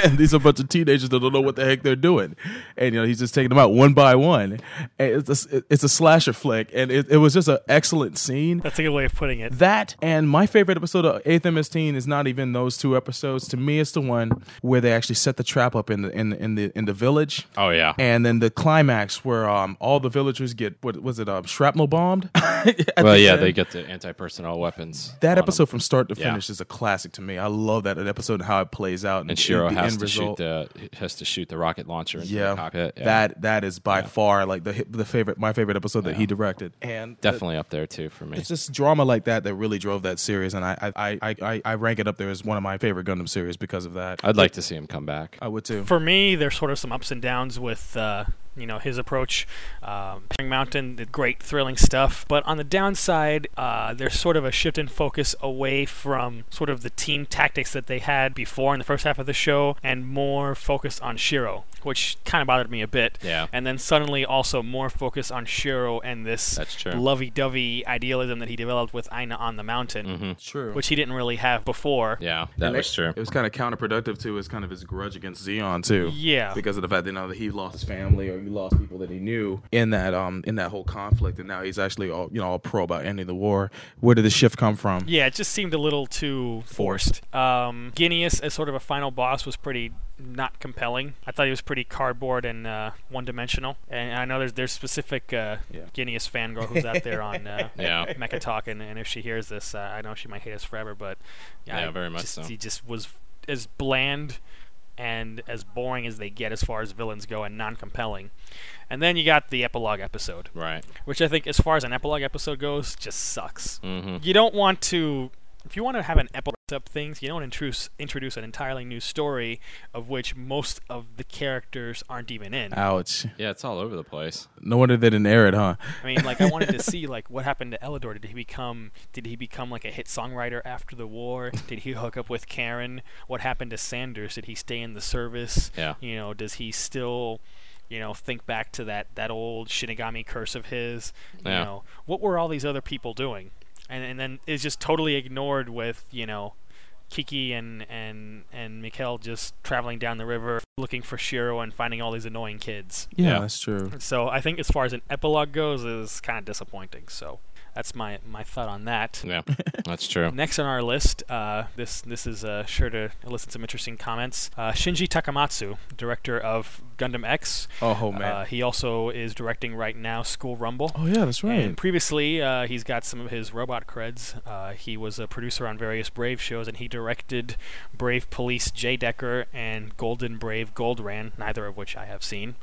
and these are a bunch of teenagers that don't know what the heck they're doing, and you know he's just taking them out one by one. And it's a, it's a slasher flick, and it, it was just an excellent scene. That's a good way of putting it. That and my favorite episode of Eighth MS Team is not even those two episodes. To me, it's the one where they actually set the trap up in the in the in the, in the village. Oh yeah. And then the climax where um all the villagers get what was it um shrapnel bombed? Well, the yeah, end. they get the anti-personnel weapons. That on 'em. episode from start to Yeah. finish is a classic to me. I love that episode and how it plays out. And Shiro the has end to result. shoot the has to shoot the rocket launcher into yeah, the cockpit. Yeah. that that is by far like the the favorite my favorite episode that he directed, and the- definitely up there too for me. it's just drama like that that really drove that series, and I I, I, I I rank it up there as one of my favorite Gundam series because of that. I'd like to see him come back. I would too. For me, there's sort of some ups and downs with uh, you know his approach. Um, Mountain, the great thrilling stuff, but on the downside, uh, there's sort of a shift in focus away from sort of the team tactics that they had before in the first half of the show, and more focus on Shiro, which kind of bothered me a bit. Yeah. And then suddenly also more focus on Shiro and this That's true. lovey-dovey idealism that he developed with Aina on the mountain, True. which he didn't really have before. Yeah, that And was it- true. It was kind of counterproductive to his kind of his grudge against Zeon too. Yeah. because of the fact that you know that he lost his family or he lost people that he knew in that um in that whole conflict, and now he's actually all you know all pro about ending the war. Where did the shift come from? Yeah, it just seemed a little too forced. Um, Ginias as sort of a final boss was pretty not compelling. I thought he was pretty cardboard and uh, one-dimensional. And I know there's there's specific uh, Yeah. Ginias fangirl who's out there on uh, Yeah. Mecha Talk, and, and if she hears this, uh, I know she might hate us forever. But Yeah, I very much just, so. He just was as bland and as boring as they get as far as villains go, and non-compelling. And then you got the epilogue episode Right. which I think, as far as an epilogue episode goes, just sucks. hmm You don't want to, if you want to have an epilogue up things, you don't introduce introduce an entirely new story of which most of the characters aren't even in. Ouch! Yeah, it's all over the place. No wonder they didn't air it, huh? I mean, like I wanted to see like what happened to Eledore. Did he become did he become like a hit songwriter after the war? Did he hook up with Karen? What happened to Sanders? Did he stay in the service? Yeah. You know, does he still you know, think back to that that old Shinigami curse of his. You Yeah. know, what were all these other people doing? And and then it's just totally ignored with, you know, Kiki and and and Mikhail just traveling down the river looking for Shiro and finding all these annoying kids. Yeah, Yeah. that's true. So I think as far as an epilogue goes, is kind of disappointing. So that's my my thought on that. Yeah, that's true. Next on our list, uh, this this is uh, sure to elicit some interesting comments. Uh, Shinji Takamatsu, director of Gundam X. Oh man. Uh, he also is directing right now School Rumble. oh yeah, that's right. And previously, uh, he's got some of his robot creds. Uh, he was a producer on various Brave shows, and he directed Brave Police J. Decker and Golden Brave Goldran, neither of which I have seen.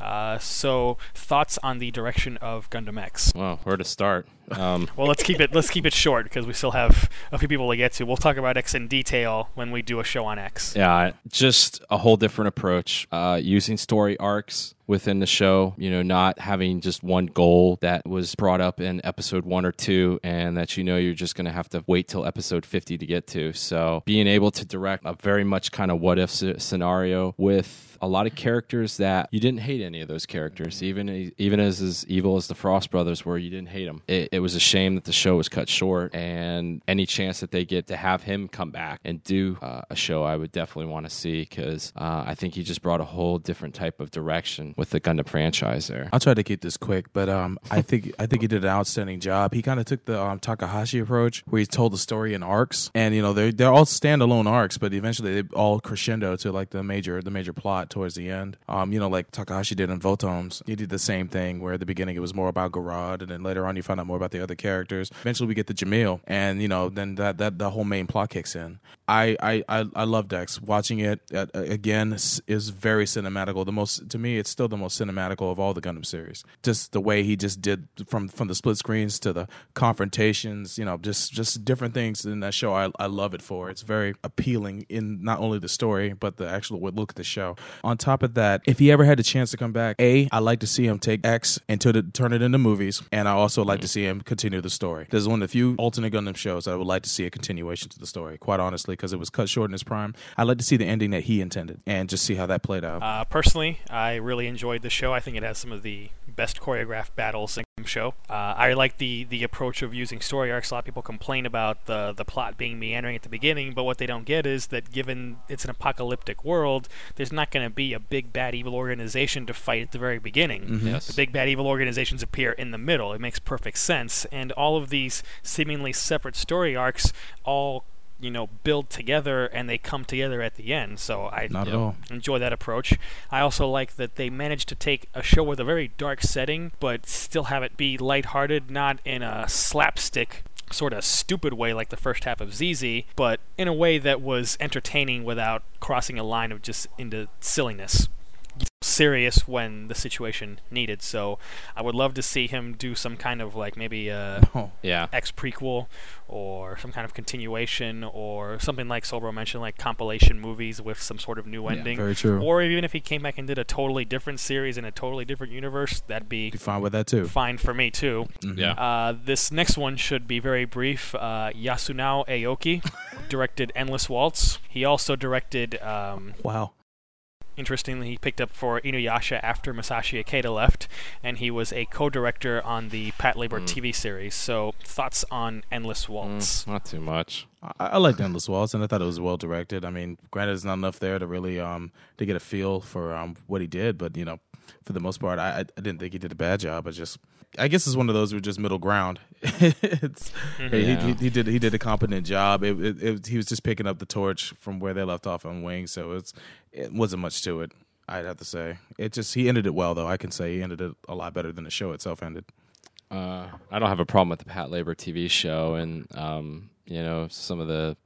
Uh, so, thoughts on the direction of Gundam X? Well, where to start? Um, Well, let's keep it let's keep it short because we still have a few people to get to. We'll talk about X in detail when we do a show on X. Yeah, just a whole different approach. Uh, using story arcs within the show, you know, not having just one goal that was brought up in episode one or two, and that you know you're just going to have to wait till episode 50 to get to. So, being able to direct a very much kind of what if scenario with a lot of characters that you didn't hate any of those characters, even even as as evil as the Frost brothers were, you didn't hate them. It, it was a shame that the show was cut short, and any chance that they get to have him come back and do uh, a show, I would definitely want to see because uh, I think he just brought a whole different type of direction with the Gundam franchise there. I'll try to keep this quick, but um, I think I think he did an outstanding job. He kind of took the um, Takahashi approach, where he told the story in arcs, and you know they're they're all standalone arcs, but eventually they all crescendo to like the major the major plot towards the end. Um, you know, like Takahashi did in Votoms, he did the same thing where at the beginning it was more about Garrod, and then later on you find out more about the other characters. Eventually we get to Jamil, and you know then that that the whole main plot kicks in. I I I, I love Dex. Watching it uh, again is very cinematical. The most to me, it's still the most cinematical of all the Gundam series. Just the way he just did from from the split screens to the confrontations, you know, just just different things in that show. I I love it for. It's very appealing in not only the story but the actual look at the show. On top of that, if he ever had the chance to come back, a I like to see him take X and to the, turn it into movies, and I also like to see him continue the story. This is one of the few alternate Gundam shows I would like to see a continuation to the story. Quite honestly, because it was cut short in its prime. I'd like to see the ending that he intended and just see how that played out. Uh, personally, I really enjoyed the show. I think it has some of the best choreographed battles in the show. Uh, I like the the approach of using story arcs. A lot of people complain about the the plot being meandering at the beginning, but what they don't get is that given it's an apocalyptic world, there's not going to be a big bad evil organization to fight at the very beginning. Yes. The big bad evil organizations appear in the middle. It makes perfect sense, and all of these seemingly separate story arcs all you know build together and they come together at the end. So I Not at all. enjoy that approach. I also like that they managed to take a show with a very dark setting, but still have it be lighthearted, not in a slapstick sort of stupid way like the first half of ZZ, but in a way that was entertaining without crossing a line of just into silliness. Serious when the situation needed. So I would love to see him do some kind of like maybe uh, Oh. Yeah. X prequel or some kind of continuation or something like Solbro mentioned, like compilation movies with some sort of new ending. very true. Or even if he came back and did a totally different series in a totally different universe, that'd be Be fine with that too. fine for me too. Yeah. Uh, this next one should be very brief. Uh, Yasunao Aoki directed Endless Waltz. He also directed um, Wow. Interestingly, he picked up for Inuyasha after Masashi Ikeda left, and he was a co-director on the Patlabor TV series. So, thoughts on Endless Waltz? Mm, not too much. I, I liked Endless Waltz, and I thought it was well directed. I mean, granted, there's not enough there to really um to get a feel for um what he did, but you know, for the most part, I I I didn't think he did a bad job. I just, I guess it's one of those with just middle ground. it's Yeah. he, he, he did he did a competent job. It, it, it he was just picking up the torch from where they left off on Wings, so it's it wasn't much to it. I'd have to say it just he ended it well though. I can say he ended it a lot better than the show itself ended. Uh, I don't have a problem with the Patlabor TV show, and um, you know some of the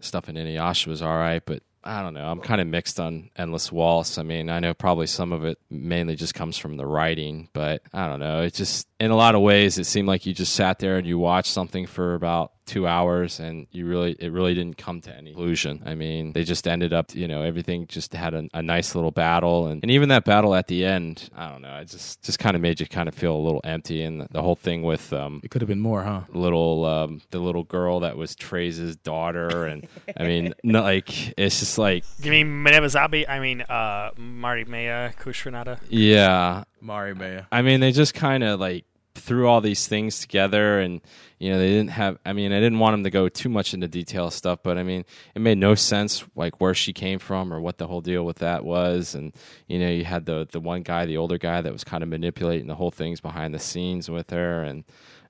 stuff in Inuyasha was all right, but I don't know. I'm kind of mixed on Endless Waltz. I mean, I know probably some of it mainly just comes from the writing, but I don't know. It just in a lot of ways it seemed like you just sat there and you watched something for about two hours and you really it really didn't come to any conclusion. I mean, they just ended up, you know, everything just had a, a nice little battle and, and even that battle at the end, I don't know, it just just kind of made you kind of feel a little empty and the, the whole thing with um It could have been more, huh? little um the little girl that was Treize's daughter and I mean no, like it's just like You mean Minevazabi? I mean, uh, Mari Maya Kushranada? yeah Mariemaia. I mean, they just kind of like threw all these things together, and you know, they didn't have. I mean, I didn't want them to go too much into detail stuff, but I mean, it made no sense like where she came from or what the whole deal with that was, and you know, you had the the one guy, the older guy, that was kind of manipulating the whole things behind the scenes with her, and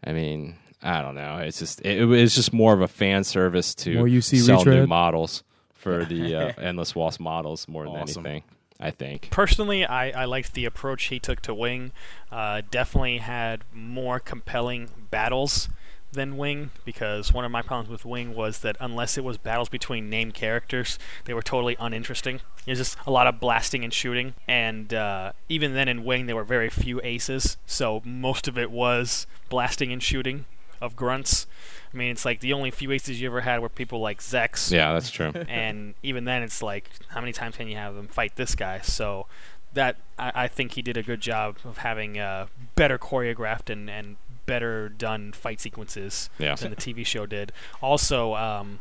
I mean. I don't know. It's just it, it was just more of a fan service to More UC sell new models for the uh, endless waltz models more than anything. I think. Personally, I, I liked the approach he took to Wing. Uh, definitely had more compelling battles than Wing because one of my problems with Wing was that unless it was battles between named characters, they were totally uninteresting. It was just a lot of blasting and shooting, and uh, even then in Wing there were very few aces, so most of it was blasting and shooting of grunts. I mean, it's like the only few aces you ever had were people like Zechs Yeah, that's true. and even then it's like how many times can you have them fight this guy so that I, I think he did a good job of having uh, better choreographed and, and better done fight sequences Yeah. than the TV show did also um,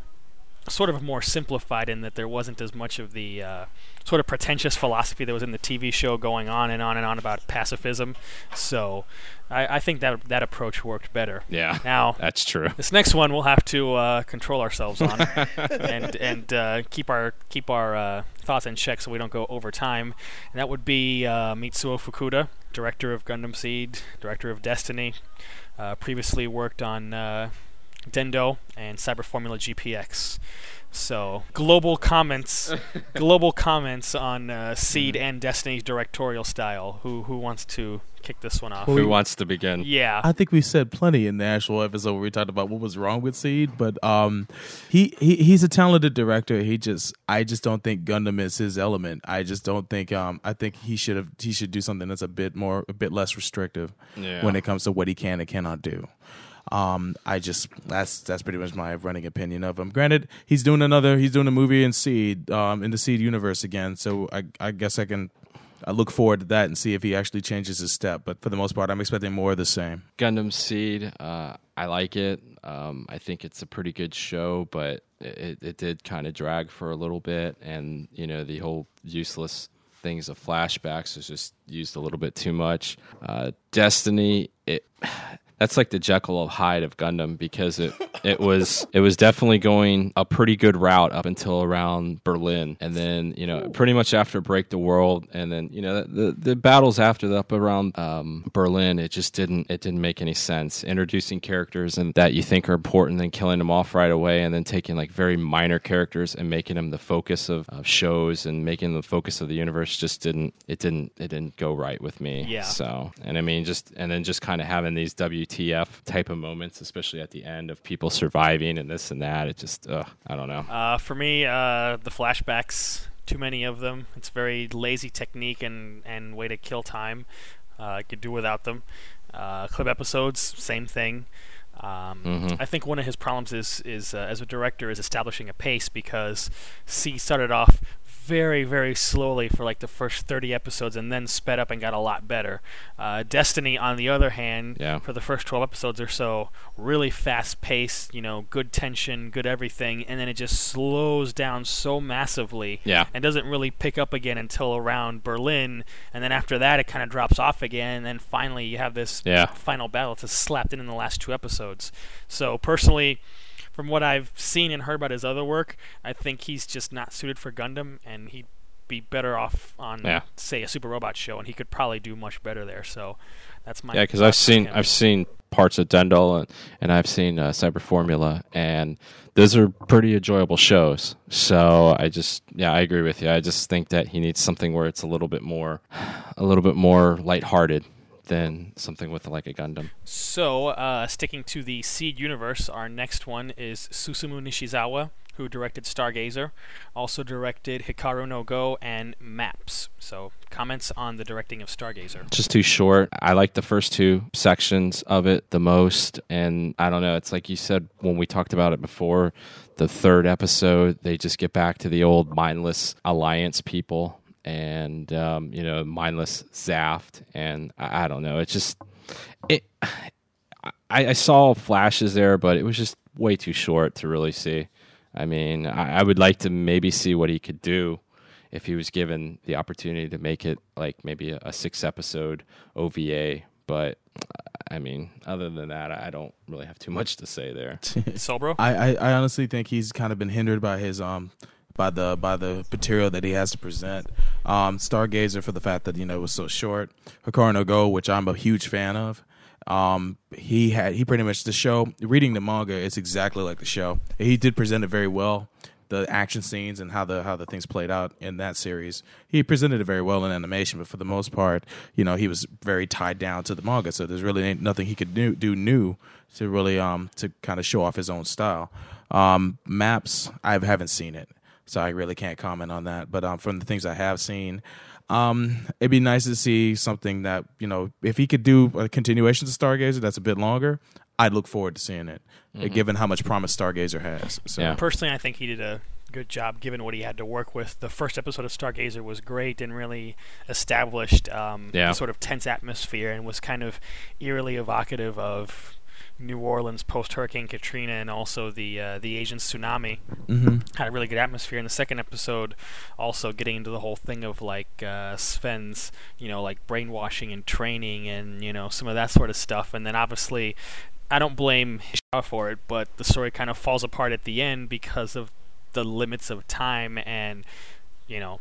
sort of more simplified in that there wasn't as much of the uh, sort of pretentious philosophy that was in the TV show going on and on and on about pacifism so I, I think that that approach worked better Yeah, now that's true. this next one we'll have to uh, control ourselves on and and uh, keep our keep our uh, thoughts in check so we don't go over time. And that would be uh, Mitsuo Fukuda, director of Gundam Seed, director of Destiny. Uh, previously worked on uh, Dendoh and Cyber Formula GPX. So global comments, global comments on uh, Seed and Destiny's directorial style. Who who wants to kick this one off? Who wants to begin? yeah. I think we said plenty in the actual episode where we talked about what was wrong with Seed, but um, he, he he's a talented director. He just I just don't think Gundam is his element. I just don't think um I think he should have he should do something that's a bit more a bit less restrictive Yeah. when it comes to what he can and cannot do. Um, I just that's that's pretty much my running opinion of him. Granted, he's doing another he's doing a movie in Seed um in the Seed universe again, so I I guess I can. I look forward to that and see if he actually changes his step. But for the most part, I'm expecting more of the same. Gundam Seed, uh, I like it. Um, I think it's a pretty good show, but it, it did kind of drag for a little bit, and you know the whole useless things of flashbacks is just used a little bit too much. Uh, Destiny, it that's like the Jekyll of Hyde of Gundam because it it was it was definitely going a pretty good route up until around Berlin, and then you know pretty much after Break the World, and then you know the the battles after that up around um, Berlin, it just didn't it didn't make any sense. Introducing characters and that you think are important, then killing them off right away, and then taking like very minor characters and making them the focus of, of shows and making them the focus of the universe just didn't it didn't it didn't go right with me. Yeah. So and I mean just and then just kind of having these WTF type of moments, especially at the end of people surviving and this and that. It just uh, I don't know. Uh, for me, uh, the flashbacks, too many of them. It's very lazy technique and, and way to kill time. Uh, I could do without them. Uh, clip episodes, same thing. Um, Mhm. I think one of his problems is is uh, as a director is establishing a pace because C started off very very slowly for like the first 30 episodes and then sped up and got a lot better. Uh, Destiny, on the other hand, Yeah. for the first 12 episodes or so, really fast paced, you know, good tension, good everything, and then it just slows down so massively Yeah. and doesn't really pick up again until around Berlin, and then after that it kind of drops off again, and then finally you have this Yeah. final battle that's slapped in in the last two episodes. So personally, from what I've seen and heard about his other work, I think he's just not suited for Gundam, and he'd be better off on, Yeah. say, a Super Robot show, and he could probably do much better there. So that's my Yeah, because I've seen. I've seen parts of Dendoh and, and I've seen uh, Cyber Formula, and those are pretty enjoyable shows. So I just yeah, I agree with you. I just think that he needs something where it's a little bit more, a little bit more lighthearted than something with like a Gundam. So, uh, sticking to the Seed universe, our next one is Susumu Nishizawa, who directed Stargazer, also directed Hikaru no Go and Maps. So, comments on the directing of Stargazer. Just too short. I like the first two sections of it the most, and I don't know. It's like you said when we talked about it before. The third episode, they just get back to the old mindless alliance people, and um, you know, mindless Zaft, and I, I don't know. It's just it. I, I saw flashes there, but it was just way too short to really see. I mean, I, I would like to maybe see what he could do if he was given the opportunity to make it like maybe a, a six episode OVA. But I mean, other than that, I don't really have too much to say there. Sobro? I, I, I honestly think he's kind of been hindered by his um by the by the material that he has to present. Um, Stargazer for the fact that you know it was so short. Hikaru no Go, which I'm a huge fan of. Um, he had he pretty much the show. Reading the manga, it's exactly like the show. He did present it very well. The action scenes and how the how the things played out in that series, he presented it very well in animation. But for the most part, you know, he was very tied down to the manga. So there's really nothing he could do, do new to really um to kind of show off his own style. Um, maps, I haven't seen it, so I really can't comment on that. But um, from the things I have seen, um, it'd be nice to see something that you know, if he could do a continuation to Stargazer that's a bit longer, I'd look forward to seeing it, uh, Mhm. given how much promise Stargazer has. So. Personally, I think he did a good job given what he had to work with. The first episode of Stargazer was great and really established um, Yeah. the sort of tense atmosphere and was kind of eerily evocative of New Orleans post Hurricane Katrina and also the uh, the Asian tsunami. Mhm. Had a really good atmosphere. In the second episode, also getting into the whole thing of like uh, Sven's, you know, like brainwashing and training and you know some of that sort of stuff. And then obviously, I don't blame Shaw for it, but the story kind of falls apart at the end because of the limits of time and you know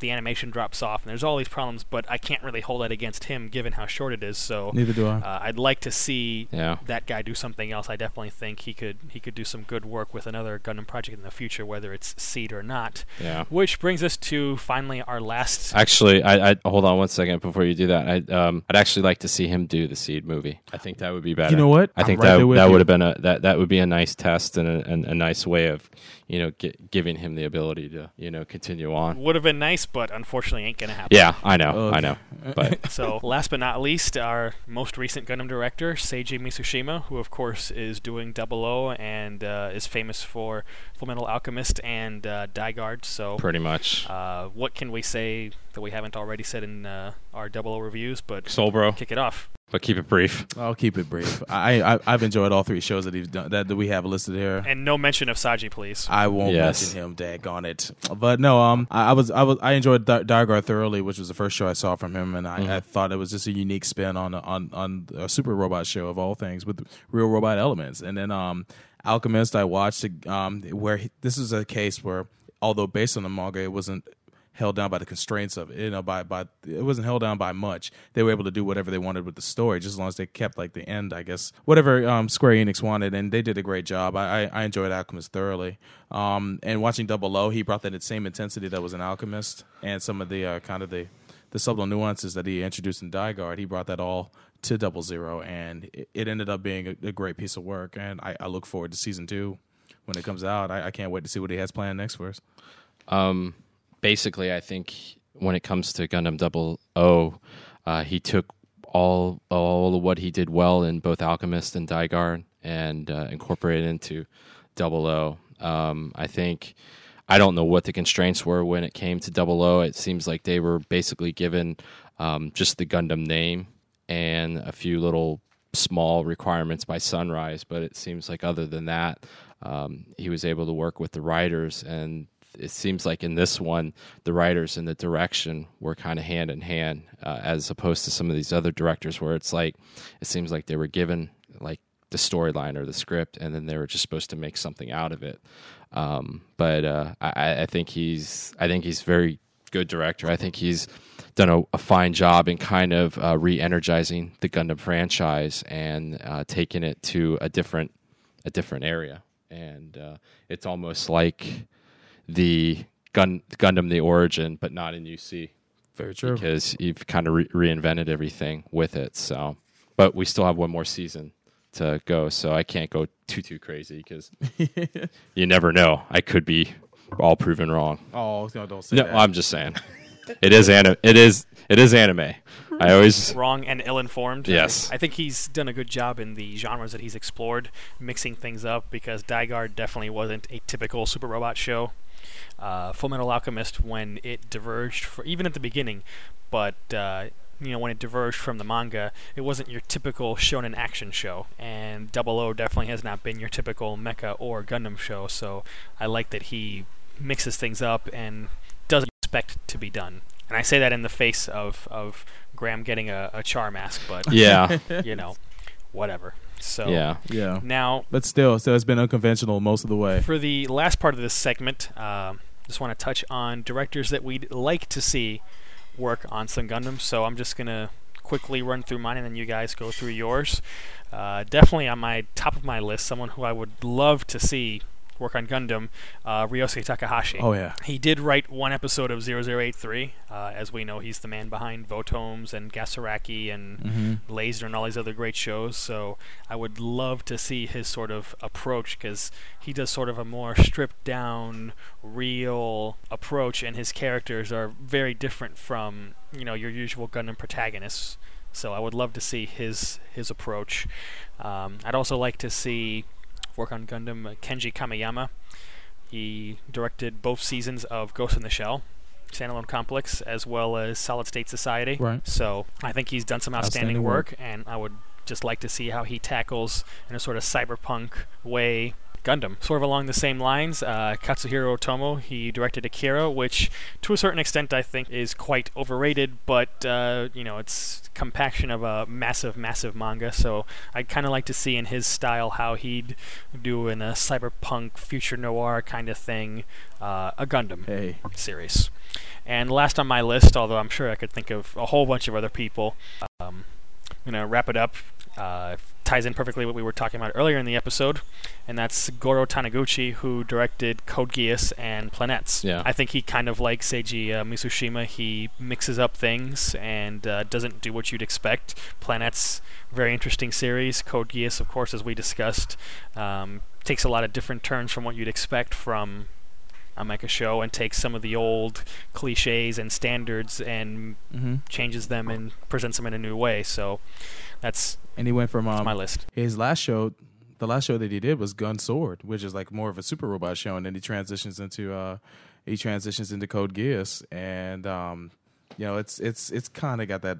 the animation drops off and there's all these problems but i can't really hold that against him given how short it is so Neither do I. uh, i'd like to see Yeah. that guy do something else i definitely think he could he could do some good work with another gundam project in the future whether it's seed or not Yeah. which brings us to finally our last Actually, I, I hold on one second before you do that. I um, I'd actually like to see him do the Seed movie. I think that would be better. You know what? I I'm think right that that would have been a that, that would be a nice test and a, and a nice way of you know get, giving him the ability to you know continue on. would have been nice but unfortunately ain't gonna happen Yeah, I know, Okay. I know, but so, last but not least, our most recent Gundam director, Seiji Mizushima, who of course is doing Double O and uh, is famous for Full Metal Alchemist and uh, Dai-Guard. So, pretty much. uh, what can we say that we haven't already said in uh, our double O reviews, but Soul Bro, kick it off. but keep it brief. I'll keep it brief. I, I I've enjoyed all three shows that he's done that, that we have listed here. And no mention of Saji, please. I won't Yes. mention him. Daggone it! But no, um, I, I was I was I enjoyed Di- Dai-Guard thoroughly, which was the first show I saw from him, and I, I thought it was just a unique spin on on on a super robot show of all things with real robot elements. And then um, Alchemist, I watched um where he, this is a case where although based on the manga, it wasn't held down by the constraints of it. You know, by by it wasn't held down by much. They were able to do whatever they wanted with the story, just as long as they kept like the end, I guess, whatever um, Square Enix wanted, and they did a great job. I I, I enjoyed Alchemist thoroughly. Um, and watching Double O, he brought that same intensity that was in Alchemist, and some of the uh, kind of the the subtle nuances that he introduced in Dai-Guard. He brought that all to Double Zero, and it, it ended up being a, a great piece of work. And I, I look forward to season two when it comes out. I, I can't wait to see what he has planned next for us. Um, basically, I think when it comes to Gundam Double O, uh, he took all all of what he did well in both Alchemist and Dai-Guard and uh, incorporated into Double O. Um, I think I don't know what the constraints were when it came to Double O. It seems like they were basically given um, just the Gundam name and a few little small requirements by Sunrise, but it seems like other than that, um, he was able to work with the writers, and it seems like in this one, the writers and the direction were kind of hand in hand, uh, as opposed to some of these other directors where it's like it seems like they were given like the storyline or the script, and then they were just supposed to make something out of it. Um, but uh, I, I think he's I think he's very good director. I think he's done a, a fine job in kind of uh, re-energizing the Gundam franchise and uh, taking it to a different a different area. And uh, it's almost like the Gun Gundam the Origin, but not in UC Very true. because you've kind of re- reinvented everything with it. So, but we still have one more season to go, so I can't go too too crazy because you never know. I could be all proven wrong. Oh no, don't say No, that. I'm just saying. It is anime. It is. It is anime. I always. Wrong and ill-informed. Yes. I, I think he's done a good job in the genres that he's explored, mixing things up. Because Guard definitely wasn't a typical super robot show. Uh, Full Metal Alchemist, when it diverged, for, even at the beginning, but uh, you know when it diverged from the manga, it wasn't your typical shonen action show. And Double O definitely has not been your typical mecha or Gundam show. So I like that he mixes things up and doesn't expect to be done. And I say that in the face of, of Graham getting a, a Char mask, but Yeah. you know, whatever. So Yeah. yeah, now but still, so it's been unconventional most of the way. for the last part of this segment, um, just want to touch on directors that we'd like to see work on some Gundam. So I'm just gonna quickly run through mine, and then you guys go through yours. Uh, definitely on my top of my list, someone who I would love to see work on Gundam, uh, Ryosuke Takahashi. Oh yeah, He did write one episode of 0083. Uh, as we know, he's the man behind Votoms and Gasaraki and Layzner and all these other great shows. So I would love to see his sort of approach because he does sort of a more stripped down, real approach, and his characters are very different from you know your usual Gundam protagonists. So I would love to see his his approach. Um, I'd also like to see work on Gundam uh, Kenji Kamiyama. He directed both seasons of Ghost in the Shell, Standalone Complex, as well as Solid State Society. Right. So I think he's done some outstanding, Outstanding work, work. and I would just like to see how he tackles, in a sort of cyberpunk way, Gundam. Sort of along the same lines, uh, Katsuhiro Otomo, he directed Akira, which to a certain extent I think is quite overrated, but uh, you know it's compaction of a massive, massive manga. So I'd kind of like to see in his style how he'd do in a cyberpunk future noir kind of thing, uh, a Gundam hey, series. And last on my list, although I'm sure I could think of a whole bunch of other people, um, I'm going to wrap it up. Uh, ties in perfectly what we were talking about earlier in the episode, and that's Goro Taniguchi, who directed Code Geass and Planets. Yeah. I think he kind of like Seiji uh, Mizushima. He mixes up things and uh, doesn't do what you'd expect. Planets, very interesting series. Code Geass, of course, as we discussed, um, takes a lot of different turns from what you'd expect from a show and takes some of the old cliches and standards and hmm changes them and presents them in a new way. So that's, and he went from um, my list. his last show. The last show that he did was Gun Sword, which is like more of a super robot show, and then he transitions into uh, he transitions into Code Geass, and um, you know, it's it's it's kind of got that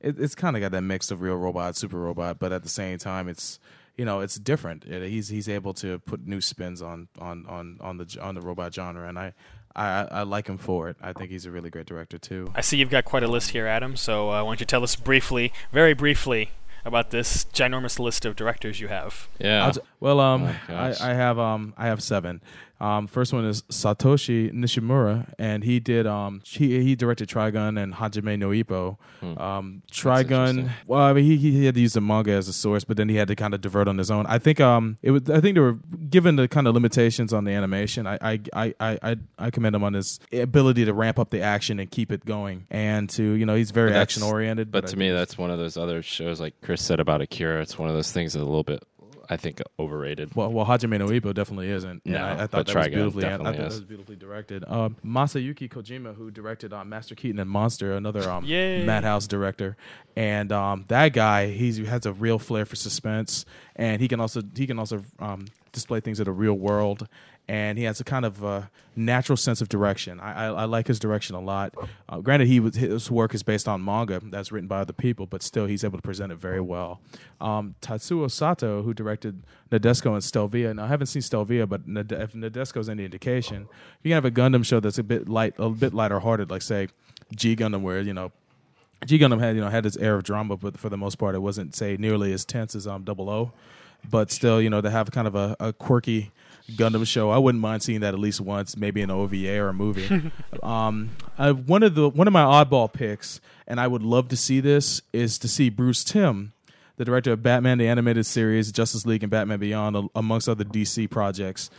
it, it's kind of got that mix of real robot, super robot, but at the same time, it's you know it's different. It- he's he's able to put new spins on on on on the on the robot genre, and I. I, I like him for it. I think he's a really great director too. I see you've got quite a list here, Adam. So uh, why don't you tell us briefly, very briefly, about this ginormous list of directors you have? Yeah. T- well, um, Oh, I. I have um, I have seven. Um, first one is Satoshi Nishimura, and he did um, he he directed Trigun and Hajime no Ippo. Um, Trigun. Well, I mean, he he had to use the manga as a source, but then he had to kind of divert on his own. I think um, it was I think they were given the kind of limitations on the animation. I I I I I, I commend him on his ability to ramp up the action and keep it going, and to you know he's very action oriented. But to me, that's one of those other shows, like Chris said about Akira. It's one of those things that's a little bit, I think, overrated. Well, well, Hajime no Ippo definitely isn't. Yeah, No, I, I thought that was beautifully. I definitely thought that is. was beautifully directed. Um, Masayuki Kojima, who directed uh, Master Keaton and Monster, another um, Madhouse director, and um, that guy, he's, he has a real flair for suspense, and he can also he can also um, display things in the real world. And he has a kind of uh, natural sense of direction. I, I, I like his direction a lot. Uh, granted, he was, his work is based on manga that's written by other people, but still, he's able to present it very well. Um, Tatsuo Sato, who directed Nadesico and Stelvia. Now, I haven't seen Stelvia, but Nade- if Nadesico's any indication, if you have a Gundam show that's a bit light, a bit lighter hearted, like say G Gundam, where you know G Gundam had you know had its air of drama, but for the most part, it wasn't say nearly as tense as um Double O. But still, you know, to have kind of a, a quirky Gundam show, I wouldn't mind seeing that at least once, maybe an OVA or a movie. um, I, one of the one of my oddball picks, and I would love to see this, is to see Bruce Timm, the director of Batman the Animated Series, Justice League, and Batman Beyond, amongst other DC projects,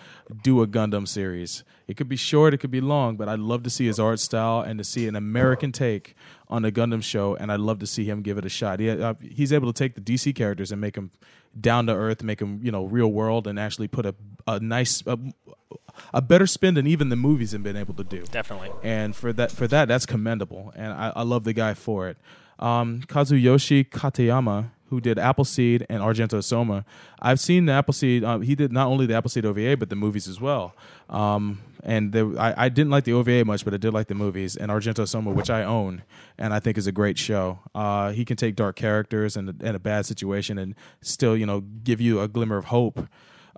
do a Gundam series. It could be short, it could be long, but I'd love to see his art style and to see an American take on a Gundam show, and I'd love to see him give it a shot. He, uh, he's able to take the DC characters and make them down to earth, make them you know real world, and actually put a a nice a, a better spin than even the movies have been able to do. Definitely. and for that for that that's commendable and i, I love the guy for it. Um, kazuyoshi katayama who did appleseed and argento soma. I've seen the appleseed um, he did not only the appleseed ova but the movies as well. Um, and there, I, I didn't like the ova much but i did like the movies and argento soma which i own and i think is a great show uh, he can take dark characters and, and a bad situation and still you know give you a glimmer of hope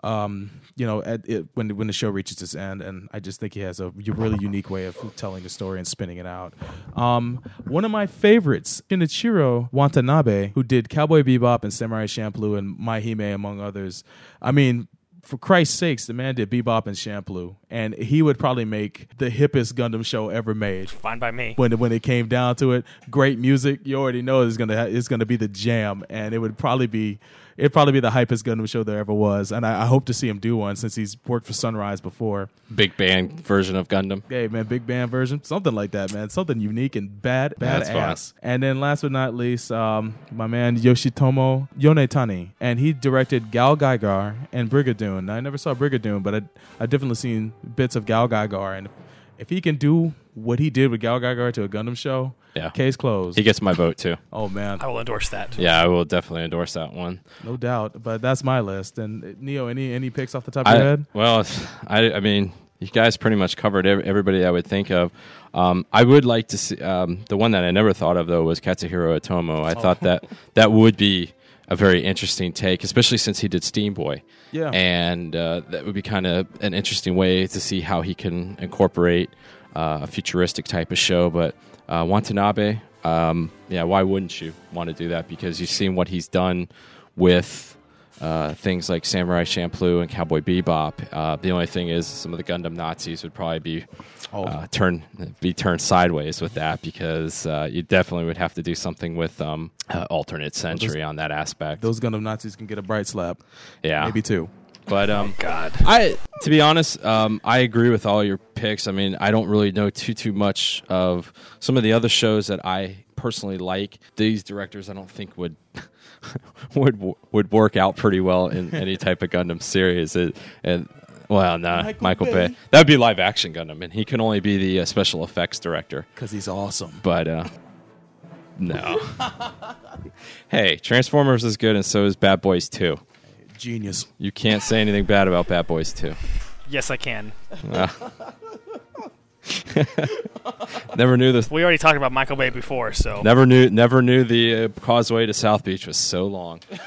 um, you know, at it, when when the show reaches its end, and I just think he has a really unique way of telling a story and spinning it out. Um, one of my favorites, Shinichiro Watanabe, who did Cowboy Bebop and Samurai Champloo and My Hime, among others. I mean. For Christ's sakes, the man did Bebop and Shampoo, and he would probably make the hippest Gundam show ever made Fine by me. when when it came down to it. Great music, you already know it's gonna ha- it's gonna be the jam, and it would probably be it'd probably be the hypest Gundam show there ever was. And I, I hope to see him do one since he's worked for Sunrise before. Big band version of Gundam. Hey man, big band version, something like that, man, something unique and bad badass. and then last but not least, um, my man Yoshitomo Yonetani, and he directed GaoGaiGar and Brigadoon. Now, I never saw Brigadoon, but I I definitely seen bits of GaoGaiGar, and if he can do what he did with GaoGaiGar to a Gundam show, Yeah. case closed. He gets my vote too. oh man, I will endorse that. Yeah, I will definitely endorse that one. no doubt. But that's my list. And uh, Neo, any any picks off the top of I, your head? well, I, I mean, you guys pretty much covered ev- everybody I would think of. Um, I would like to see um, the one that I never thought of though was Katsuhiro Otomo. I thought that that would be a very interesting take, especially since he did Steam Boy. Yeah. and uh, that would be kind of an interesting way to see how he can incorporate uh, a futuristic type of show. But uh, Watanabe, um, yeah, why wouldn't you want to do that? Because you've seen what he's done with uh, things like Samurai Champloo and Cowboy Bebop. Uh, the only thing is, some of the Gundam Nazis would probably be Oh. uh, turn be turned sideways with that because uh, you definitely would have to do something with um, uh, alternate century on that aspect. Those Gundam Nazis can get a bright slap, yeah, maybe two. But um, God. I, to be honest, um, I agree with all your picks. I mean, I don't really know too too much of some of the other shows that I personally like. These directors, I don't think would would would work out pretty well in any type of Gundam series. It, and well, no, Michael Michael, Bay. Bay. That would be live action Gundam, and he can only be the uh, special effects director. Because he's awesome. But uh, no. hey, Transformers is good, and so is Bad Boys 2. Genius. You can't say anything bad about Bad Boys 2. Yes, I can. Uh, never knew this. We already talked about Michael Bay before, so Never knew. Never knew the uh, causeway to South Beach was so long.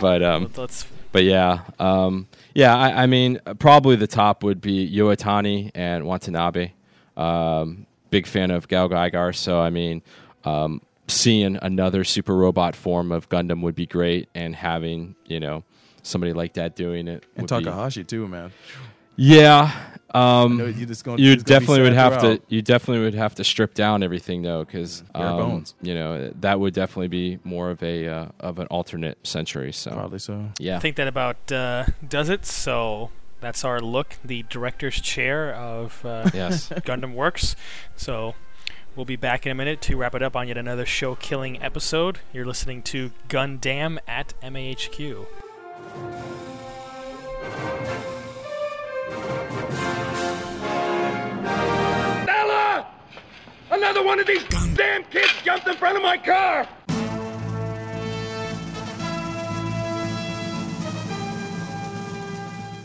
but um, let's. but yeah, um, yeah. I, I mean, probably the top would be Yonetani and Watanabe. Um, big fan of GaoGaiGar, so I mean, um, seeing another super robot form of Gundam would be great, and having you know somebody like that doing it. And would be- Takahashi too, man. yeah. Um, you gonna- you it's gonna be definitely would have throughout. to. You definitely would have to strip down everything though, because Bare bones. you know that would definitely be more of a uh, of an alternate century. So Probably so. yeah, I think that about uh, does it. So that's our look, the director's chair of uh, yes. Gundam Works. So we'll be back in a minute to wrap it up on yet another show-killing episode. You're listening to Gundam at MAHQ. Stella! Another one of these damn kids jumped in front of my car!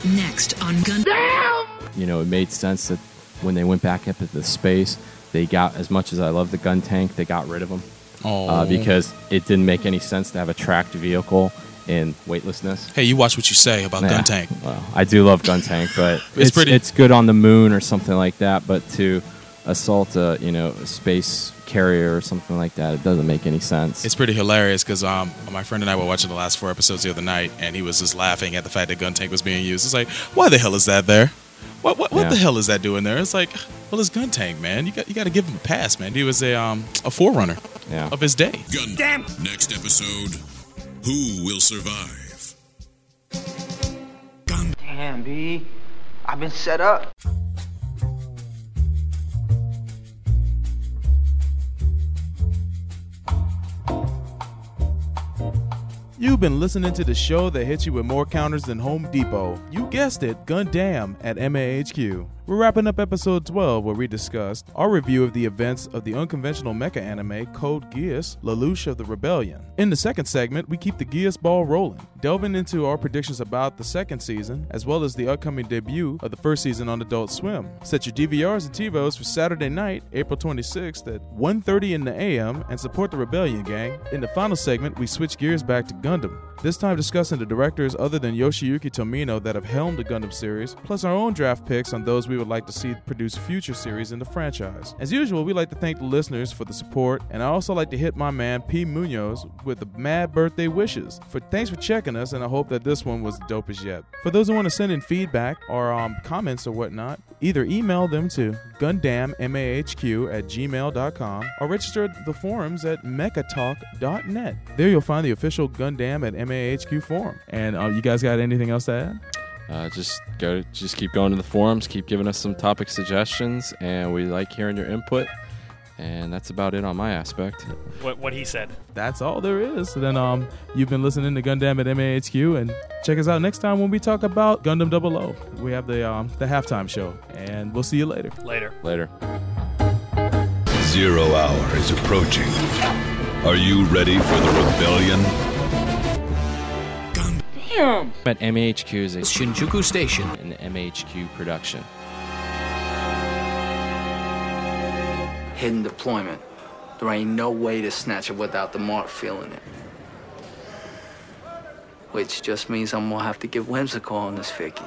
Next on Gun. you know, it made sense that when they went back up into the space, they got as much as I love the gun tank, they got rid of them Oh, uh, because it didn't make any sense to have a tracked vehicle in weightlessness. hey, you watch what you say about Yeah. Gun Tank. Well, I do love gun tank, but It's it's, pretty- it's good on the moon or something like that. But to assault a you know a space carrier or something like that, it doesn't make any sense. It's pretty hilarious because um, my friend and I were watching the last four episodes the other night, and he was just laughing at the fact that gun tank was being used. It's like, why the hell is that there? What what, what Yeah. the hell is that doing there? It's like, well, it's gun tank, man. You got you got to give him a pass, man. He was a um a forerunner yeah. of his day. Gundam. Damn. Next episode Who will survive? Gun. Damn, B. I've been set up. You've been listening to the show that hits you with more counters than Home Depot. You guessed it, Gundam at MAHQ. We're wrapping up episode 12 where we discussed our review of the events of the unconventional mecha anime Code Geass, Lelouch of the Rebellion. In the second segment, we keep the Geass ball rolling, delving into our predictions about the second season, as well as the upcoming debut of the first season on Adult Swim. Set your DVRs and TiVos for Saturday night, April 26th at 1.30 in the AM and support the Rebellion gang. In the final segment, we switch gears back to Gundam, this time discussing the directors other than Yoshiyuki Tomino that have helmed the Gundam series, plus our own draft picks on those we would like to see produce future series in the franchise. As usual, we like to thank the listeners for the support, and I also like to hit my man P. Munoz with the mad birthday wishes. For thanks for checking us, and I hope that this one was dope as yet. For those who want to send in feedback or um, comments or whatnot, either email them to gundammahq at gmail.com or register the forums at mechatalk.net. There you'll find the official Gundam at MAHQ forum. And uh, you guys got anything else to add? Uh, just go, just keep going to the forums, keep giving us some topic suggestions, and we like hearing your input. And that's about it on my aspect. What what he said. That's all there is. Then um you've been listening to Gundam at MAHQ and check us out next time when we talk about Gundam Double O. We have the um the halftime show and we'll see you later. Later. Later. Zero hour is approaching. Are you ready for the rebellion? Damn. At MAHQ is a Shinjuku Station. an MAHQ production. hidden deployment. There ain't no way to snatch it without the mark feeling it. Which just means I'm gonna have to give Whimsical on this Vicky.